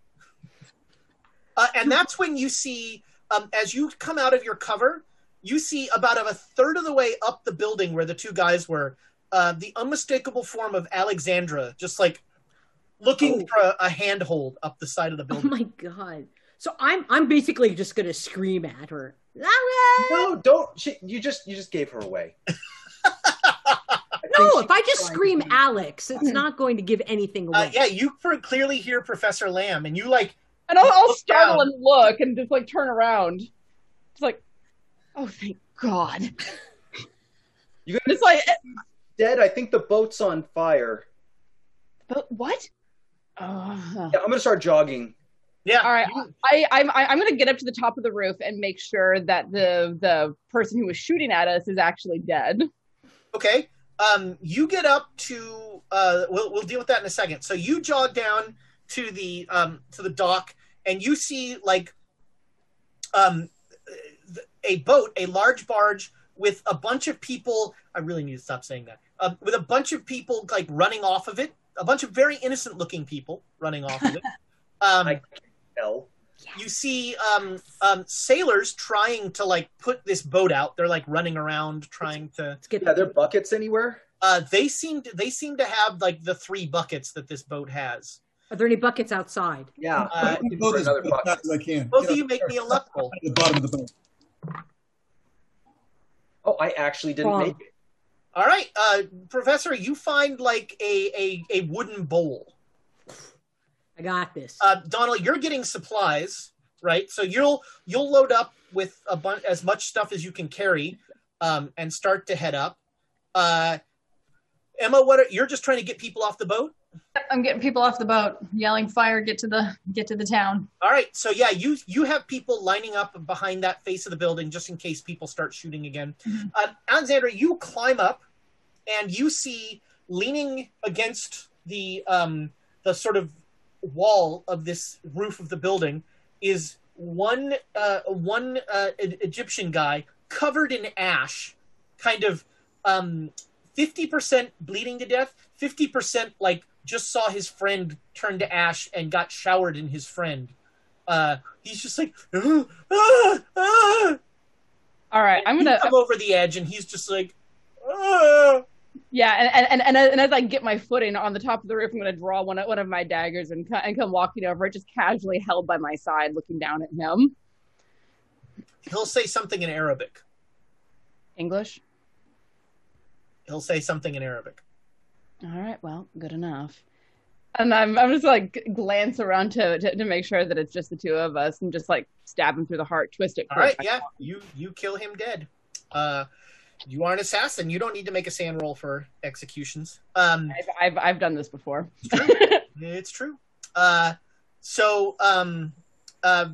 Uh, and that's when you see, um, as you come out of your cover, you see about a third of the way up the building where the two guys were, uh, the unmistakable form of Alexandra, just like looking Oh. for a, a handhold up the side of the building. Oh my god. So I'm I'm basically just gonna scream at her. No, don't. She, you just you just gave her away. No, if I just scream Alex, it's not going to give anything away. Uh, yeah, you per- clearly hear Professor Lamm, and you like And I'll, I'll startle down. and look and just like turn around. It's like, oh thank God. You guys It's like, dead. I think the boat's on fire. but what? Uh, Yeah, I'm gonna start jogging. yeah. all right, you- I, I'm I'm gonna get up to the top of the roof and make sure that the the person who was shooting at us is actually dead. Okay. Um, you get up to. Uh, we'll we'll deal with that in a second. So you jog down to the um to the dock, and you see like um a boat, a large barge with a bunch of people. I really need to stop saying that. Uh, with a bunch of people like running off of it. A bunch of very innocent looking people running off of it. Um, I Hell. you see um, um, sailors trying to like put this boat out. They're like running around trying to. Let's get Are there buckets anywhere? Uh, they seem to, they seem to have like the three buckets that this boat has. Are there any buckets outside? Yeah. Uh, I'm gonna blow for this another boat as bucket. I can. Both of you make me a there, luck roll. at the bottom of the boat. Oh, I actually didn't Wrong. make it. All right, uh, Professor, you find like a a, a wooden bowl. I got this. Uh, Donald, you're getting supplies, right? So you'll you'll load up with a bunch as much stuff as you can carry, um, and start to head up. Uh, Emma, what are, you're just trying to get people off the boat? I'm getting people off the boat, yelling fire, get to the get to the town. All right, so yeah, you you have people lining up behind that face of the building just in case people start shooting again. Mhm. Uh, Alexandra, you climb up, and you see leaning against the um, the sort of wall of this roof of the building is one uh, one uh, E- Egyptian guy covered in ash, kind of um, fifty percent bleeding to death, fifty percent like just saw his friend turn to ash and got showered in his friend. Uh, he's just like, "Ah, ah, ah." All right, I'm gonna come over the edge, and he's just like, ah. yeah, and and, and and as I get my footing on the top of the roof, I'm gonna draw one of, one of my daggers and and come walking over, just casually held by my side, looking down at him. he'll say something in Arabic. English. He'll say something in Arabic. All right, well, good enough. And I'm I'm just like glance around to, to to make sure that it's just the two of us, and just like stab him through the heart, twist it. All right, yeah, you you kill him dead. Uh, you are an assassin. You don't need to make a SAN roll for executions. Um, I've I've, I've done this before. it's true. Uh, so um, uh,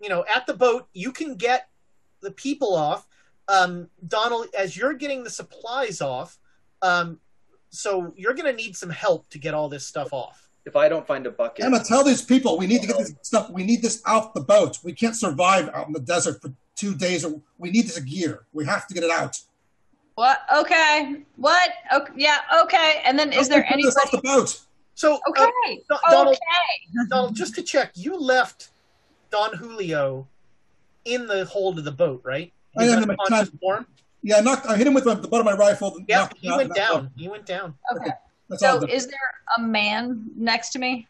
you know, at the boat, you can get the people off. Um, Donald, as you're getting the supplies off, um, so you're going to need some help to get all this stuff off. If I don't find a bucket, Emma, tell these people we need to get this stuff. We need this off the boat. We can't survive out in the desert for two days. Or we need this gear. We have to get it out. What? Okay. What? Okay. Yeah. Okay. And then is there Get any? this off the boat? So Okay. uh, Donald, okay. Donald, just to check, you left Don Julio in the hold of the boat, right? I am in my unconscious form? Yeah, I knocked. I hit him with the butt of my rifle. Yeah, knocked him he went down. He went down. Okay. That's So is there a man next to me?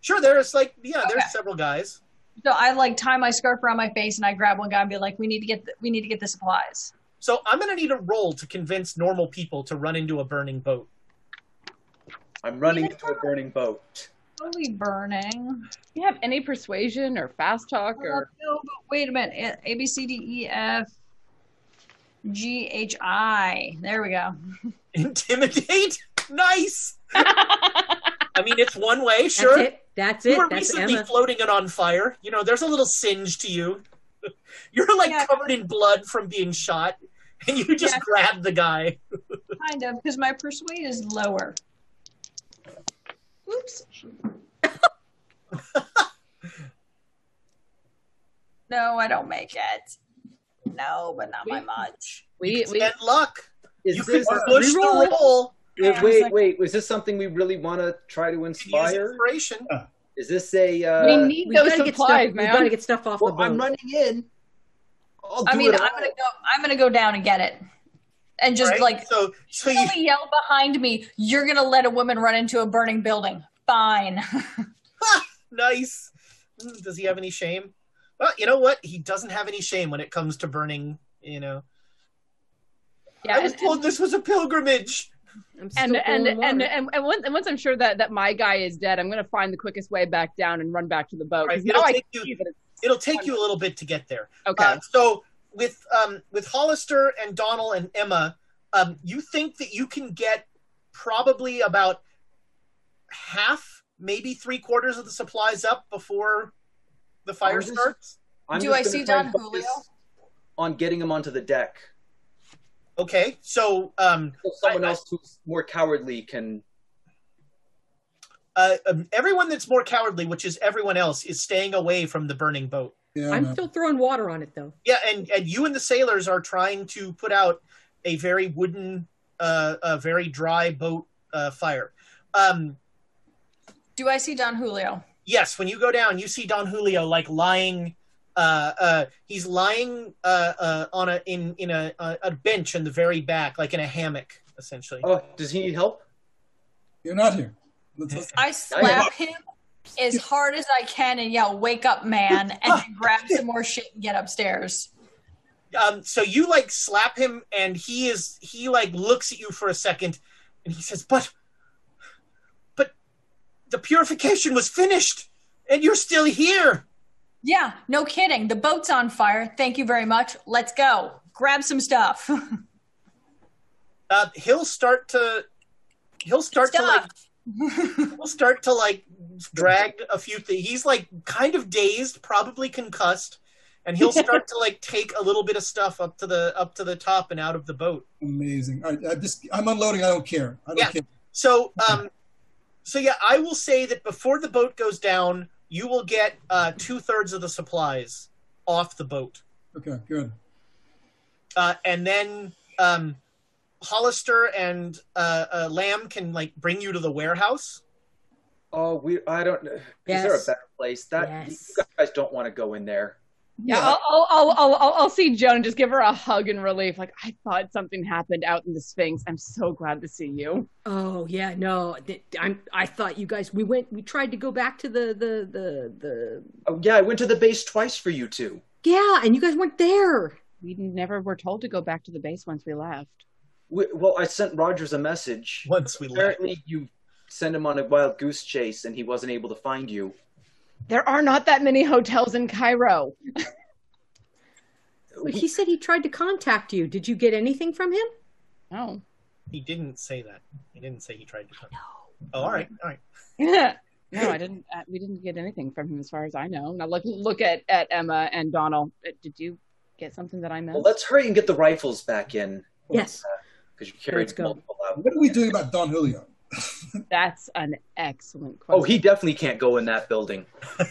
Sure, there's like yeah, there's several guys. So I like tie my scarf around my face and I grab one guy and be like, "We need to get the, we need to get the supplies." So I'm gonna need a roll to convince normal people to run into a burning boat. I'm running into a burning boat. Totally burning. Do you have any persuasion or fast talk Uh, or? no, but wait a minute. A B C D E F G H I. There we go. Intimidate? Nice. I mean, it's one way, sure. That's it. That's You were That's recently Emma. floating it on fire. You know, there's a little singe to you. You're like Yeah. covered in blood from being shot, and you just Yeah. grab the guy. Kind of, because my persuade is lower. Oops. no, I don't make it. No, but not by much. We we And luck. Is you this can push the reroll. roll. wait, wait, like- wait? Was this something we really want to try to inspire? inspiration. Is this a? Uh, we need we those supplies, stuff, man. We gotta get stuff off well, the boat. I'm running in. I'll I mean, it I'm all. gonna go. I'm gonna go down and get it, and just right? like so, so you, yell behind me. You're gonna let a woman run into a burning building. Fine. nice. Hmm, Does he have any shame? Well, you know what? He doesn't have any shame when it comes to burning. You know, yeah, I was and- told this was a pilgrimage. And and and, and and once, and once I'm sure that that my guy is dead, I'm gonna find the quickest way back down and run back to the boat. Right, it'll take you- see that it's It'll take you a little bit to get there. okay. Uh, so with um, with Hollister and Donald and Emma, um, you think that you can get probably about half, maybe three quarters of the supplies up before the fire I'm just- starts. I'm Do I see Don Julio? On getting him onto the deck, Okay, so um, so someone I- I- else who's more cowardly can. uh, um, everyone that's more cowardly, which is everyone else, is staying away from the burning boat. Yeah, I I'm know. still throwing water on it though. Yeah, and and you and the sailors are trying to put out a very wooden, uh, a very dry boat uh, fire. Um, Do I see Don Julio? Yes, when you go down, you see Don Julio like lying. Uh, uh, he's lying uh, uh, on a in in a, a a bench in the very back, like in a hammock, essentially. Oh, does he need help? You're not here. Let's, let's, I slap him as hard as I can and yell, "Wake up, man!" and then grab some more shit and get upstairs. Um, so you like slap him, and he is he like looks at you for a second, and he says, "But, but, the purification was finished, and you're still here." Yeah, no kidding. The boat's on fire. Thank you very much. Let's go. Grab some stuff. uh, he'll start to he'll start to like he'll start to like drag a few things. He's like kind of dazed, probably concussed, and he'll start to like take a little bit of stuff up to the up to the top and out of the boat. amazing. All right, I just, I'm unloading. I don't care. I don't Yeah. care. So um so yeah, I will say that before the boat goes down, you will get uh two thirds of the supplies off the boat. Okay, good. Uh and then um Hollister and uh, uh Lamm can like bring you to the warehouse. Oh, we. I don't. Know. Is there a better place? That Yes. you guys don't want to go in there. Yeah, I'll, I'll, I'll, I'll, I'll, I'll see Joan and just give her a hug in relief. Like, I thought something happened out in the Sphinx. I'm so glad to see you. Oh yeah, no. I'm. I thought you guys. We went. We tried to go back to the the the the. Oh yeah, I went to the base twice for you two. Yeah, and you guys weren't there. We never were told to go back to the base once we left. We, well, I sent Rogers a message. Once we left. Apparently, you sent him on a wild goose chase, and he wasn't able to find you. There are not that many hotels in Cairo. He said he tried to contact you. Did you get anything from him? No. He didn't say that. He didn't say he tried to. No. Oh, all right, all right. no, I didn't. Uh, we didn't get anything from him, as far as I know. Now look, look at at Emma and Donald. Uh, Did you get something that I missed? Well, let's hurry and get the rifles back in. Yes. Because you carried Let's go. multiple out. What are we doing about Don Julio? That's an excellent question. Oh, he definitely can't go in that building.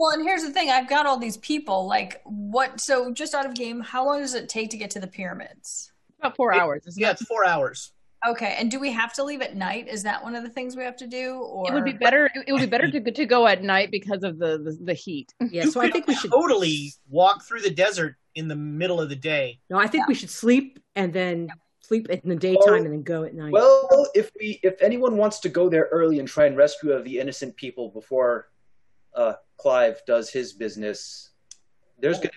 Well, and here's the thing: I've got all these people. Like, what? So, just out of game, how long does it take to get to the pyramids? about four hours. Isn't Yeah, it? it's four hours. Okay, and do we have to leave at night? Is that one of the things we have to do? Or It would be better. It would be better to to go at night because of the the, the heat. Yeah, you so I think we should totally walk through the desert in the middle of the day. No, I think we should sleep and then sleep in the daytime and then go at night. Well, if we if anyone wants to go there early and try and rescue the innocent people before uh, Clive does his business, there's gonna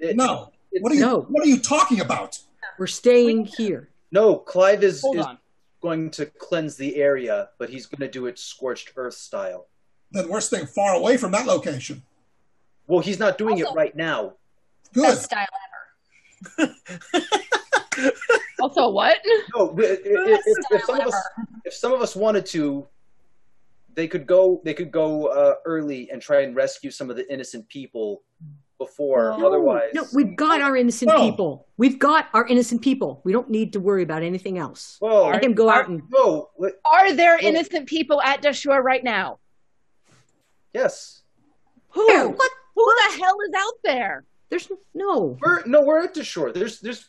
it- No. it's- What are you No. What are you talking about? We're staying here. no Clive is, Hold is on. going to cleanse the area, but he's going to do it scorched earth style. Then we're staying far away from that location. Well, he's not doing Also- it right now. Good. best style ever? Also, what? No, i- i- Best if, if, if some of us if some of us wanted to, they could go. They could go uh, early and try and rescue some of the innocent people before. No, Otherwise, no, we've got our innocent No. people. We've got our innocent people. We don't need to worry about anything else. Well, Let him go out and no. wait, Are there innocent people at Dashur right now? Yes, Who? There, what? Who the hell is out there? There's no. we're no, we're at the shore. There's, there's.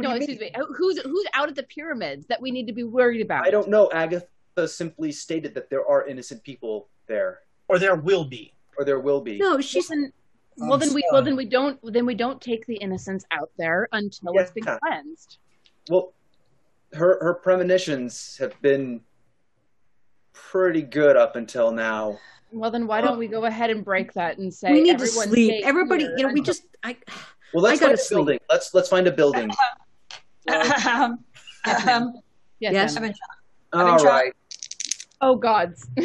What no, do you excuse mean? me. Who's who's out at the pyramids that we need to be worried about? I don't know. Agatha simply stated that there are innocent people there, Or there will be. or there will be. No, Well she's then, I'm well then we well then we don't then we don't take the innocents out there until it's been cleansed. Well, her her premonitions have been pretty good up until now. Well then why don't we go um, ahead and break that and say we need to sleep. Everybody, here you know, we just I Well, let's I gotta find a sleep. building. Let's let's find a building. um, um, yes, Yes. I've Emma. been shot. I've been All shot. Oh gods.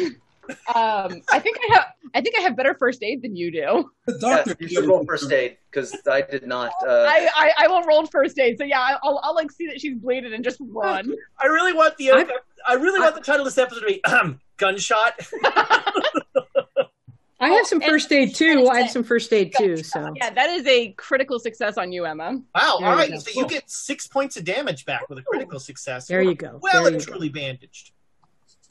um I think I have I think I have better first aid than you do. The Yeah, doctor. you should roll first aid because I did not. Uh, I, I I won't roll first aid, so yeah, I- I'll I'll like see that she's bleeding and just run. I really want the I've- I really want the title of this episode to be um, gunshot. I have some first aid too. I have some first aid too. So yeah, that is a critical success on you, Emma. Wow! There all you go. so you get six points of damage back with a critical success. there you go. Well There and you go. truly bandaged.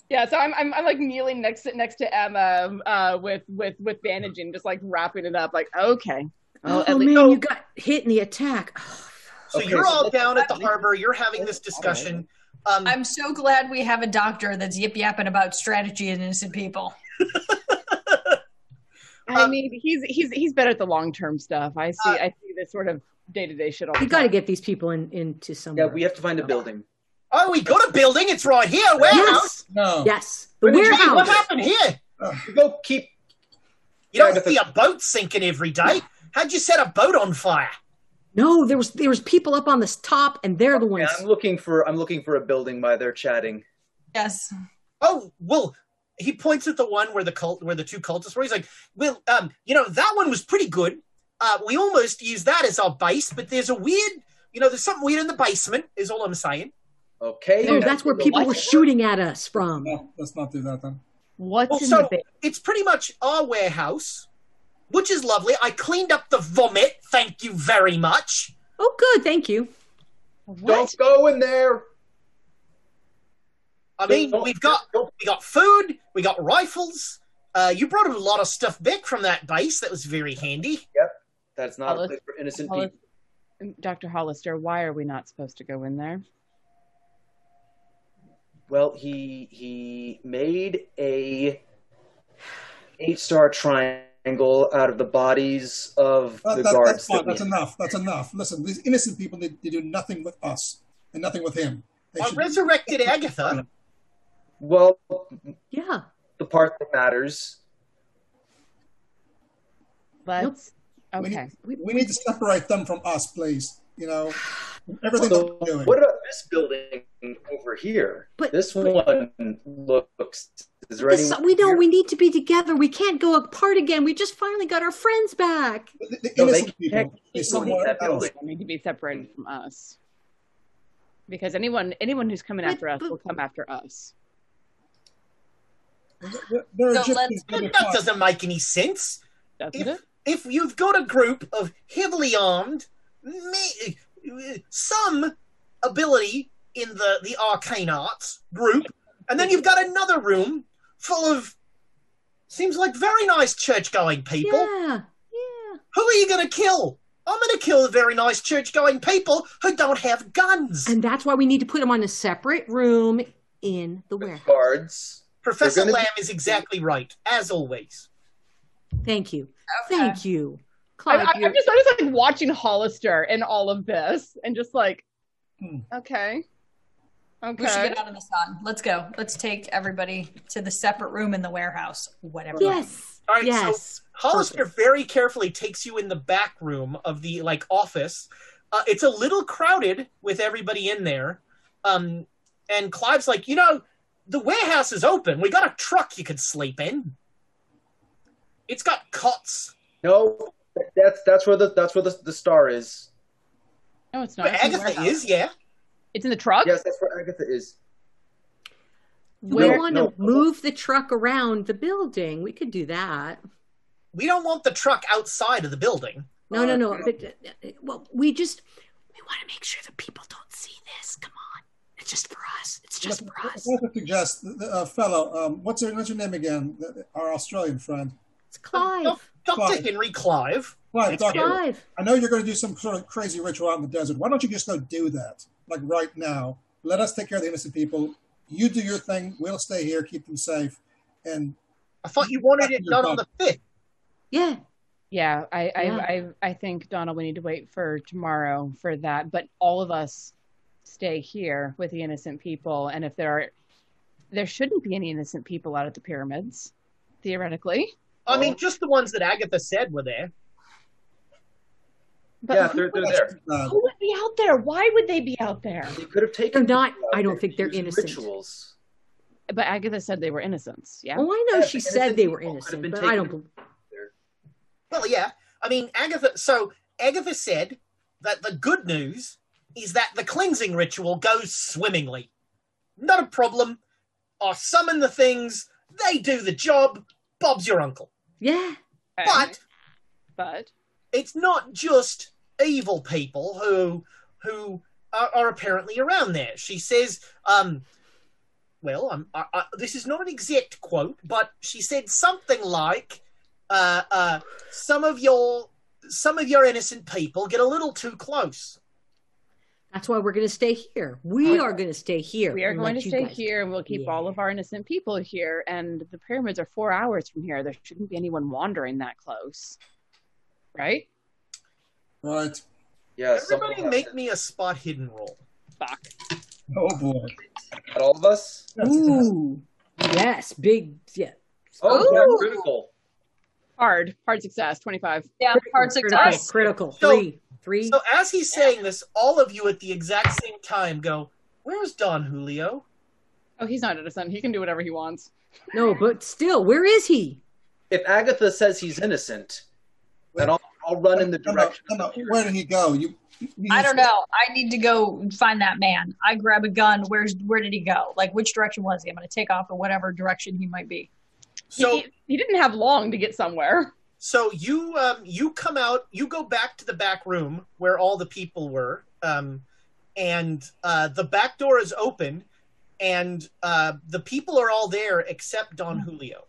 Yeah, so I'm, I'm I'm like kneeling next to next to Emma uh, with with with bandaging, just like wrapping it up. Like okay, well, Oh at least- man, you got hit in the attack. So Okay, you're so all down at the harbor. You're having this discussion. Um, I'm so glad we have a doctor that's yip yapping about strategy and innocent people. I Um, mean, he's he's he's better at the long term stuff. I see Uh, I see this sort of day to day shit all the You got to get these people in into somewhere. yeah, we have to find a building. oh, we got a building. It's right here. Warehouse. yes, No. yes, the Where did What happened here? You go keep. You don't see a boat sinking every day. How'd you set a boat on fire? No, there was there was people up on this top, and they're the Yeah, ones. I'm looking for. I'm looking for a building while they're chatting. Yes. Oh, well, he points at the one where the cult, where the two cultists were. He's like, well, um, you know, that one was pretty good. Uh, we almost used that as our base, but there's a weird, you know, there's something weird in the basement. Is all I'm saying. Okay. No, that's where people were shooting at us from. No, let's not do that then. What's Well, in so the ba- it's pretty much our warehouse, which is lovely. I cleaned up the vomit. Thank you very much. Oh, good, thank you. what? Don't go in there. I mean, Don't- we've got we got food, we got rifles. Uh, you brought a lot of stuff back from that base. That was very handy. Yep, that's not a place for innocent Hollis- people. Dr. Hollister, why are we not supposed to go in there? Well, he he made a eight star triangle out of the bodies of That- the that- guards. that's that That's enough. That's enough. Listen, these innocent people need to do nothing with us and nothing with him. They I should- resurrected Agatha. Well, Yeah, the part that matters. Let's We okay. need, we, we need to separate them from us, please. You know, Everything So we're doing. what about this building over here? But- this one looks. Is there This- we know here? we need to be together. We can't go apart again. We just finally got our friends back. The, the No, they innocent people. can't keep that building. Need to be separated from us. Because anyone anyone who's coming But- after us but- will come after us. There- There are So Egyptians let's- That car. doesn't make any sense. Doesn't If, it? if you've got a group of heavily armed, me, some ability in the, the arcane arts group, and then you've got another room full of seems like very nice church going people. Yeah, yeah. Who are you going to kill? I'm going to kill the very nice church going people who don't have guns. And that's why we need to put them on a separate room in the warehouse. guards? Professor Lamm be- is exactly right, as always. Thank you. Okay. Thank you. I, I, I'm, just, I'm just like watching Hollister in all of this, and just like, Hmm. okay, okay. We should get out of the sun. Let's go. Let's take everybody to the separate room in the warehouse. Whatever. yes. All right, so yes. Hollister very carefully takes you in the back room of the like office. Uh, it's a little crowded with everybody in there. Um, and Clive's like, you know, the warehouse is open. We got a truck you could sleep in. It's got cots. No, that's that's where the that's where the, the star is. no, it's not. Where It's Agatha is, yeah. It's in the truck. Yes, that's where Agatha is. We No, want no. to move the truck around the building? We could do that. We don't want the truck outside of the building. No, no, no. But, uh, well, we just we want to make sure that people don't see this. Come on, it's just for us. It's just for us. I'd us. to suggest, the- the, uh, fellow, um, what's your what's your name again? The- the- Our Australian friend. It's Clive. Dr. Clive. Henry Clive. Clive, Doctor, Clive. I know you're going to do some sort of crazy ritual out in the desert. Why don't you just go do that, like right now? Let us take care of the innocent people. You do your thing. We'll stay here, keep them safe, and I thought you wanted it done on the fifth. Yeah. Yeah, I, I, Yeah. I, I think Donna, we need to wait for tomorrow for that. But all of us stay here with the innocent people, and if there are, there shouldn't be any innocent people out at the pyramids, theoretically. I mean, just the ones that Agatha said were there. But yeah, who, they're, they're would, there. who would be out there? Why would they be out there? They could have taken. They're not. I don't think they're innocent. Rituals. But Agatha said they were innocents. Yeah. Oh, I know Yeah, she said they were people could have innocent, but I don't. taken- Well, yeah. I mean, Agatha. So Agatha said that the good news is that the cleansing ritual goes swimmingly. Not a problem. I summon the things. They do the job. Bob's your uncle. Yeah. But but it's not just evil people who who are, are apparently around there. She says, um, well, I'm, I, I, this is not an exact quote, but she said something like, uh, uh, "Some of your some of your innocent people get a little too close." That's why we're going to stay here. We are going to stay here. We are going to stay guys- here and we'll keep all of our innocent people here. And the pyramids are four hours from here. There shouldn't be anyone wandering that close. Right? right. Yeah, Everybody someone make me a spot hidden roll. Fuck. Oh boy. At all of us. Ooh. Yes. Big. Yeah. Oh, Ooh. critical. Hard. Hard success. 25. Yeah, hard Critical. success. Critical. So- Three. Three. So as he's saying this, all of you at the exact same time go, "Where's Don Julio?" Oh, he's not innocent. He can do whatever he wants. No, but still, where is he? If Agatha says he's innocent, then I'll, I'll run in the No, no, direction. no, no. Where did he go? You. you I don't know. I need to go find that man. I grab a gun. Where's where did he go? Like which direction was he? I'm going to take off in whatever direction he might be. So he, he didn't have long to get somewhere. So you um, you come out, you go back to the back room where all the people were, um, and uh, the back door is open, and uh, the people are all there except Don Julio.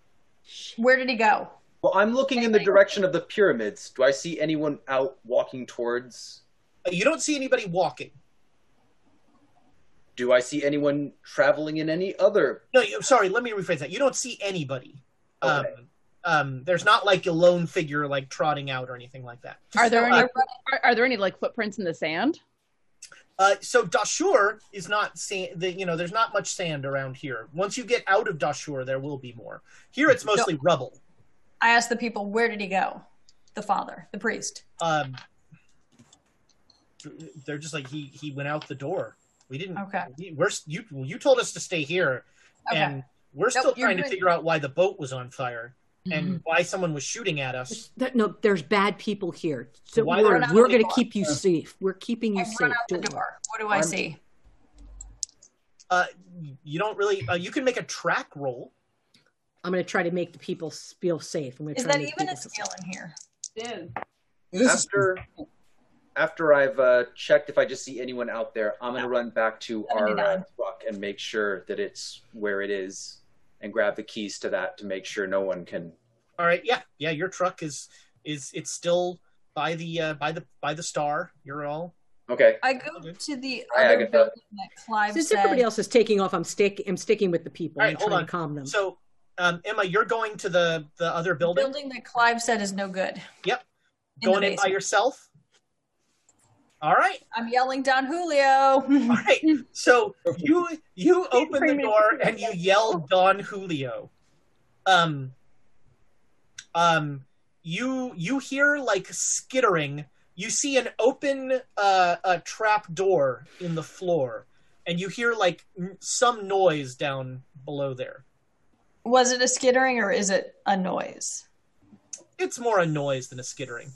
Where did he go? Well, I'm looking in the direction of the pyramids. Do I see anyone out walking towards? Uh, You don't see anybody walking. Do I see anyone traveling in any other? No, you, sorry. Let me rephrase that. You don't see anybody. Um, Okay. Um, there's not like a lone figure like trotting out or anything like that. Are there any uh, are, are there any like footprints in the sand? Uh, so Dashur is not sand. The, you know, there's not much sand around here. Once you get out of Dashur, there will be more. Here, it's mostly rubble. I asked the people, where did he go? The father, the priest. Um, they're just like he he went out the door. We didn't. Okay. we- We're you you told us to stay here, Okay. and we're Nope, still trying to good. figure out why the boat was on fire and why someone was shooting at us. There- no, there's bad people here. So Why we're, we're going to keep you safe. We're keeping you I safe. run out the door. What do I I'm- see? Uh, you don't really. Uh, you can make a track roll. I'm going to try to make the people feel safe. I'm going to Is try that to make even a people skill in here? It It is After after I've uh, checked if I just see anyone out there, I'm gonna run back to our uh, 79. truck and make sure that it's where it is, and grab the keys to that to make sure no one can. All right. Yeah. Yeah. Your truck is is it's still by the uh, by the by the star. You're all. Okay. I go to the Hi, other Agatha. building that Clive said. Since said. everybody else is taking off, I'm stick. I'm sticking with the people. All I'm. Hold trying on. to calm them. So, um, Emma, you're going to the the other building. building that Clive said is no good. Yep. In Going in by yourself. All right. I'm yelling Don Julio. All right. So you you open the door and you yell Don Julio. Um um you you hear like skittering. You see an open uh a trap door in the floor and you hear like some noise down below there. Was it a skittering or is it a noise? It's more a noise than a skittering.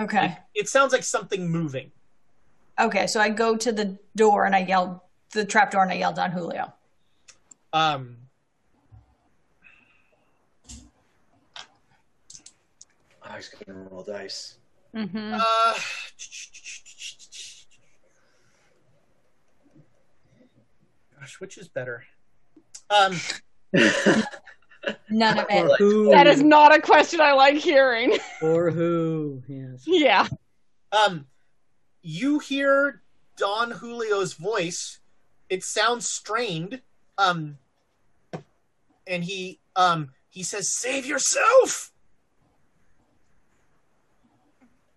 Okay. It sounds like something moving. Okay, so I go to the door and I yell the trap door and I yell Don Julio. Um I was gonna roll dice. Mm-hmm. uh Gosh, which is better? Um None of it. who? That is not a question I like hearing. Or who? Yes. yeah. Um, you hear Don Julio's voice. It sounds strained. Um, and he um he says, "Save yourself."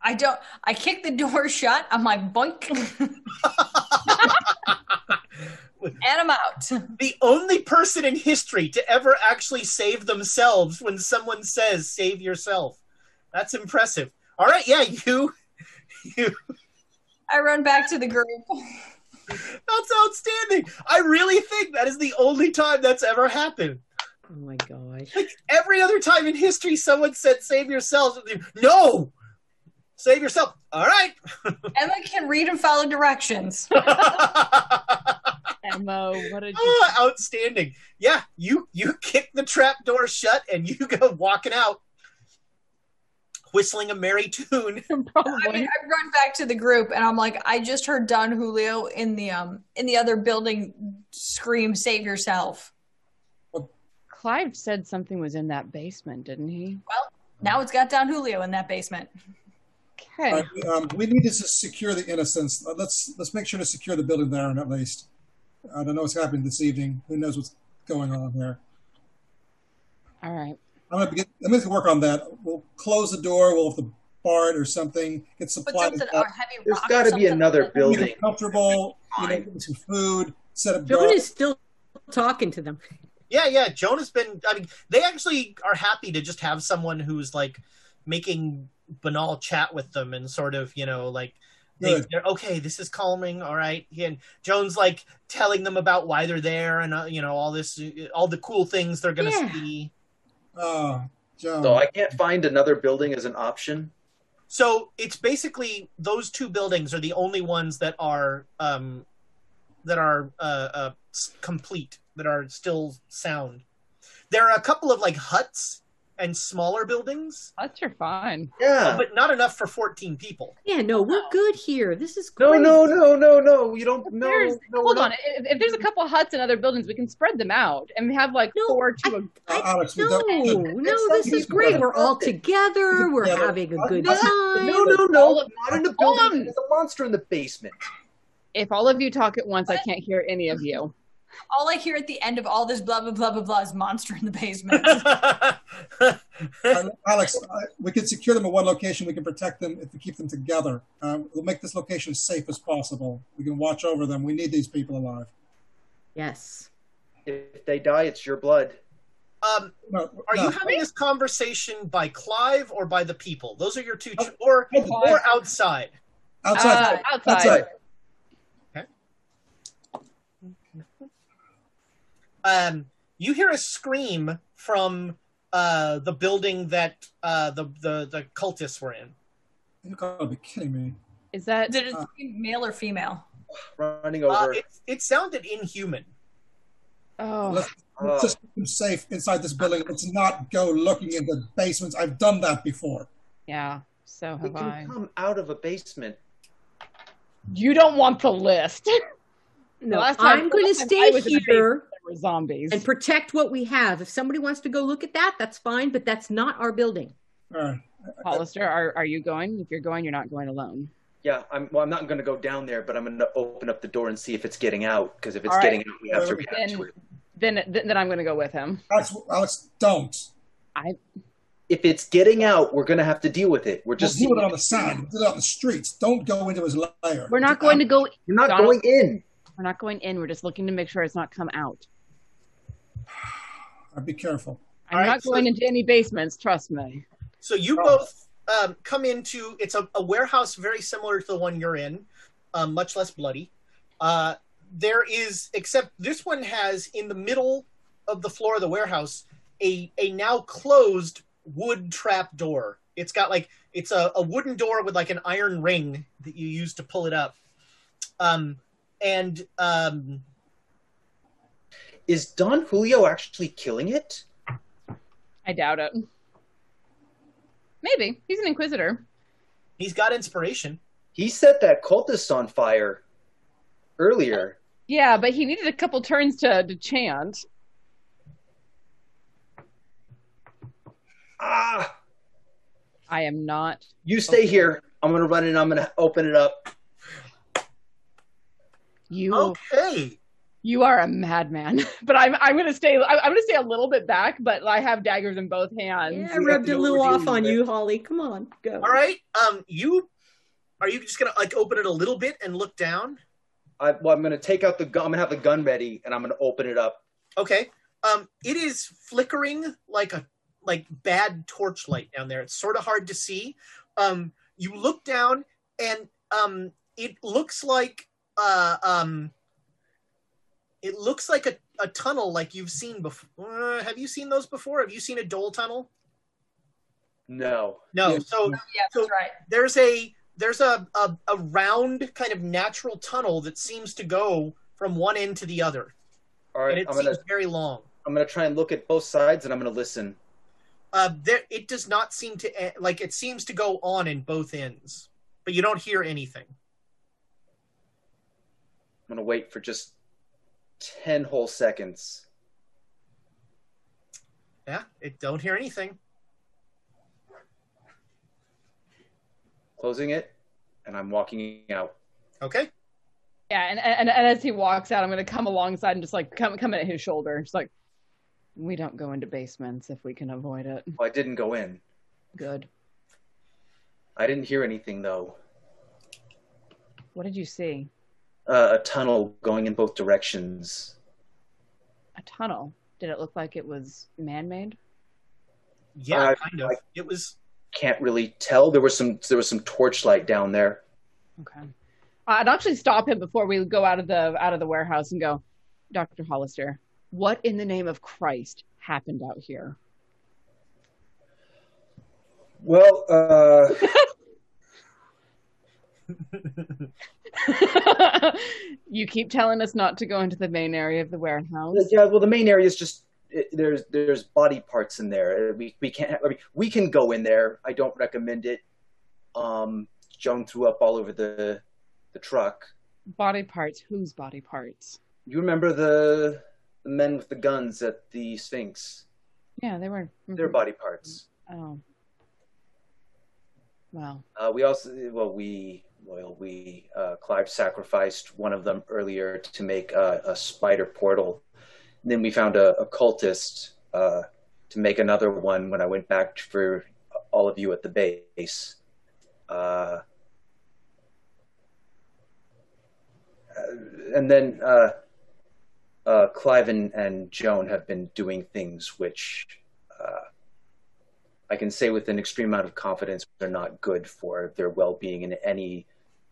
I don't. I kick the door shut. I'm like boink, and I'm out. The only person in history to ever actually save themselves when someone says, "Save yourself." That's impressive. All right, yeah, you you I run back to the group. that's outstanding. I really think that is the only time that's ever happened. Oh my gosh. Like Every other time in history, someone said, "Save yourself." No, save yourself. All right. Emma can read and follow directions. Emma, what did you Ah, outstanding. Yeah, you you kick the trap door shut and you go walking out, whistling a merry tune. I mean, I run back to the group and I'm like, I just heard Don Julio in the um in the other building scream, "Save yourself!" Clive said something was in that basement, didn't he? Well, now it's got Don Julio in that basement. Okay. All right, um, we need to secure the innocents. Uh, Let's let's make sure to secure the building there, at least. I don't know what's happening this evening. Who knows what's going on there? All right. I'm gonna begin, I'm gonna work on that. We'll close the door. We'll have the bar or something. Get Put supplies. something up, or heavy There's rock got to be another like that. get building. comfortable. You know, get some food. Set up. Joan guard. is still talking to them. Yeah, yeah. Joan has been. I mean, they actually are happy to just have someone who's like making banal chat with them and sort of, you know, like They, they're okay. This is calming. All right. And Joan's like telling them about why they're there and uh, you know all this, all the cool things they're gonna Yeah. see. Oh, Joan. So I can't find another building as an option. So it's basically those two buildings are the only ones that are um, that are uh, uh, complete, that are still sound. There are a couple of like huts and smaller buildings, Huts are fine. Yeah. but not enough for 14 people. Yeah, no, we're good here. This is No, great. no, no, no, no. You don't. No, There's, no. we're hold not- on. If, if there's a couple huts and other buildings, we can spread them out and have like No, four to a. Uh, Alex, we No, don't. no, this is great. We're all together. We're having a good No, time. No, no, All no. of- Not in the Hold building. on. There's a monster in the basement. If all of you talk at once, I can't hear any of you. All I hear at the end of all this blah blah blah blah blah is monster in the basement. Uh, Alex, uh, we can secure them at one location. We can protect them if we keep them together. Uh, we'll make this location as safe as possible. We can watch over them. We need these people alive. Yes. If they die, it's your blood. um, No, are no. you having this conversation by Clive or by the people? Those are your two, cho- or or outside. Outside. Uh, outside. Um, you hear a scream from uh, the building that uh, the, the the cultists were in. You gotta be kidding me. Is that Did it seem male or female? Running Uh, over. it, it sounded inhuman. Oh, Let's, Uh, let's just keep him safe inside this building. Let's not go looking in the basements. I've done that before. yeah. So we have can I. come out of a basement. You don't want the list. No, Last I'm going to last time I stay was in here basement, there zombies. and protect what we have. If somebody wants to go look at that, that's fine, but that's not our building. All right. Hollister, are, are you going? If you're going, you're not going alone. Yeah, I'm. Well, I'm not going to go down there, but I'm going to open up the door and see if it's getting out. Because if it's All right. getting out, we have to react Then, to it. then, then, then I'm going to go with him. Alex, Alex, don't. I If it's getting out, we're going to have to deal with it. We're Just just. do it on the side. Do it on the streets. Don't go into his lair. We're not going to go. You're not Donald- going in. We're not going in. We're just looking to make sure it's not come out. Uh, Be careful. I'm All right, not so- going into any basements. Trust me. So you Oh. both um, come into it's a, a warehouse very similar to the one you're in, um, much less bloody. Uh, there is, except this one has in the middle of the floor of the warehouse a a now closed wood trap door. It's got like it's a, a wooden door with like an iron ring that you use to pull it up. Um, and um, Is Don Julio actually killing it? I doubt it. Maybe he's an inquisitor. he's got inspiration. He set that cultist on fire earlier. Yeah, but he needed a couple turns to, to chant. Ah! I am not. You stay here. I'm going to run in. I'm going to open it up. You. Okay. You are a madman. But I'm I'm gonna stay. I'm I'm gonna stay a little bit back, but I have daggers in both hands. Yeah, I rubbed a little off on you, Holly. Come on, go. All right. Um, you are you just gonna like open it a little bit and look down? I, well, I'm going to take out the gun. I'm going to have the gun ready, and I'm going to open it up. Okay. Um, it is flickering like a like bad torchlight down there. It's sort of hard to see. Um, you look down and um, it looks like uh, um, it looks like a, a tunnel like you've seen before. Uh, have you seen those before? Have you seen a dhole tunnel? No. No. Yeah. So Yeah, So- right. there's a there's a, a a round kind of natural tunnel that seems to go from one end to the other, All and it I'm seems going to very long. I'm going to try and look at both sides, and I'm going to listen. Uh, there, it does not seem to e- like it seems to go on in both ends, but you don't hear anything. I'm going to wait for just 10 whole seconds. Yeah, it don't hear anything. Closing it, and I'm walking out. Okay. Yeah, and, and and as he walks out, I'm gonna come alongside and just like come come at his shoulder, just like we don't go into basements if we can avoid it. Well, I didn't go in. Good. I didn't hear anything, though. What did you see? Uh, a tunnel going in both directions. A tunnel. Did it look like it was man-made? Yeah, Uh, kind of. It was. Can't really tell. There was some. There was some torchlight down there. Okay. I'd actually stop him before we go out of the out of the warehouse and go, Doctor Hollister, what in the name of Christ happened out here? Well, uh, you keep telling us not to go into the main area of the warehouse. yeah. Well, the main area is just it, there's there's body parts in there. We we can't. I mean, we can go in there. I don't recommend it. Um, Joan threw up all over the the truck. Body parts. Whose body parts? You remember the the men with the guns at the Sphinx? Yeah, they were. Their body parts. Oh. Well, Uh, we also, well, we, well, we, uh, Clive sacrificed one of them earlier to make a, a spider portal. And then we found a, a cultist uh, to make another one when I went back for all of you at the base. Uh, and then uh, uh, Clive and, and Joan have been doing things which uh, I can say with an extreme amount of confidence they're not good for their well-being in any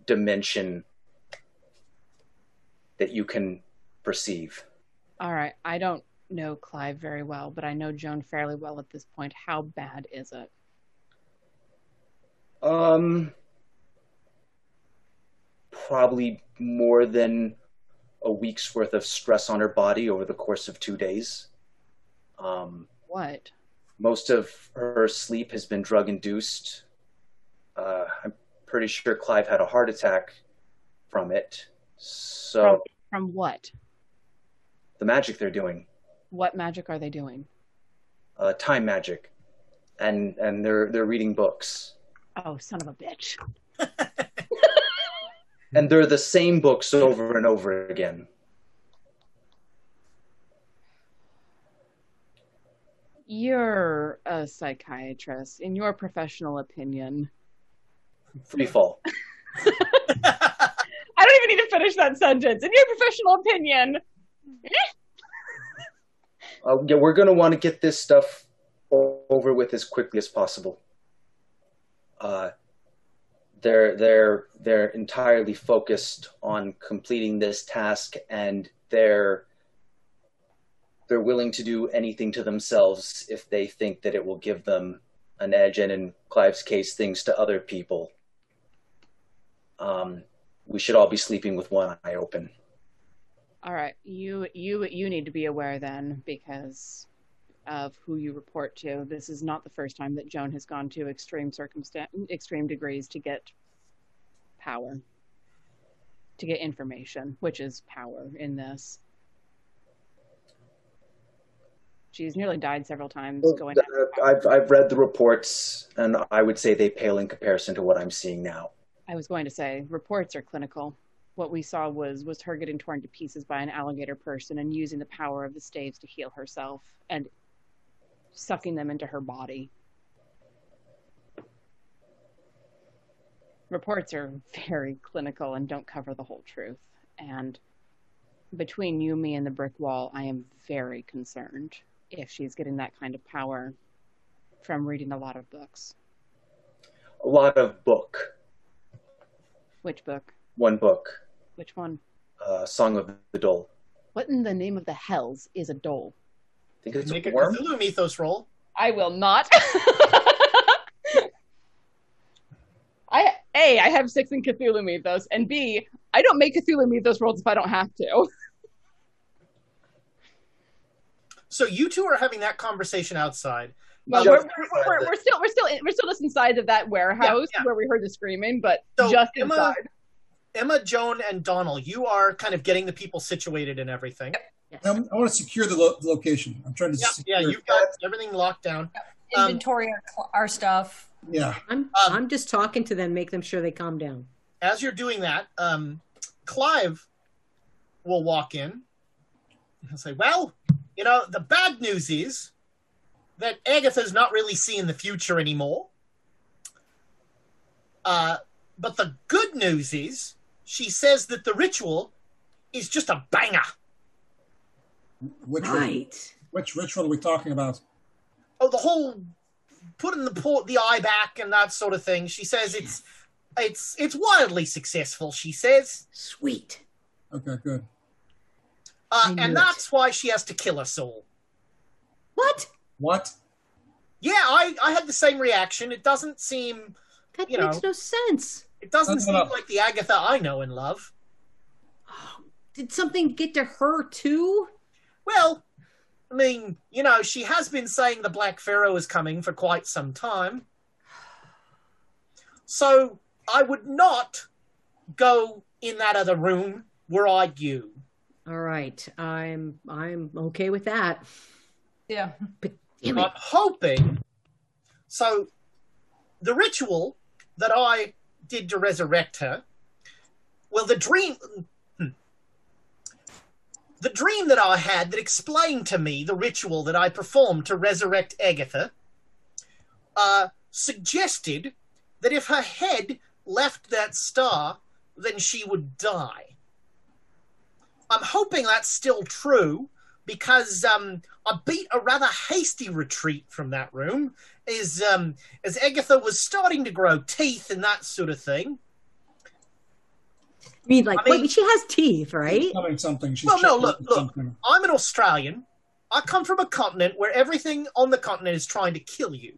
dimension that you can perceive. All right. I don't know Clive very well, but I know Joan fairly well at this point. How bad is it? Um, probably more than a week's worth of stress on her body over the course of two days. Um, What? most of her sleep has been drug induced. Uh, I'm pretty sure Clive had a heart attack from it. So From, from what? the magic they're doing, What magic are they doing? uh, time magic, and and they're they're reading books, Oh, son of a bitch. and they're the same books over and over again. You're a psychiatrist. In your professional opinion, Free fall. I don't even need to finish that sentence. In your professional opinion, Uh, yeah, we're going to want to get this stuff over with as quickly as possible. Uh, they're they're they're entirely focused on completing this task, and they're they're willing to do anything to themselves if they think that it will give them an edge, and in Clive's case, things to other people. Um, we should all be sleeping with one eye open. all right, you you you need to be aware then because of who you report to. This is not the first time that Joan has gone to extreme circumstan extreme degrees to get power, to get information, which is power in this. She's nearly died several times going. Uh, I've I've read the reports, and I would say they pale in comparison to what I'm seeing now. I was going to say reports are clinical. What we saw was was her getting torn to pieces by an alligator person and using the power of the staves to heal herself and sucking them into her body. Reports are very clinical and don't cover the whole truth. And between you, me, and the brick wall, I am very concerned if she's getting that kind of power from reading a lot of books. A lot of book. Which book? One book, Which one? uh, Song of the Dhole. What in the name of the hells is a dhole? I think it's Make a a worm. Cthulhu Mythos roll. I will not. I A, I have six in Cthulhu Mythos, and B, I don't make Cthulhu Mythos rolls if I don't have to. So you two are having that conversation outside. Well, we're, we're, we're, we're still we're still in, we're still just inside of that warehouse Yeah, yeah. where we heard the screaming, but So just Emma- inside. Emma, Joan, and Donald, you are kind of getting the people situated and everything. I'm, I want to secure the, lo- the location. I'm trying to Yeah, secure. yeah, you've got everything locked down. Um, Inventory our, our stuff. Yeah. I'm I'm just talking to them, make them sure they calm down. as you're doing that, um, Clive will walk in and say, Well, you know, the bad news is that Agatha's not really seeing the future anymore. Uh, but the good news is she says that the ritual is just a banger. Which Right. Which ritual are we talking about? Oh, the whole putting the port the eye back and that sort of thing. She says it's it's it's wildly successful. She says, Sweet. Okay, good. uh, and it. that's why she has to kill us all. What? What? Yeah, I, I had the same reaction. It doesn't seem That You makes know. no sense. it doesn't No, no, seem no. like the Agatha I know and love. Oh, did something get to her too? Well, I mean, you know, she has been saying the Black Pharaoh is coming for quite some time. So I would not go in that other room were I you. All right. I'm I'm okay with that. Yeah. But damn it. I'm hoping. So, the ritual that I did to resurrect her. Well, the dream. hmm. The dream that I had that explained to me the ritual that I performed to resurrect Agatha uh, suggested that if her head left that star, then she would die. I'm hoping that's still true because um, I beat a rather hasty retreat from that room as um, as Agatha was starting to grow teeth and that sort of thing. mean, like, I mean- wait, she has teeth, right? Becoming something. She's Well, no, look, look. something. I'm an Australian. I come from a continent where everything on the continent is trying to kill you.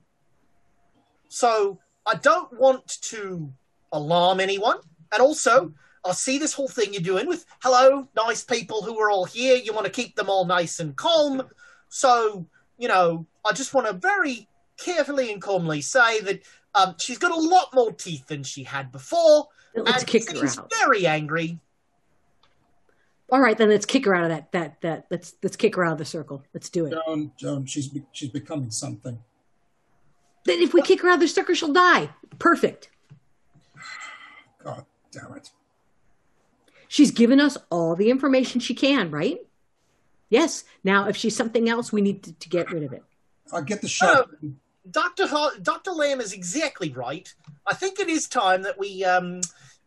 So I don't want to alarm anyone. And also, I see this whole thing you're doing with hello, nice people who are all here. You want to keep them all nice and calm. So, you know, I just want to very carefully and calmly say that um, she's got a lot more teeth than she had before. Let's and kick her she's out. very angry. All right, then let's kick her out of that. That that let's let's kick her out of the circle. Let's do it. Joan, Joan, she's be- she's becoming something. Then if we kick her out of the circle, she'll die. Perfect. God damn it. She's given us all the information she can, right? Yes. Now, if she's something else, we need to, to get rid of it. I'll get the shot. Dr. Ho- Dr. Lamm is exactly right. I think it is time that we, um,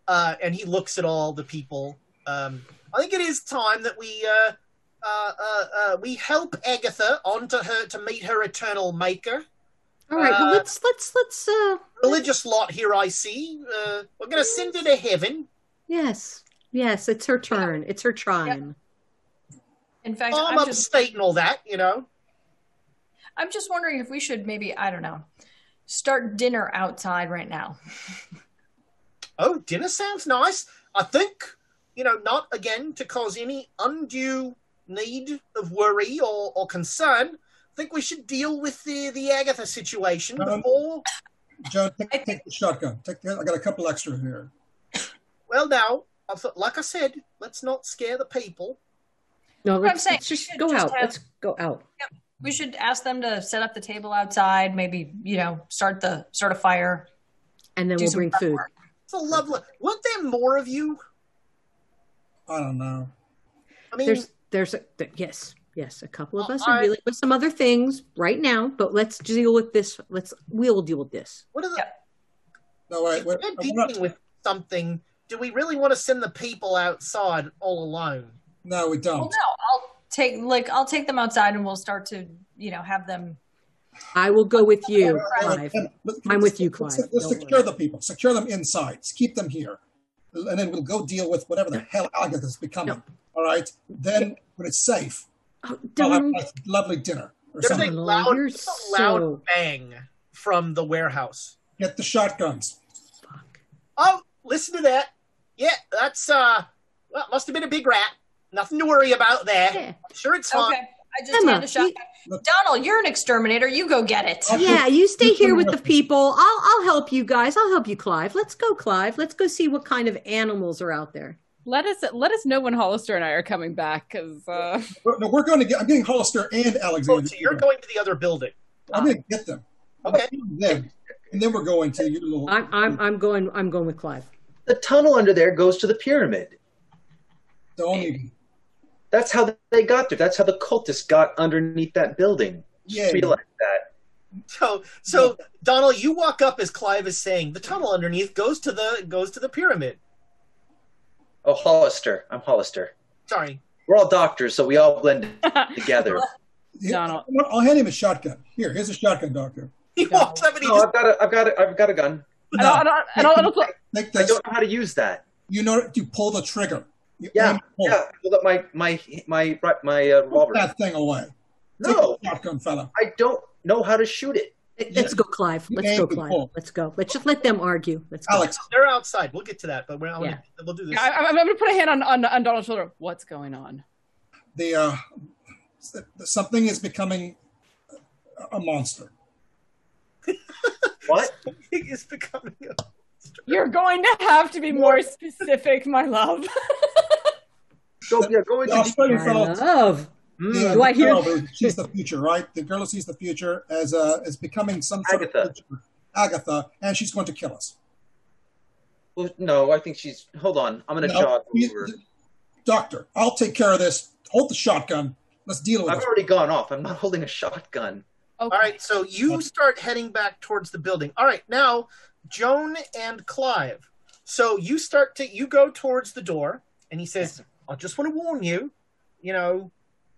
uh, and he looks at all the people. Um, I think it is time that we, uh, uh, uh, uh, we help Agatha onto her to meet her eternal maker. All right. well, Uh, let's let's let's. uh Religious lot here, I see. Uh, we're going to send her to heaven. Yes. Yes. It's her turn. It's her time. In fact, I'm I'm just upstate and all that, you know. I'm just wondering if we should maybe I don't know start dinner outside right now. Oh, dinner sounds nice. I think, you know, not again to cause any undue need of worry or, or concern. I think we should deal with the, the Agatha situation Um, before. Joan, take, take the shotgun. Take the, I got a couple extra here. Well, now, I thought, like I said, let's not scare the people. No, I'm let's, saying let's just should go just out. have- Let's go out. We should ask them to set up the table outside. Maybe you know start the start a fire. And then do we'll some bring food. work. It's a lovely. Weren't there more of you? I don't know. I mean, There's there's a th- yes yes a couple of Well, us are I- dealing with some other things right now, but let's deal with this. Let's we'll deal with this. what are the. No, wait, wait. We're I'm not- dealing with something. Do we really want to send the people outside all alone? no, we don't. Well, no, I'll take like I'll take them outside and we'll start to you know have them. I will go with you, Clive. I'm with you, let's- Clive. Let's secure worry. the people. Secure them inside. Keep them here, and then we'll go deal with whatever the hell Agatha's becoming. No. All right. Then, when it's safe, Oh, we'll have a lovely dinner or There's a something. Donald, loud, you're there's a loud so- bang from the warehouse. Get the shotguns. Oh, listen to that. Yeah, that's uh well, must have been a big rat. Nothing to worry about there. Yeah. I'm sure it's fine. Okay, I just Emma, hand a shot. Donald, you're an exterminator. You go get it. Yeah, you stay here with the people. I'll I'll help you guys. I'll help you, Clive. Let's go, Clive. Let's go see what kind of animals are out there. Let us let us know when Hollister and I are coming back because uh, We're- No, we're going to get. I'm getting Hollister and Oh, Alexander. so you're going to the other building. I'm going to get them. Okay. them, and then we're going to your little. I'm I'm I'm going I'm going with Clive. The tunnel under there goes to the pyramid. Don't. That's how they got there. That's how the cultists got underneath that building. Yeah. Just realize that. So so Donald, you walk up as Clive is saying the tunnel underneath goes to the goes to the pyramid. Oh, Hollister. I'm Hollister. Sorry. We're all doctors, so we all blend together. Donald. I'll hand him a shotgun. Here, here's a shotgun, Doctor. He walks up and he No, just I've got a, I've got a, I've got a gun. I don't, I don't, I don't, I don't, Take I don't know how to use that. You know, you pull the trigger. You Yeah, aim, pull. yeah. Hold up my my my my uh, Put revolver. that thing away. No, shotgun, fella. I don't know how to shoot it. Let's go, Clive. Let's go, Clive. pull. Let's go. Let's just let them argue. Let's go. Alex, they're outside. We'll get to that, but we're not, Yeah. we'll do this. I, I'm, I'm going to put a hand on, on on Donald's shoulder. What's going on? the uh, something is becoming a- a monster. What? He is becoming a You're going to have to be more specific, my love. Go, yeah, go The into Australian I fellow. love. Mm. The, Do I hear- girl who sees the future, right? The girl who sees the future as uh, as becoming some sort Agatha. of creature. Agatha, and she's going to kill us. Well, no, I think she's. Hold on, I'm gonna No, jog you- over. Doctor, I'll take care of this. Hold the shotgun. Let's deal with I've it. already gone off. I'm not holding a shotgun. All right, so you start heading back towards the building. All right, now Joan and Clive. So you start to you go towards the door, and he says, "I just want to warn you, you know,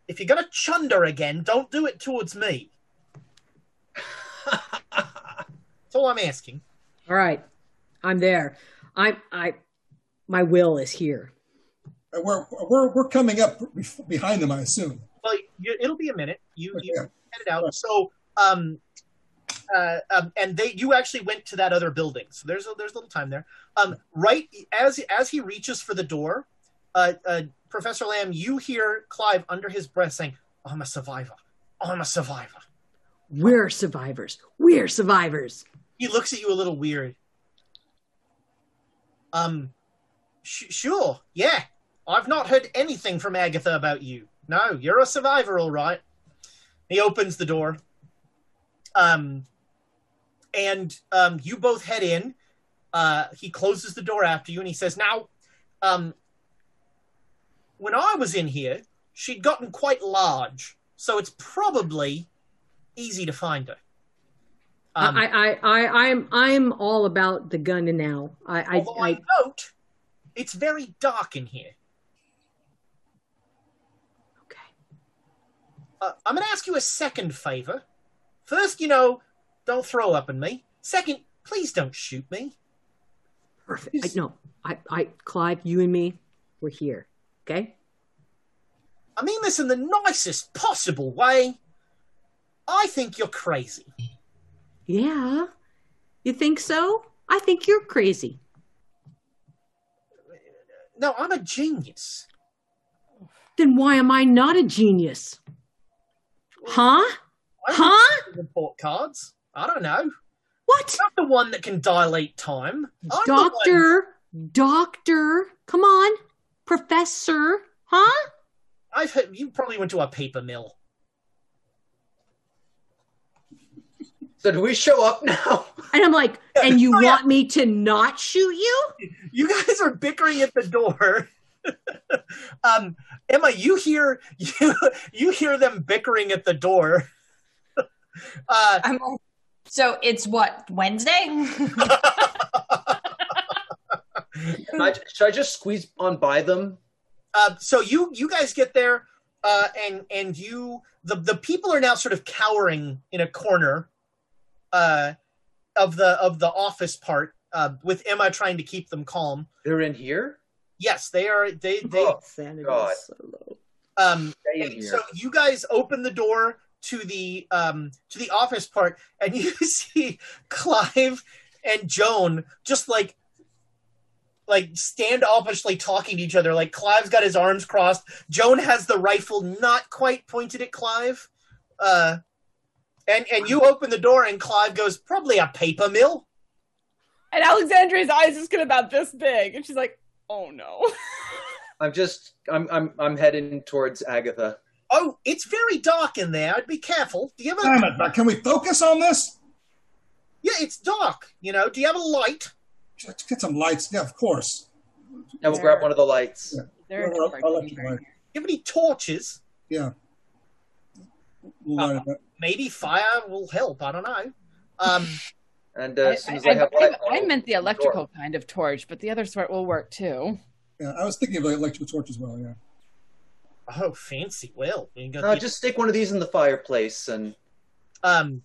if you're gonna chunder again, don't do it towards me." That's all I'm asking. All right. I'm there. I'm I my will is here. Uh, We're, we're, we're coming up behind them, I assume. Well, you, it'll be a minute. You, you Headed out. So, um, uh, um, and they, you actually went to that other building. So there's a, there's a little time there. Um, right as as he reaches for the door, uh, uh, Professor Lamm, you hear Clive under his breath saying, "I'm a survivor. I'm a survivor." We're survivors. We're survivors. He looks at you a little weird. Um, sh- sure, yeah. I've not heard anything from Agatha about you. No, you're a survivor, all right. He opens the door. Um, and um, you both head in. Uh, he closes the door after you, and he says, "Now, um, when I was in here, she'd gotten quite large, so it's probably easy to find her." Um, I, I, I, I'm, I'm all about the gun now. I, I, Although I I, note, it's very dark in here. Uh, I'm going to ask you a second favor. First, you know, don't throw up on me. Second, please don't shoot me. Perfect. I, no, I, I, Clive, you and me, we're here. Okay. I mean this in the nicest possible way. I think you're crazy. Yeah. You think so? I think you're crazy. No, I'm a genius. Then why am I not a genius? Huh? Huh? report cards. I don't know. What? I'm the one that can dilate time. I'm the one- Doctor, doctor, come on. Professor, huh? I've heard you probably went to a paper mill. So do we show up now? And I'm like, and you Oh, yeah. want me to not shoot you? You guys are bickering at the door. um, Emma, you hear you you hear them bickering at the door. uh, I'm like, so it's what Wednesday? I- should I just squeeze on by them? uh, so you you guys get there, uh, and and you the the people are now sort of cowering in a corner, uh, of the of the office part, uh, with Emma trying to keep them calm. They're in here. Yes, they are. They they Oh, Sanity God. is so low. um Stay in And here. so you guys open the door to the um to the office part and you see clive and joan just like like standoffishly talking to each other like clive's got his arms crossed joan has the rifle not quite pointed at clive uh and and you open the door and clive goes probably a paper mill And Alexandria's eyes just get about this big, and she's like, "Oh no." I'm just I'm I'm I'm heading towards Agatha. oh it's very dark in there i'd be careful do you have a Damn it, but can we focus on this? yeah it's dark you know do you have a light Let's get some lights. Yeah, of course. And we'll grab one of the lights. Yeah. They're Well, dark I'll let in you light. do you have any torches Yeah. We'll light it up. maybe fire will help. I don't know. Um, And uh, I, as soon as I- I, have I- light, I I'll meant the open door. electrical kind of torch, but the other sort will work too. Yeah, I was thinking of the electrical torch as well. Yeah. oh, fancy. Well, you got No, just stick one of these in the fireplace, and um,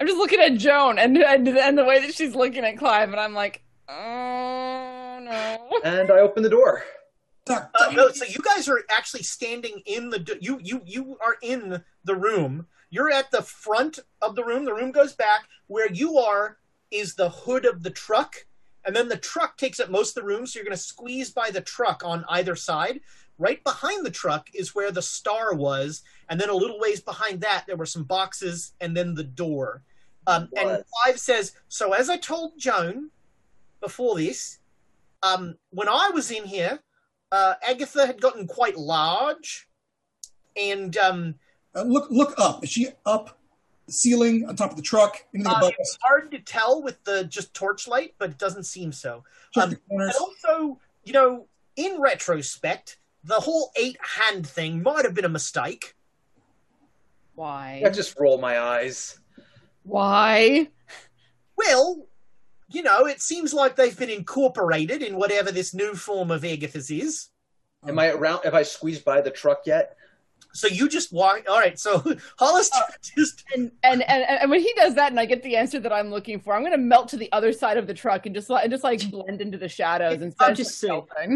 I'm just looking at Joan and and, and the way that she's looking at Clive, and I'm like, oh no. and I open the door. Uh, no. So you guys are actually standing in the d- you you you are in the room. You're at the front of the room. The room goes back. Where you are is the hood of the truck, and then the truck takes up most of the room. So you're going to squeeze by the truck on either side. Right behind the truck is where the star was, and then a little ways behind that there were some boxes, and then the door. Um, and. Clive says, "So as I told Joan before this, um, when I was in here, uh, Agatha had gotten quite large, and um, uh, look, look up. Is she up the ceiling on top of the truck? Anything uh, above it's us? hard to tell with the just torchlight, but it doesn't seem so. Um. And also, you know, in retrospect, the whole eight hand thing might have been a mistake. Why? I just roll my eyes. Why? Well, you know, it seems like they've been incorporated in whatever this new form of Agatha's is. Am I around? Have I squeezed by the truck yet? So you just walk. All right. So Hollister just and, and and and when he does that, and I get the answer that I'm looking for, I'm going to melt to the other side of the truck and just like just like blend into the shadows and I'll just say, I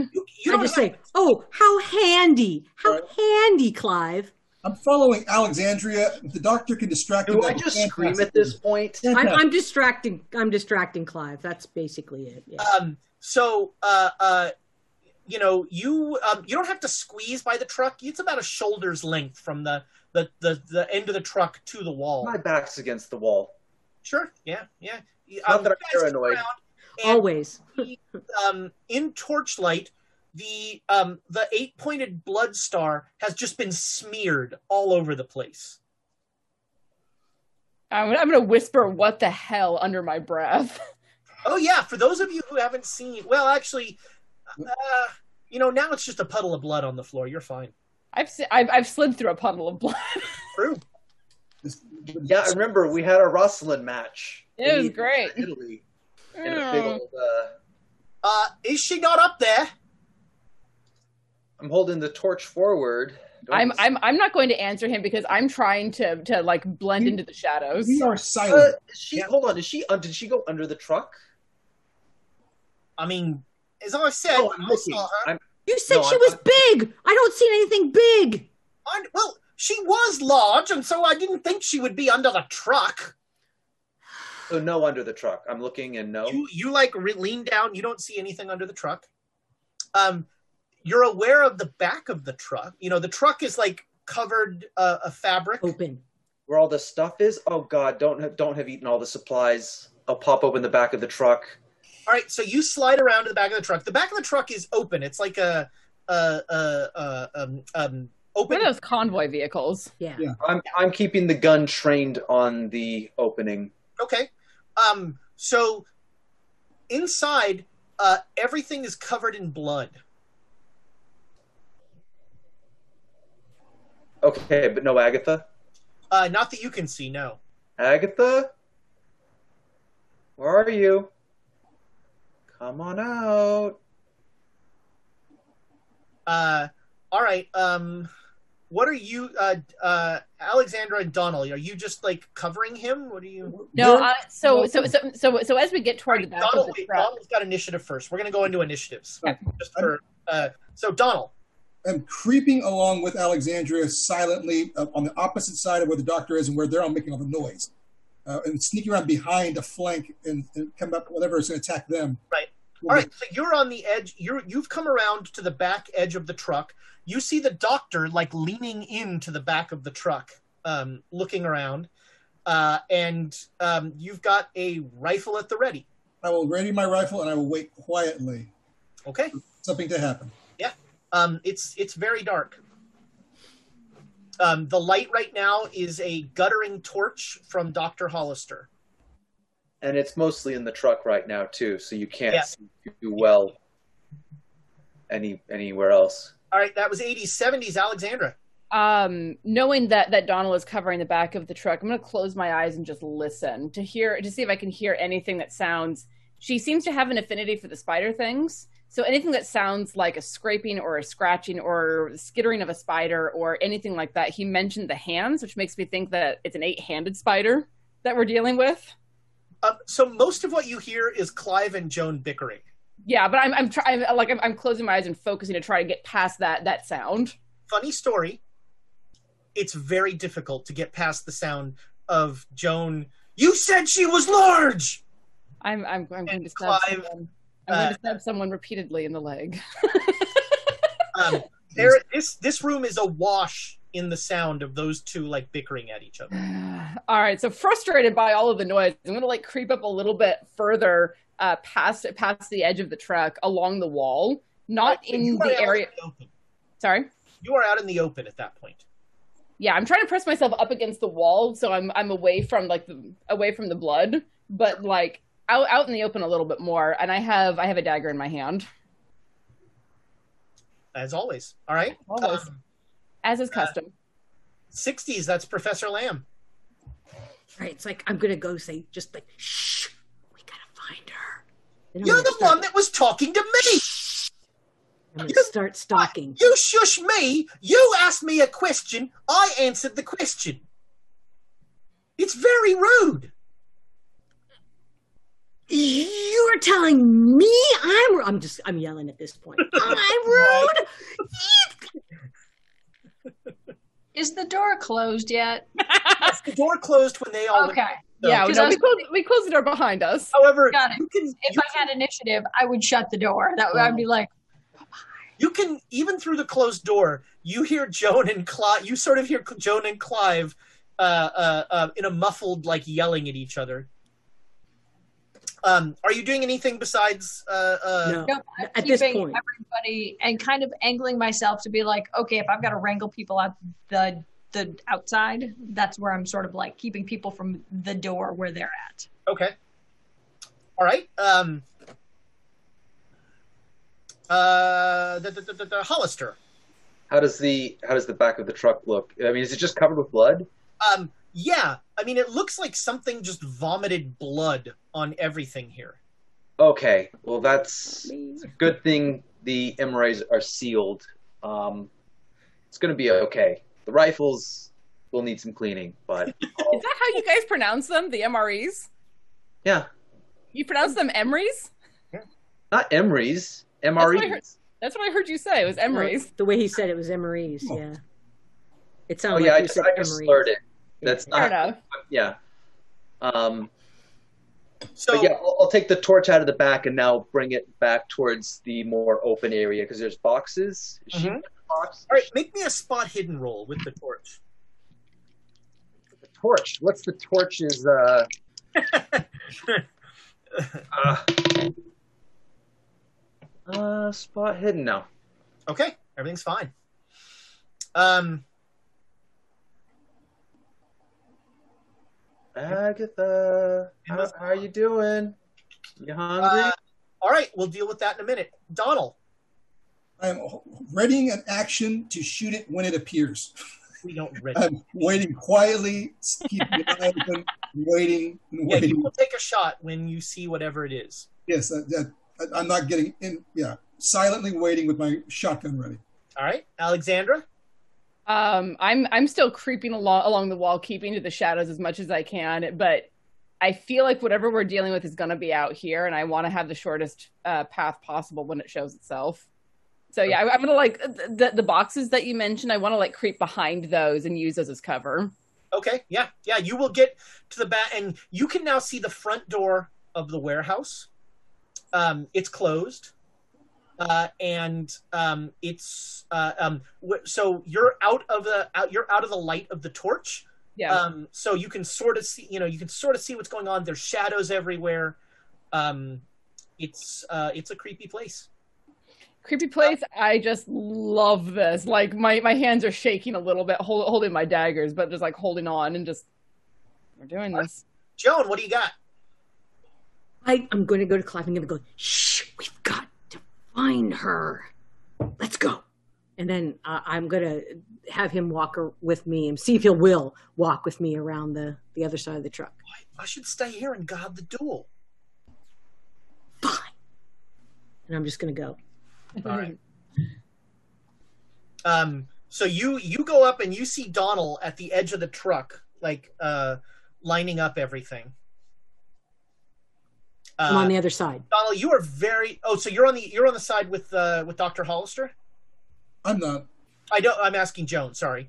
just say, oh, how handy, how handy, Clive. I'm following Alexandria. The doctor can distract him, Do I just scream at this point? I'm, I'm distracting. I'm distracting Clive. That's basically it. Yeah. Um, so, uh, uh, you know, you um, you don't have to squeeze by the truck. It's about a shoulder's length from the the, the, the end of the truck to the wall. My back's against the wall. Sure. Yeah. Yeah. Not Um, that I'm paranoid. come around, and Always. the, um, in torchlight, the um, the eight pointed blood star has just been smeared all over the place. I'm, I'm going to whisper "What the hell" under my breath. Oh yeah, for those of you who haven't seen, well, actually, uh, you know, now it's just a puddle of blood on the floor. You're fine. I've I've, I've slid through a puddle of blood. True. Yeah, I remember we had a wrestling match. It was in great. Italy. In a old, uh, Uh, is she not up there? I'm holding the torch forward. Don't I'm I'm I'm not going to answer him because I'm trying to to like blend into the shadows. We are Uh, silent. is she hold on. Is she? Uh, did she go under the truck? I mean, as I said, Oh, I'm I looking. saw her. I'm, You said No, she I'm- was big. I don't see anything big. I- well, she was large, and so I didn't think she would be under the truck. so no under the truck. I'm looking and no. You, you like re- lean down. You don't see anything under the truck. Um, you're aware of the back of the truck. You know, the truck is like covered uh, a fabric. Open. Where all the stuff is? Oh God! Don't have, don't have eaten all the supplies. I'll pop open the back of the truck. All right, so you slide around to the back of the truck. The back of the truck is open. It's like a, a, a, a um, um, open. What are those convoy vehicles? Yeah. Yeah. I'm I'm keeping the gun trained on the opening. Okay. Um, so inside, uh, everything is covered in blood. Okay, but no Agatha. Uh, not that you can see. No. Agatha, where are you? Come on out. Uh, all right. Um, what are you, uh, uh, Alexandra and Donald? Are you just like covering him? What are you? No, uh, so, so so so so as we get toward the back of Donald, wait, Donald's got initiative first. We're gonna go into initiatives. Okay. Just for uh, so Donald. I'm creeping along with Alexandria silently uh, on the opposite side of where the doctor is and where they're all making all the noise. Uh, and sneaking around behind a flank and, and come up whatever is going to attack them. Right. All right, so you're on the edge. You're you've come around to the back edge of the truck. You see the doctor like leaning into the back of the truck, um, looking around, uh, and um, you've got a rifle at the ready. I will ready my rifle and I will wait quietly. Okay. for Something to happen. Yeah. Um, it's it's very dark. Um, the light right now is a guttering torch from Doctor Hollister. And it's mostly in the truck right now too, so you can't Yeah. see too well any anywhere else. All right, that was 80s, 70s, Alexandra. um, knowing that that Donald is covering the back of the truck, I'm going to close my eyes and just listen to hear to see if I can hear anything that sounds. She seems to have an affinity for the spider things. So anything that sounds like a scraping or a scratching or skittering of a spider or anything like that. He mentioned the hands, which makes me think that it's an eight-handed spider that we're dealing with. Uh, so most of what you hear is Clive and Joan bickering. Yeah, but I'm I'm trying like I'm, I'm closing my eyes and focusing to try to get past that that sound. Funny story. It's very difficult to get past the sound of Joan. You said she was large. I'm I'm, I'm going to Clive, someone. I'm going to stab someone repeatedly in the leg. Um, there, this this room is awash in the sound of those two like bickering at each other. all right, so frustrated by all of the noise, I'm going to like creep up a little bit further uh, past past the edge of the truck along the wall, not in the area. the. Sorry. You are out in the open at that point. Yeah, I'm trying to press myself up against the wall, so I'm I'm away from like the away from the blood, but like out out in the open a little bit more. And I have I have a dagger in my hand, As always. All right. Always. Um, as is custom. 60s, that's Professor Lamm. Right. It's like I'm gonna go say just like shh. We gotta find her. Then You're the start- one that was talking to me. I'm gonna start stalking. You shush me. You asked me a question. I answered the question. It's very rude. You're telling me I'm. I'm just. I'm yelling at this point. I'm rude. Is the door closed yet? Yes, the door closed when they all. Okay. Yeah, we, Because I no, we, closed, we closed the door behind us. However, you can If I had initiative, I would shut the door. That I'd be like, you can even through the closed door, you hear Joan and Clive. You sort of hear Joan and Clive uh, uh, uh, in a muffled, like yelling at each other. Um, are you doing anything besides? Uh, uh, No. nope, I'm At this point. everybody and kind of angling myself to be like, okay, if I've got to wrangle people out the the outside, that's where I'm sort of like keeping people from the door where they're at. Okay. All right. Um, uh, the, the, the, the, the Hollister. How does the how does the back of the truck look? I mean, is it just covered with blood? Um, yeah. I mean, it looks like something just vomited blood on everything here. Okay, well that's it's a good thing the MRAs are sealed. Um, it's gonna be okay. The rifles will need some cleaning, but Is that how you guys pronounce them? The MREs? yeah, You pronounce them Emrys? not Emrys, That's what, I heard, MREs. that's what I heard you say. It was Emrys. The way he said it was Emery's. Yeah. It Oh yeah, like I you just, said I just slurred it. That's Fair not. enough. Yeah. Um, So but yeah, I'll, I'll take the torch out of the back and now bring it back towards the more open area because there's boxes. Is she Mhm. in the box? all right, make me a spot hidden roll with the torch. The torch. What's the torch's? Uh, uh, uh, spot hidden now. Okay, everything's fine. Um, Agatha, how, how are you doing? You hungry? uh, all right, we'll deal with that in a minute. Donald, I am readying an action to shoot it when it appears. we don't read. I'm waiting quietly, keeping an eye open, waiting and yeah, you will take a shot when you see whatever it is. Yes, that, that, I- I'm not getting in. Yeah, silently waiting with my shotgun ready. All right, Alexandra. Um, I'm I'm still creeping along along the wall, keeping to the shadows as much as I can, but I feel like whatever we're dealing with is going to be out here, and I want to have the shortest uh, path possible when it shows itself. So yeah, I, I'm gonna like the the boxes that you mentioned. I want to like creep behind those and use those as cover. Okay, yeah, yeah. You will get to the back, and you can now see the front door of the warehouse. Um, it's closed, uh, and um, it's uh, um, wh- so you're out of the out. You're out of the light of the torch. Yeah. Um, so you can sort of see, you know, you can sort of see what's going on. There's shadows everywhere. Um, it's uh, it's a creepy place. Creepy place. I just love this. Like my my hands are shaking a little bit, hold, holding my daggers, but just like holding on and just we're doing this. Joan, what do you got? I, I'm going to go to Clive. I'm going to go, shh, we've got to find her. Let's go. And then uh, I'm going to have him walk with me and see if he will walk with me around the, the other side of the truck. I should stay here and guard the door. Fine. And I'm just going to go. All right. Um, so you you go up and you see Donald at the edge of the truck, like uh, lining up everything. I'm on Uh, the other side. Donald, you are very. Oh, so you're on the you're on the side with uh, with Doctor Hollister. I'm not. I don't. I'm asking Joan. Sorry.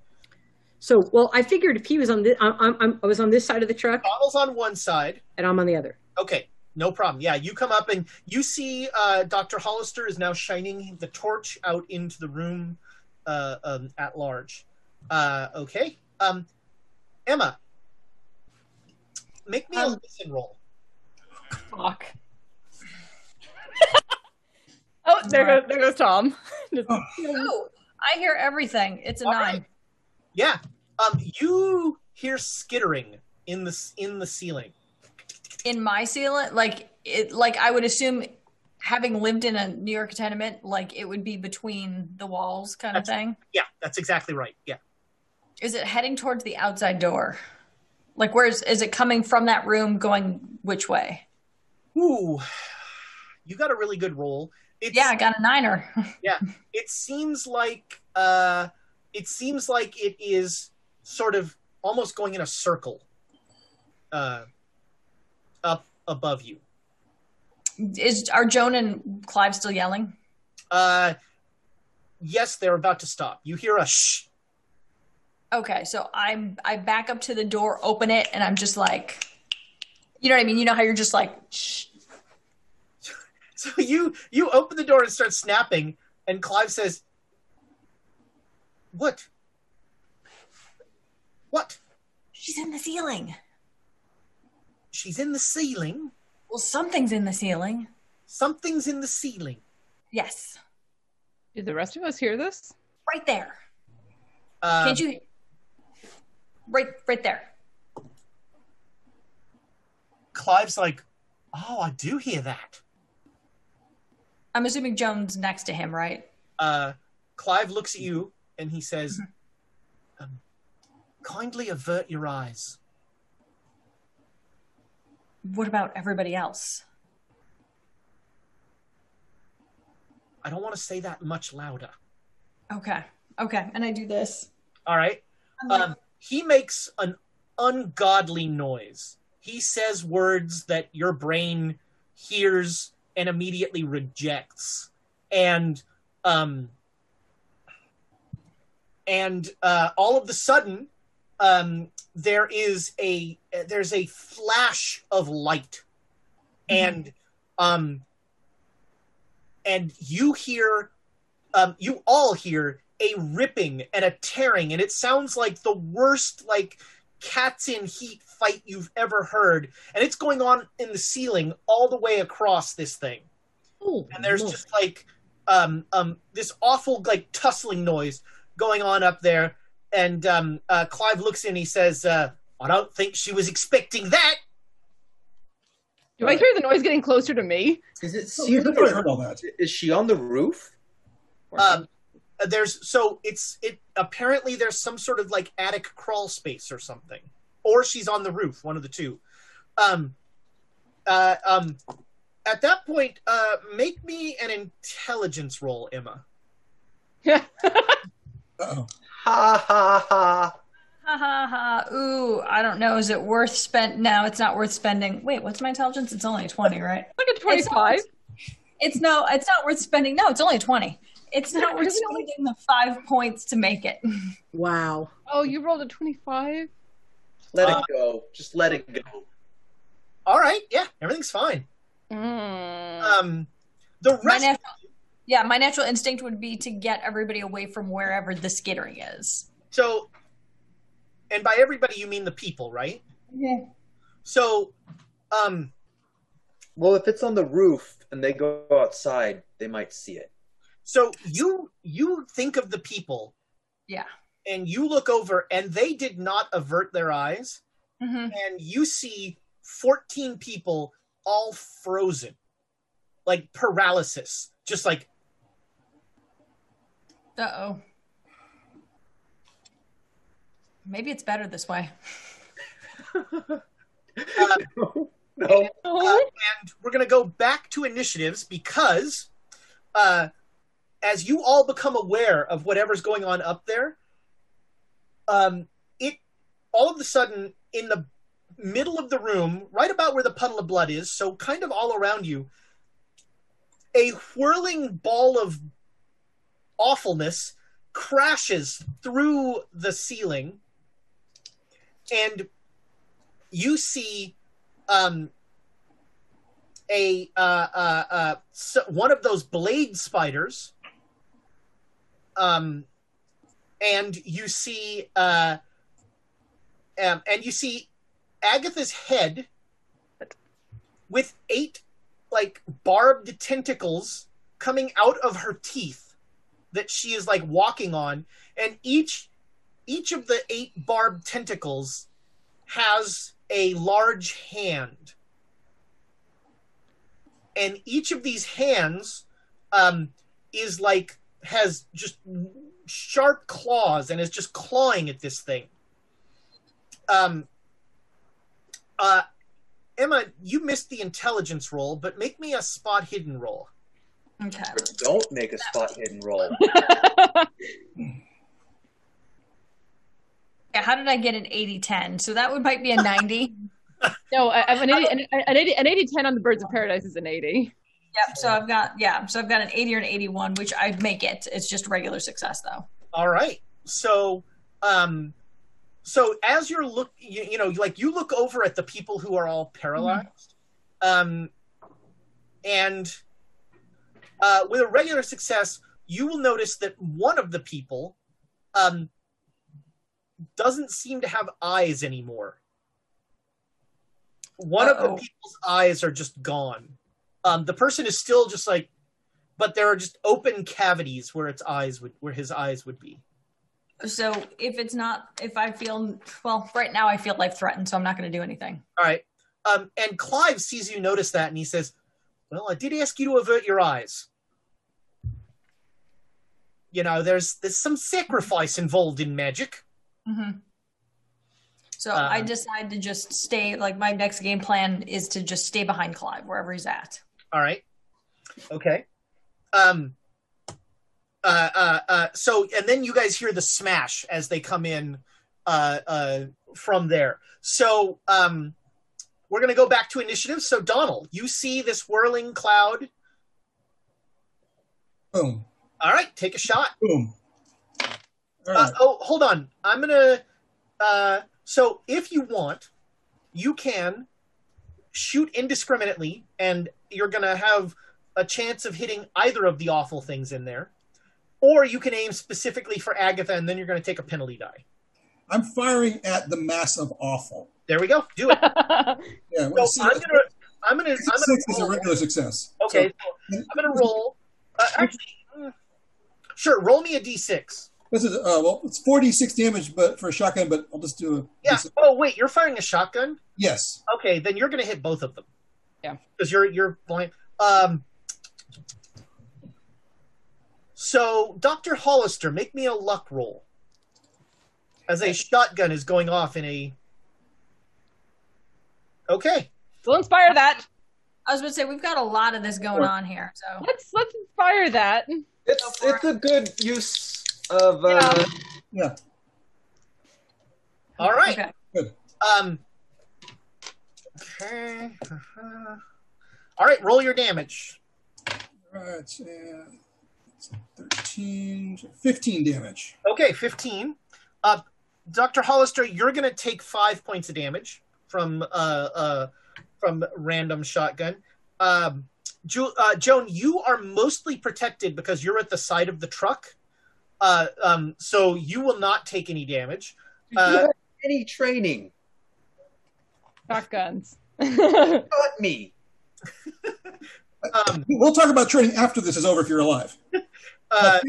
So, well, I figured if he was on this, I'm, I'm, I was on this side of the truck Donald's on one side. and I'm on the other. Okay, no problem. Yeah, you come up and you see uh, Doctor Hollister is now shining the torch out into the room uh, um, at large. Uh, okay, um, Emma, make me a listen roll. Fuck. oh, there goes there goes Tom. Just- Ooh, I hear everything. It's a All nine. right. Yeah. Um, you hear skittering in the in the ceiling. In my ceiling, like it, like I would assume, having lived in a New York tenement, like it would be between the walls, kind of thing. Yeah, that's exactly right. Yeah. Is it heading towards the outside door? Like, where's is it coming from that room? Going which way? Ooh, you got a really good roll. It's, Yeah, I got a niner. yeah it seems like uh it seems like it is sort of almost going in a circle uh up above you Is are Joan and Clive still yelling? uh yes they're about to stop you hear a shh Okay, so I'm I back up to the door, open it, and I'm just like, you know what I mean? You know how you're just like, shh. so you you open the door and start snapping and clive says what what She's in the ceiling. she's in the ceiling Well, something's in the ceiling. something's in the ceiling Yes, Did the rest of us hear this? right there. uh, Can't you? Right, right there. Clive's like oh i do hear that I'm assuming Joan's next to him, right? uh, Clive looks at you and he says, um, "Kindly avert your eyes." What about everybody else? I don't want to say that much louder. Okay, okay, and I do this. All right. Like, Um, he makes an ungodly noise. He says words that your brain hears and immediately rejects, and um, and uh, all of a sudden, um, there is a there's a flash of light, and um, and you hear, um, you all hear a ripping and a tearing, and it sounds like the worst like cats in heat fight you've ever heard, and it's going on in the ceiling all the way across this thing Oh, and there's Lord. just like um um this awful like tussling noise going on up there and um uh clive looks in and he says uh i don't think she was expecting that Do I hear the noise getting closer to me? Is it Oh, you've already heard all that. Is she on the roof? um there's so it's it apparently there's some sort of like attic crawl space or something or she's on the roof one of the two um uh um at that point uh make me an intelligence roll emma Uh-oh. Ha ha ha. ha ha ha. Ooh, I don't know. Is it worth spend? No, it's not worth spending. Wait, what's my intelligence? It's only twenty, right? Look at 25. It's no, it's not worth spending. No, it's only twenty. It's not worth getting the five points to make it. wow. Oh, you rolled a 25? Let Uh, it go. Just let it go. all right yeah everything's fine Mm. um the My rest natural, yeah, my natural instinct would be to get everybody away from wherever the skittering is. So, and by everybody you mean the people, right? Yeah. So, um, Well, if it's on the roof and they go outside, they might see it. So you you think of the people, Yeah. and you look over, and they did not avert their eyes, hmm and you see fourteen people all frozen, like paralysis, just like Uh oh. Maybe it's better this way. uh, No. Uh, and we're going to go back to initiatives because uh, as you all become aware of whatever's going on up there, um, it all of a sudden in the middle of the room, right about where the puddle of blood is, so kind of all around you, a whirling ball of awfulness crashes through the ceiling, and you see um, a uh, uh, uh, so one of those blade spiders, um, and you see uh, um, and you see Agatha's head with eight like barbed tentacles coming out of her teeth that she is like walking on, and each each of the eight barbed tentacles has a large hand. And each of these hands um, is like, has just sharp claws and is just clawing at this thing. Um, uh, Emma, you missed the intelligence roll, but make me a spot hidden roll. Okay. Don't make a spot hidden roll. Yeah, how did I get an 80-10? So that would might be a 90. no, I, I'm an 80, an, an 80, an 80 10 on the Birds of Paradise is an 80. Yep. So I've got yeah. So I've got an 80 or an 81, which I'd make it. It's just regular success though. All right. So, um, so as you're look, you, you know, like you look over at the people who are all paralyzed, um, and uh, with a regular success, you will notice that one of the people, um, doesn't seem to have eyes anymore. One of the people's eyes are just gone. Um, the person is still just like, but there are just open cavities where its eyes would, where his eyes would be. So if it's not, if I feel well, right now I feel life threatened, so I'm not going to do anything. All right. Um, and Clive sees you notice that, and he says, "Well, I did ask you to avert your eyes. You know, there's there's some sacrifice involved in magic. hmm So Uh, I decide to just stay. Like my next game plan is to just stay behind Clive wherever he's at. All right. Okay. Um. Uh, uh, uh, so, and then you guys hear the smash as they come in uh, uh, from there. So, um, we're going to go back to initiative. So, Donald, you see this whirling cloud. Boom. All right, take a shot. Boom. All Uh, oh, hold on. I'm gonna. Uh, so if you want, you can shoot indiscriminately, and you're gonna have a chance of hitting either of the awful things in there, or you can aim specifically for Agatha, and then you're gonna take a penalty die. I'm firing at the mass of awful. There we go. Do it. Yeah. So see, I'm gonna. I'm gonna. Six gonna is a regular success. Okay, So, so I'm gonna roll. Uh, actually, mm, sure. Roll me a d6. this is uh, well, it's 46 damage, but for a shotgun. But I'll just do a Yeah. Oh wait, you're firing a shotgun. yes. Okay, then you're gonna hit both of them. Yeah. Because you're you're blind. Um. So, Doctor Hollister, make me a luck roll. As a shotgun is going off in a. Okay. We'll inspire that. I was going to say we've got a lot of this going on here. So Let's let's inspire that. It's it's a good use of uh, Yeah. All right. okay. Good. Um. Okay. All right. Roll your damage. All right. And it's 13, 15 damage. Okay, 15. Uh, Dr. Hollister, you're going to take five points of damage from uh, uh, from random shotgun. Um, Ju- uh, Joan, you are mostly protected because you're at the side of the truck. Uh, um, so you will not take any damage. Do you Uh, have any training? Shotguns. Got me. Um, We'll talk about training after this is over if you're alive. uh,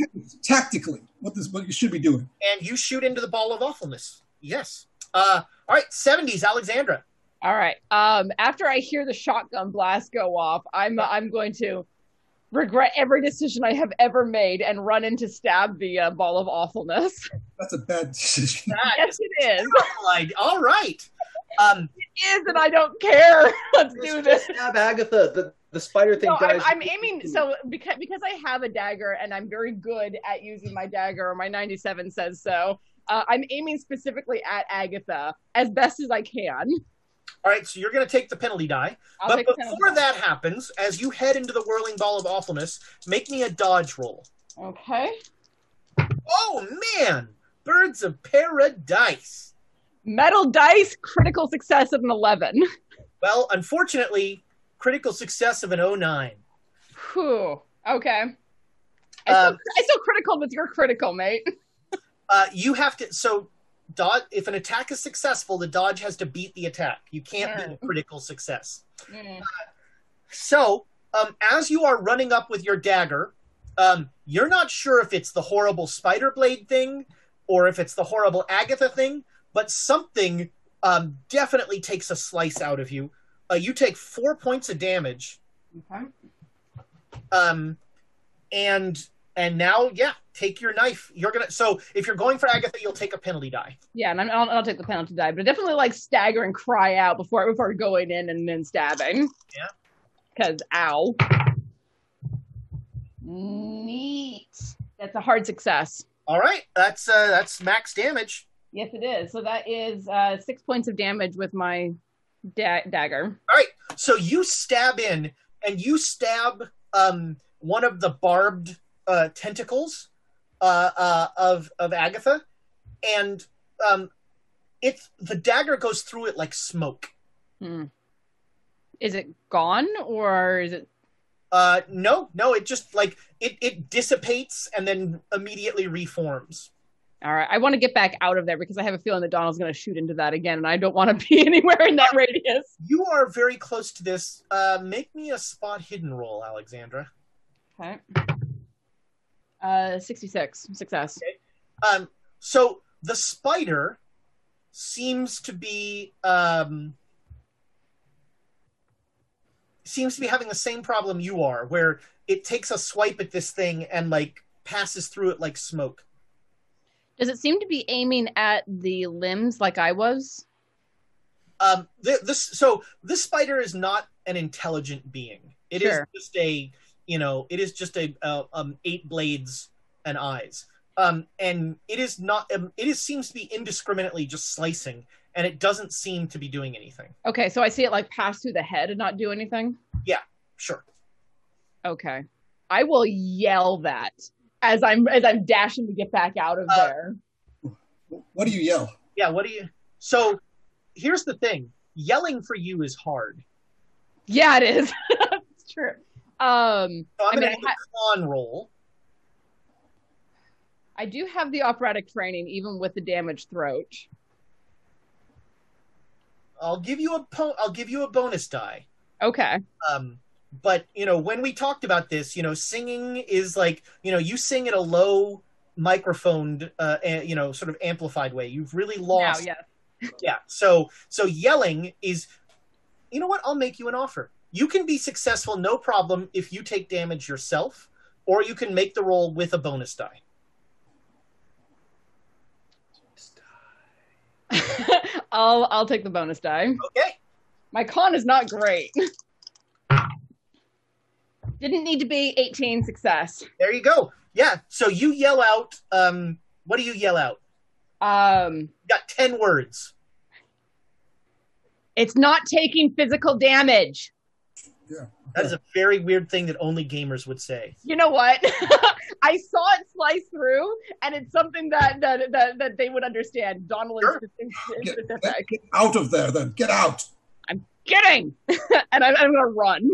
Tactically, what this what you should be doing. and you shoot into the ball of awfulness. Yes. Uh, all right, 70s, Alexandra. All right. Um, after I hear the shotgun blast go off, I'm I'm going to regret every decision I have ever made and run in to stab the uh, ball of awfulness. That's a bad decision. That yes, it is. Like, all right. Um, It is, and I don't care. Let's do this. Stab Agatha. The the spider thing No, I'm, dies. I'm aiming. So because because I have a dagger and I'm very good at using my dagger, or my 97 says so. Uh, I'm aiming specifically at Agatha as best as I can. all right, so you're going to take the penalty die. I'll but before that happens, as you head into the whirling ball of awfulness, make me a dodge roll. Okay. Oh man, birds of paradise. Metal dice, critical success of an 11. Well, unfortunately, critical success of an 09. Whew. Okay. I Um, I still critical, but you're critical, mate. Uh, you have to so dodge. If an attack is successful, the dodge has to beat the attack. You can't beat a critical success. Mm. So, um, as you are running up with your dagger, um, you're not sure if it's the horrible spider blade thing or if it's the horrible Agatha thing, but something um, definitely takes a slice out of you. Uh, you take four points of damage, Okay. um, and and now, yeah, take your knife. You're gonna. So, if you're going for Agatha, you'll take a penalty die. Yeah, and I'm, I'll, I'll take the penalty die, but I definitely like stagger and cry out before before going in and then stabbing. Yeah. Because ow. Neat. That's a hard success. All right, that's uh, that's max damage. Yes, it is. So that is uh, six points of damage with my da- dagger. All right, so you stab in and you stab um, one of the barbed uh, tentacles uh, uh, of of Agatha, and um, it's the dagger goes through it like smoke. Hmm. Is it gone or is it? Uh, no, no, it just like it it dissipates and then immediately reforms. All right, I want to get back out of there because I have a feeling that Donald's going to shoot into that again, and I don't want to be anywhere in that radius. You are very close to this. Uh, make me a spot hidden roll, Alexandra. Okay. Uh, sixty-six success. Okay. Um, so the spider seems to be um, seems to be having the same problem you are, where it takes a swipe at this thing and like passes through it like smoke. Does it seem to be aiming at the limbs like I was? Um, th- this so this spider is not an intelligent being. It is Sure. just a you know it is just a uh, um eight blades and eyes. Um, and it is not. Um, it is seems to be indiscriminately just slicing, and it doesn't seem to be doing anything. Okay, so I see it like pass through the head and not do anything. Yeah, sure. Okay, I will yell that as I'm as I'm dashing to get back out of there. What do you yell? Yeah, what do you? So here's the thing: yelling for you is hard. Yeah, it is. it's true. Um, So I'm I mean, gonna I, do ha- a con roll. I do have the operatic training, even with the damaged throat. I'll give you a po- I'll give you a bonus die. Okay. Um, but you know, when we talked about this, you know, singing is like you know, you sing in a low microphoned, uh, a- you know, sort of amplified way. You've really lost. Now, yes. Yeah. So so yelling is, you know what? I'll make you an offer. You can be successful, no problem, if you take damage yourself, or you can make the roll with a bonus die. I'll I'll take the bonus die. Okay. My con is not great. Didn't need to be 18 success. There you go. Yeah. So you yell out. Um, what do you yell out? Um, you got ten words. It's not taking physical damage. Yeah. That is a very weird thing that only gamers would say. You know what? I saw it slice through, and it's something that that that, that they would understand. Donald is, is, is Get, specific. get out of there, then. Get out. I'm kidding, and I'm, I'm gonna run.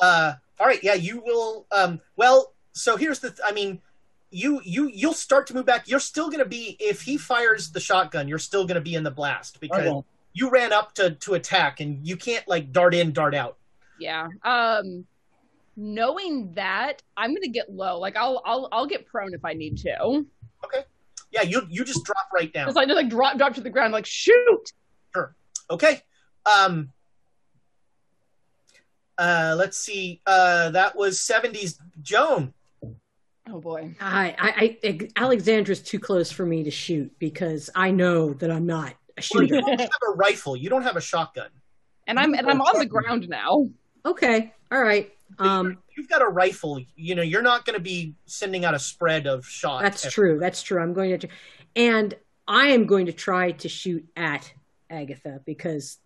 Uh, all right. Yeah, you will. Um, well, so here's the. Th- I mean, you you you'll start to move back. You're still going to be if he fires the shotgun. You're still going to be in the blast because you ran up to to attack and you can't like dart in, dart out. Yeah. Um, knowing that, I'm gonna get low. Like I'll I'll I'll get prone if I need to. Okay. Yeah, you you just drop right down. Just like just like drop drop to the ground, like shoot. Sure. Okay. Um. Uh, let's see. Uh, that was 70s Joan. Oh boy. I, I, I Alexandra's too close for me to shoot because I know that I'm not a Well, you don't have a rifle. You don't have a shotgun. And I'm and I'm on the ground now. okay, all right. Um, You've got a rifle. You know, you're not going to be sending out a spread of shots. that's true. That's true. I'm going to, and I am going to try to shoot at Agatha because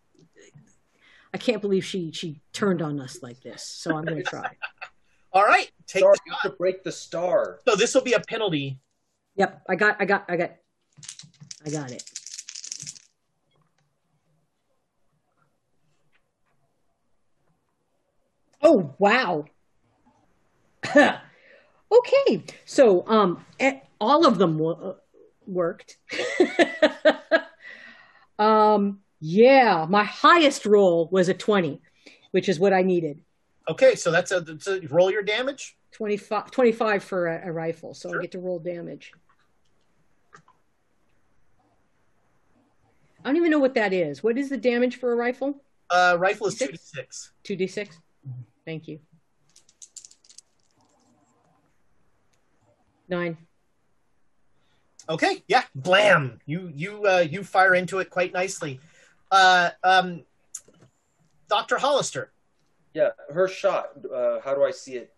I can't believe she she turned on us like this. So I'm going to try. All right. Take Star, the you to break the star. So this will be a penalty. Yep, I got, I got, I got, I got it. Oh wow. okay, so um, all of them wo- uh, worked. um, yeah, my highest roll was a twenty, which is what I needed. Okay, so that's a, that's a roll your damage. 25, 25 for a, a rifle, so I get to roll damage. I don't even know what that is. What is the damage for a rifle? Uh, rifle is two d six. Two d six. Thank you. Nine. Okay, yeah, blam! You you uh, you fire into it quite nicely. Uh, um, Doctor Hollister. Yeah, her shot. Uh, how do I see it?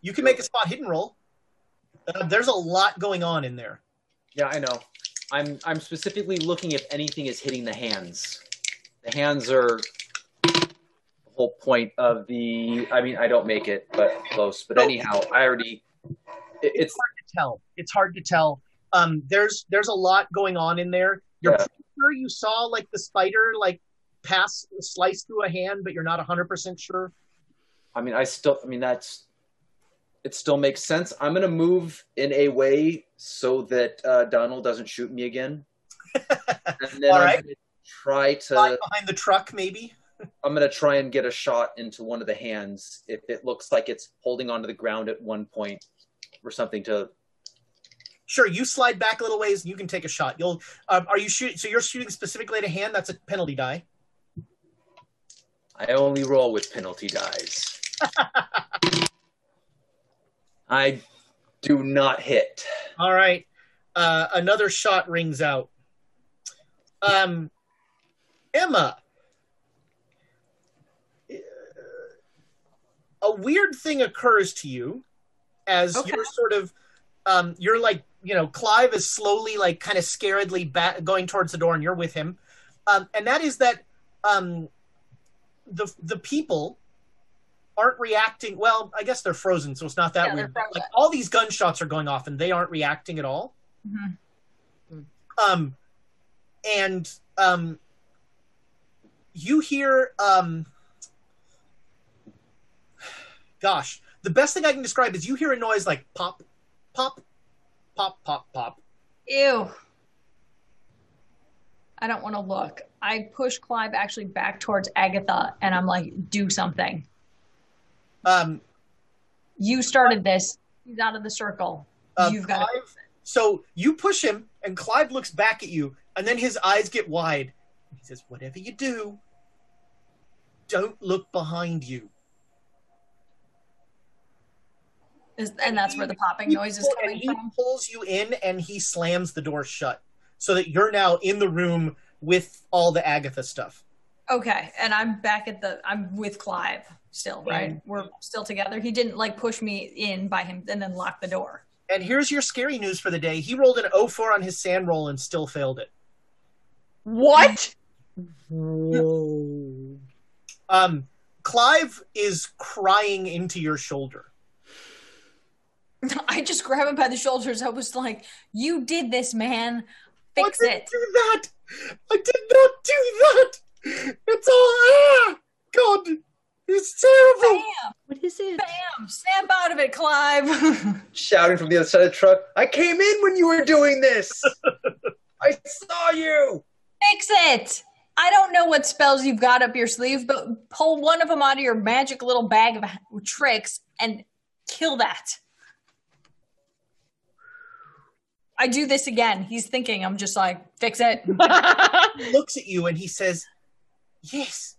you can make a spot hidden roll. Uh, there's a lot going on in there. Yeah, I know. I'm I'm specifically looking if anything is hitting the hands. The hands are the whole point of the. I mean, I don't make it, but close. But anyhow, I already. it- It's It's hard to tell. It's hard to tell. Um, there's there's a lot going on in there. You're Yeah. sure you saw like the spider like pass slice through a hand, but you're not 100 percent sure. I mean, I still. I mean, that's. It still makes sense. I'm gonna move in a way so that uh, Donald doesn't shoot me again. and then All gonna try to. Slide behind the truck, maybe. I'm gonna try and get a shot into one of the hands if it looks like it's holding onto the ground at one point or something to. Sure, you slide back a little ways, and you can take a shot. You'll. Um, are you shooting? So you're shooting specifically at a hand. That's a penalty die. I only roll with penalty dice. I do not hit. All right. Uh, another shot rings out. Um, Emma, a weird thing occurs to you as Okay. you're sort of, um, you're like, you know, Clive is slowly, like, kind of scaredly back, going towards the door, and you're with him. Um, and that is that um, the the people aren't reacting. Well, I guess they're frozen, so it's not that Yeah, weird. Like all these gunshots are going off, and they aren't reacting at all. Mhm. Um, and um, you hear um, gosh, the best thing I can describe is you hear a noise like pop, pop, pop, pop, pop. Ew. I don't want to look. I push Clive actually back towards Agatha and I'm like, do something. Um, You started this. He's out of the circle. uh, You've got. Clive, so you push him, and Clive looks back at you, and then his eyes get wide. He says, "Whatever you do, don't look behind you." And that's where the popping noise is coming and he from. pulls you in, and he slams the door shut, so that you're now in the room with all the Agatha stuff. Okay. And I'm back at the, I'm with Clive still, right? We're still together. He didn't like push me in by him and then lock the door. And here's your scary news for the day. He rolled an 04 on his SAN roll and still failed it. What? Whoa. Um, Clive is crying into your shoulder. I just grab him by the shoulders. I was like, you did this, man. Fix it. I didn't it. do that. I did not do that. It's all ah, God. It's terrible. Bam! What is it? Bam! Snap out of it, Clive. Shouting from the other side of the truck, I came in when you were doing this! I saw you! Fix it. I don't know what spells you've got up your sleeve, but pull one of them out of your magic little bag of tricks and kill that. I do this again. He's thinking. I'm just like, fix it. He looks at you and he says, "Yes,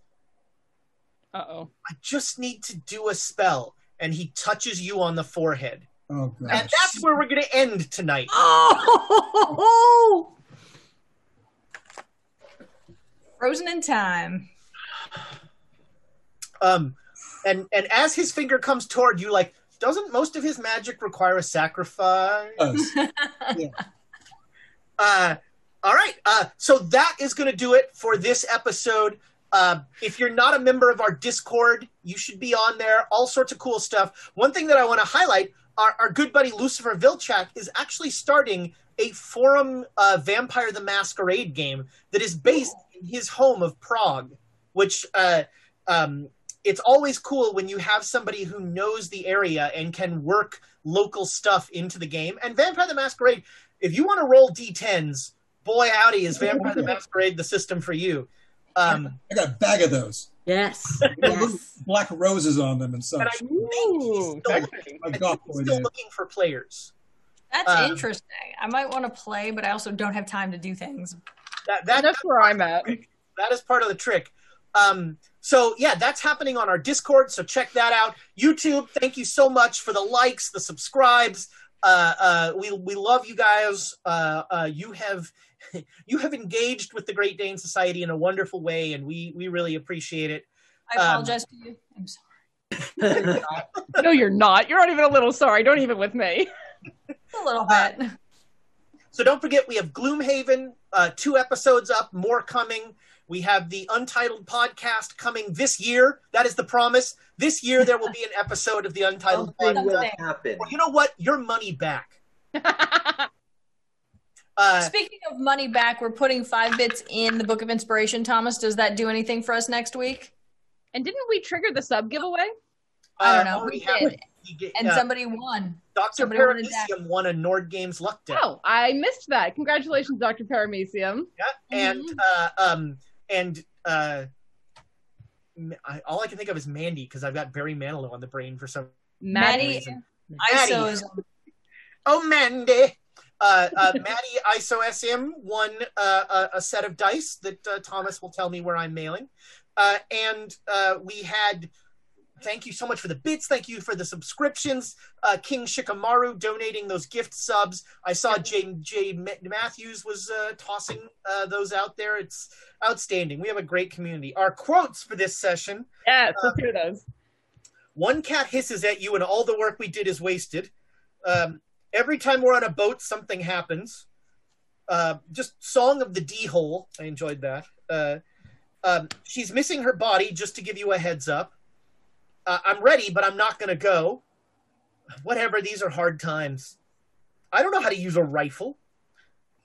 Uh oh. I just need to do a spell." And he touches you on the forehead. Oh, And that's where we're going to end tonight. Oh! Frozen in time. Um, and and as his finger comes toward you, like, doesn't most of his magic require a sacrifice? Does. Uh, all right. Uh, so that is going to do it for this episode. Uh, if you're not a member of our Discord, you should be on there. All sorts of cool stuff. One thing that I want to highlight: our, our good buddy Lucifer Vilchak is actually starting a forum uh, Vampire the Masquerade game that is based in his home of Prague. Which uh, um, it's always cool when you have somebody who knows the area and can work local stuff into the game. And Vampire the Masquerade, if you want to roll d10s, boy howdy is Vampire the Masquerade the system for you. Um, I got a bag of those. Yes. Yes. Black roses on them and such. and I think he's Ooh, still, sexy. My I God, think he's still looking for players. That's Um, interesting. I might want to play, but I also don't have time to do things. That, that, That's where I'm at. that is part of the trick. Um, so yeah, that's happening on our Discord. So check that out. YouTube, thank you so much for the likes, the subscribes. Uh, uh, we we love you guys. Uh, uh, you have you have engaged with the Great Dane Society in a wonderful way, and we we really appreciate it. I Um, apologize to you. I'm sorry. no, you're not. You're not even a little sorry. Don't even with me. A little bit. So don't forget, we have Gloomhaven, uh, two episodes up, more coming. We have the Untitled podcast coming this year. That is the promise. This year there will be an episode of the Untitled Something will podcast. happen. Well, you know what? Your money back. uh, Speaking of money back, we're putting five bits in the Book of Inspiration. Thomas, does that do anything for us next week? And didn't we trigger the sub giveaway? I don't uh, know. we We have- did. get- And uh, somebody won. Dr. somebody. Paramecium won a Nord Games luck deck. Oh, I missed that. Congratulations, Dr. Paramecium. Yeah, and uh, um, and uh, I, all I can think of is Mandy because I've got Barry Manilow on the brain for some Maddie reason. ISOs. Oh, Mandy. Uh, uh, Maddie ISO SM won uh, a, a set of dice that uh, Thomas will tell me where I'm mailing. Uh, and uh, we had, thank you so much for the bits. Thank you for the subscriptions. Uh, King Shikamaru donating those gift subs. I saw Jay, Jay Matthews was uh, tossing uh, those out there. It's outstanding. We have a great community. Our quotes for this session Yes, let's hear those. one cat hisses at you and all the work we did is wasted. Um, every time we're on a boat, something happens. Uh, just Song of the Dhole. I enjoyed that. Uh, um, she's missing her body, just to give you a heads up. Uh, I'm ready, but I'm not going to go. Whatever, these are hard times. I don't know how to use a rifle.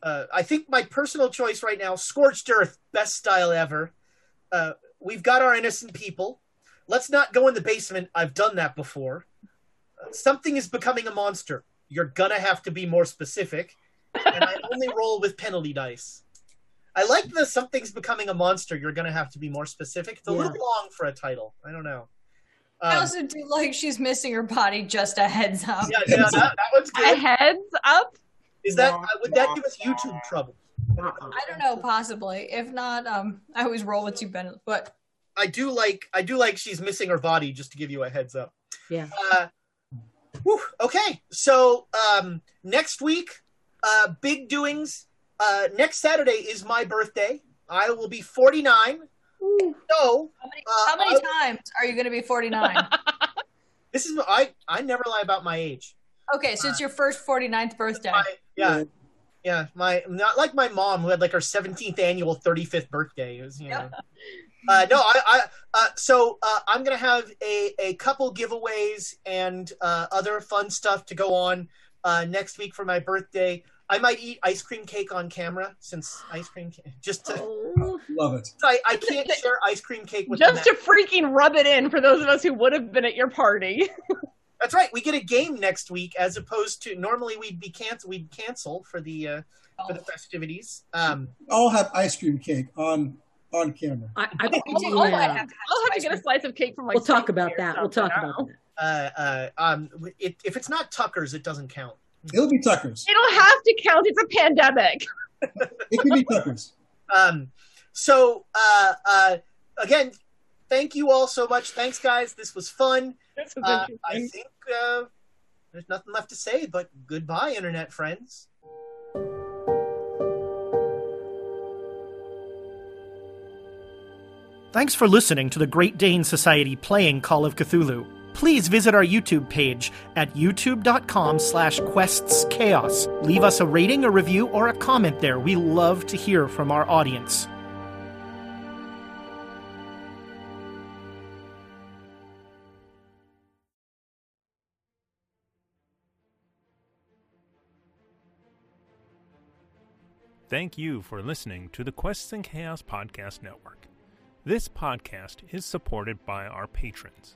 Uh, I think my personal choice right now, Scorched Earth, best style ever. Uh, we've got our innocent people. Let's not go in the basement. I've done that before. Something is becoming a monster. You're gonna have to be more specific. And I only roll with penalty dice. I like the something's becoming a monster. You're gonna have to be more specific. It's a Yeah. little long for a title. I don't know. I Um, also do like she's missing her body. Just a heads up. yeah, yeah, that, that one's good. A heads up. Is that uh, would that give us YouTube trouble? I don't know, possibly. If not, um, I always roll with two Ben. But I do like I do like she's missing her body just to give you a heads up. Yeah. Uh, whew, okay, so um, next week, uh, big doings. Uh, next Saturday is my birthday. I will be 49. So how many, Uh, how many I- times are you going to be 49? this is I I never lie about my age. okay, so it's your first 49th birthday. My, yeah. Yeah, my not like my mom who had like her 17th annual 35th birthday. It was, you know. Uh, no, I, I uh, so uh, I'm gonna have a, a couple giveaways and uh, other fun stuff to go on uh, next week for my birthday. I might eat ice cream cake on camera since ice cream ca- just to Oh, Love it. I, I can't share ice cream cake with Just to freaking rub it in for those of us who would have been at your party. That's right. We get a game next week as opposed to normally we'd be cancel we'd cancel for the uh, for the festivities. Um, I'll have ice cream cake on on camera. I, I, do. I might yeah. have to I'll have to get a slice of cake from like. We'll talk about that. We'll talk I about know. that. uh, uh, um, it, if it's not Tucker's, it doesn't count. It'll be Tucker's. It'll have to count. It's a pandemic. It can be Tucker's. Um, so uh, uh, again, thank you all so much. Thanks, guys. This was fun. This is Uh, I think uh, there's nothing left to say but goodbye, internet friends. Thanks for listening to the Great Dane Society playing Call of Cthulhu. Please visit our YouTube page at youtube.com slash questschaos. Leave us a rating, a review, or a comment there. We love to hear from our audience. Thank you for listening to the Quests and Chaos Podcast Network. This podcast is supported by our patrons,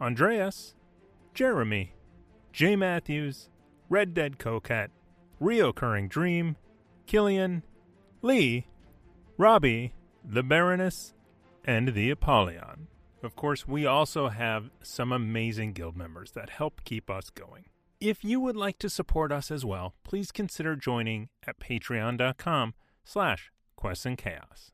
Andreas, Jeremy, Jay Matthews, Red Dead Coquette, Reoccurring Dream, Killian, Lee, Robbie, the Baroness, and the Apollyon. Of course, we also have some amazing guild members that help keep us going. If you would like to support us as well, please consider joining at patreon.com slash quests and chaos.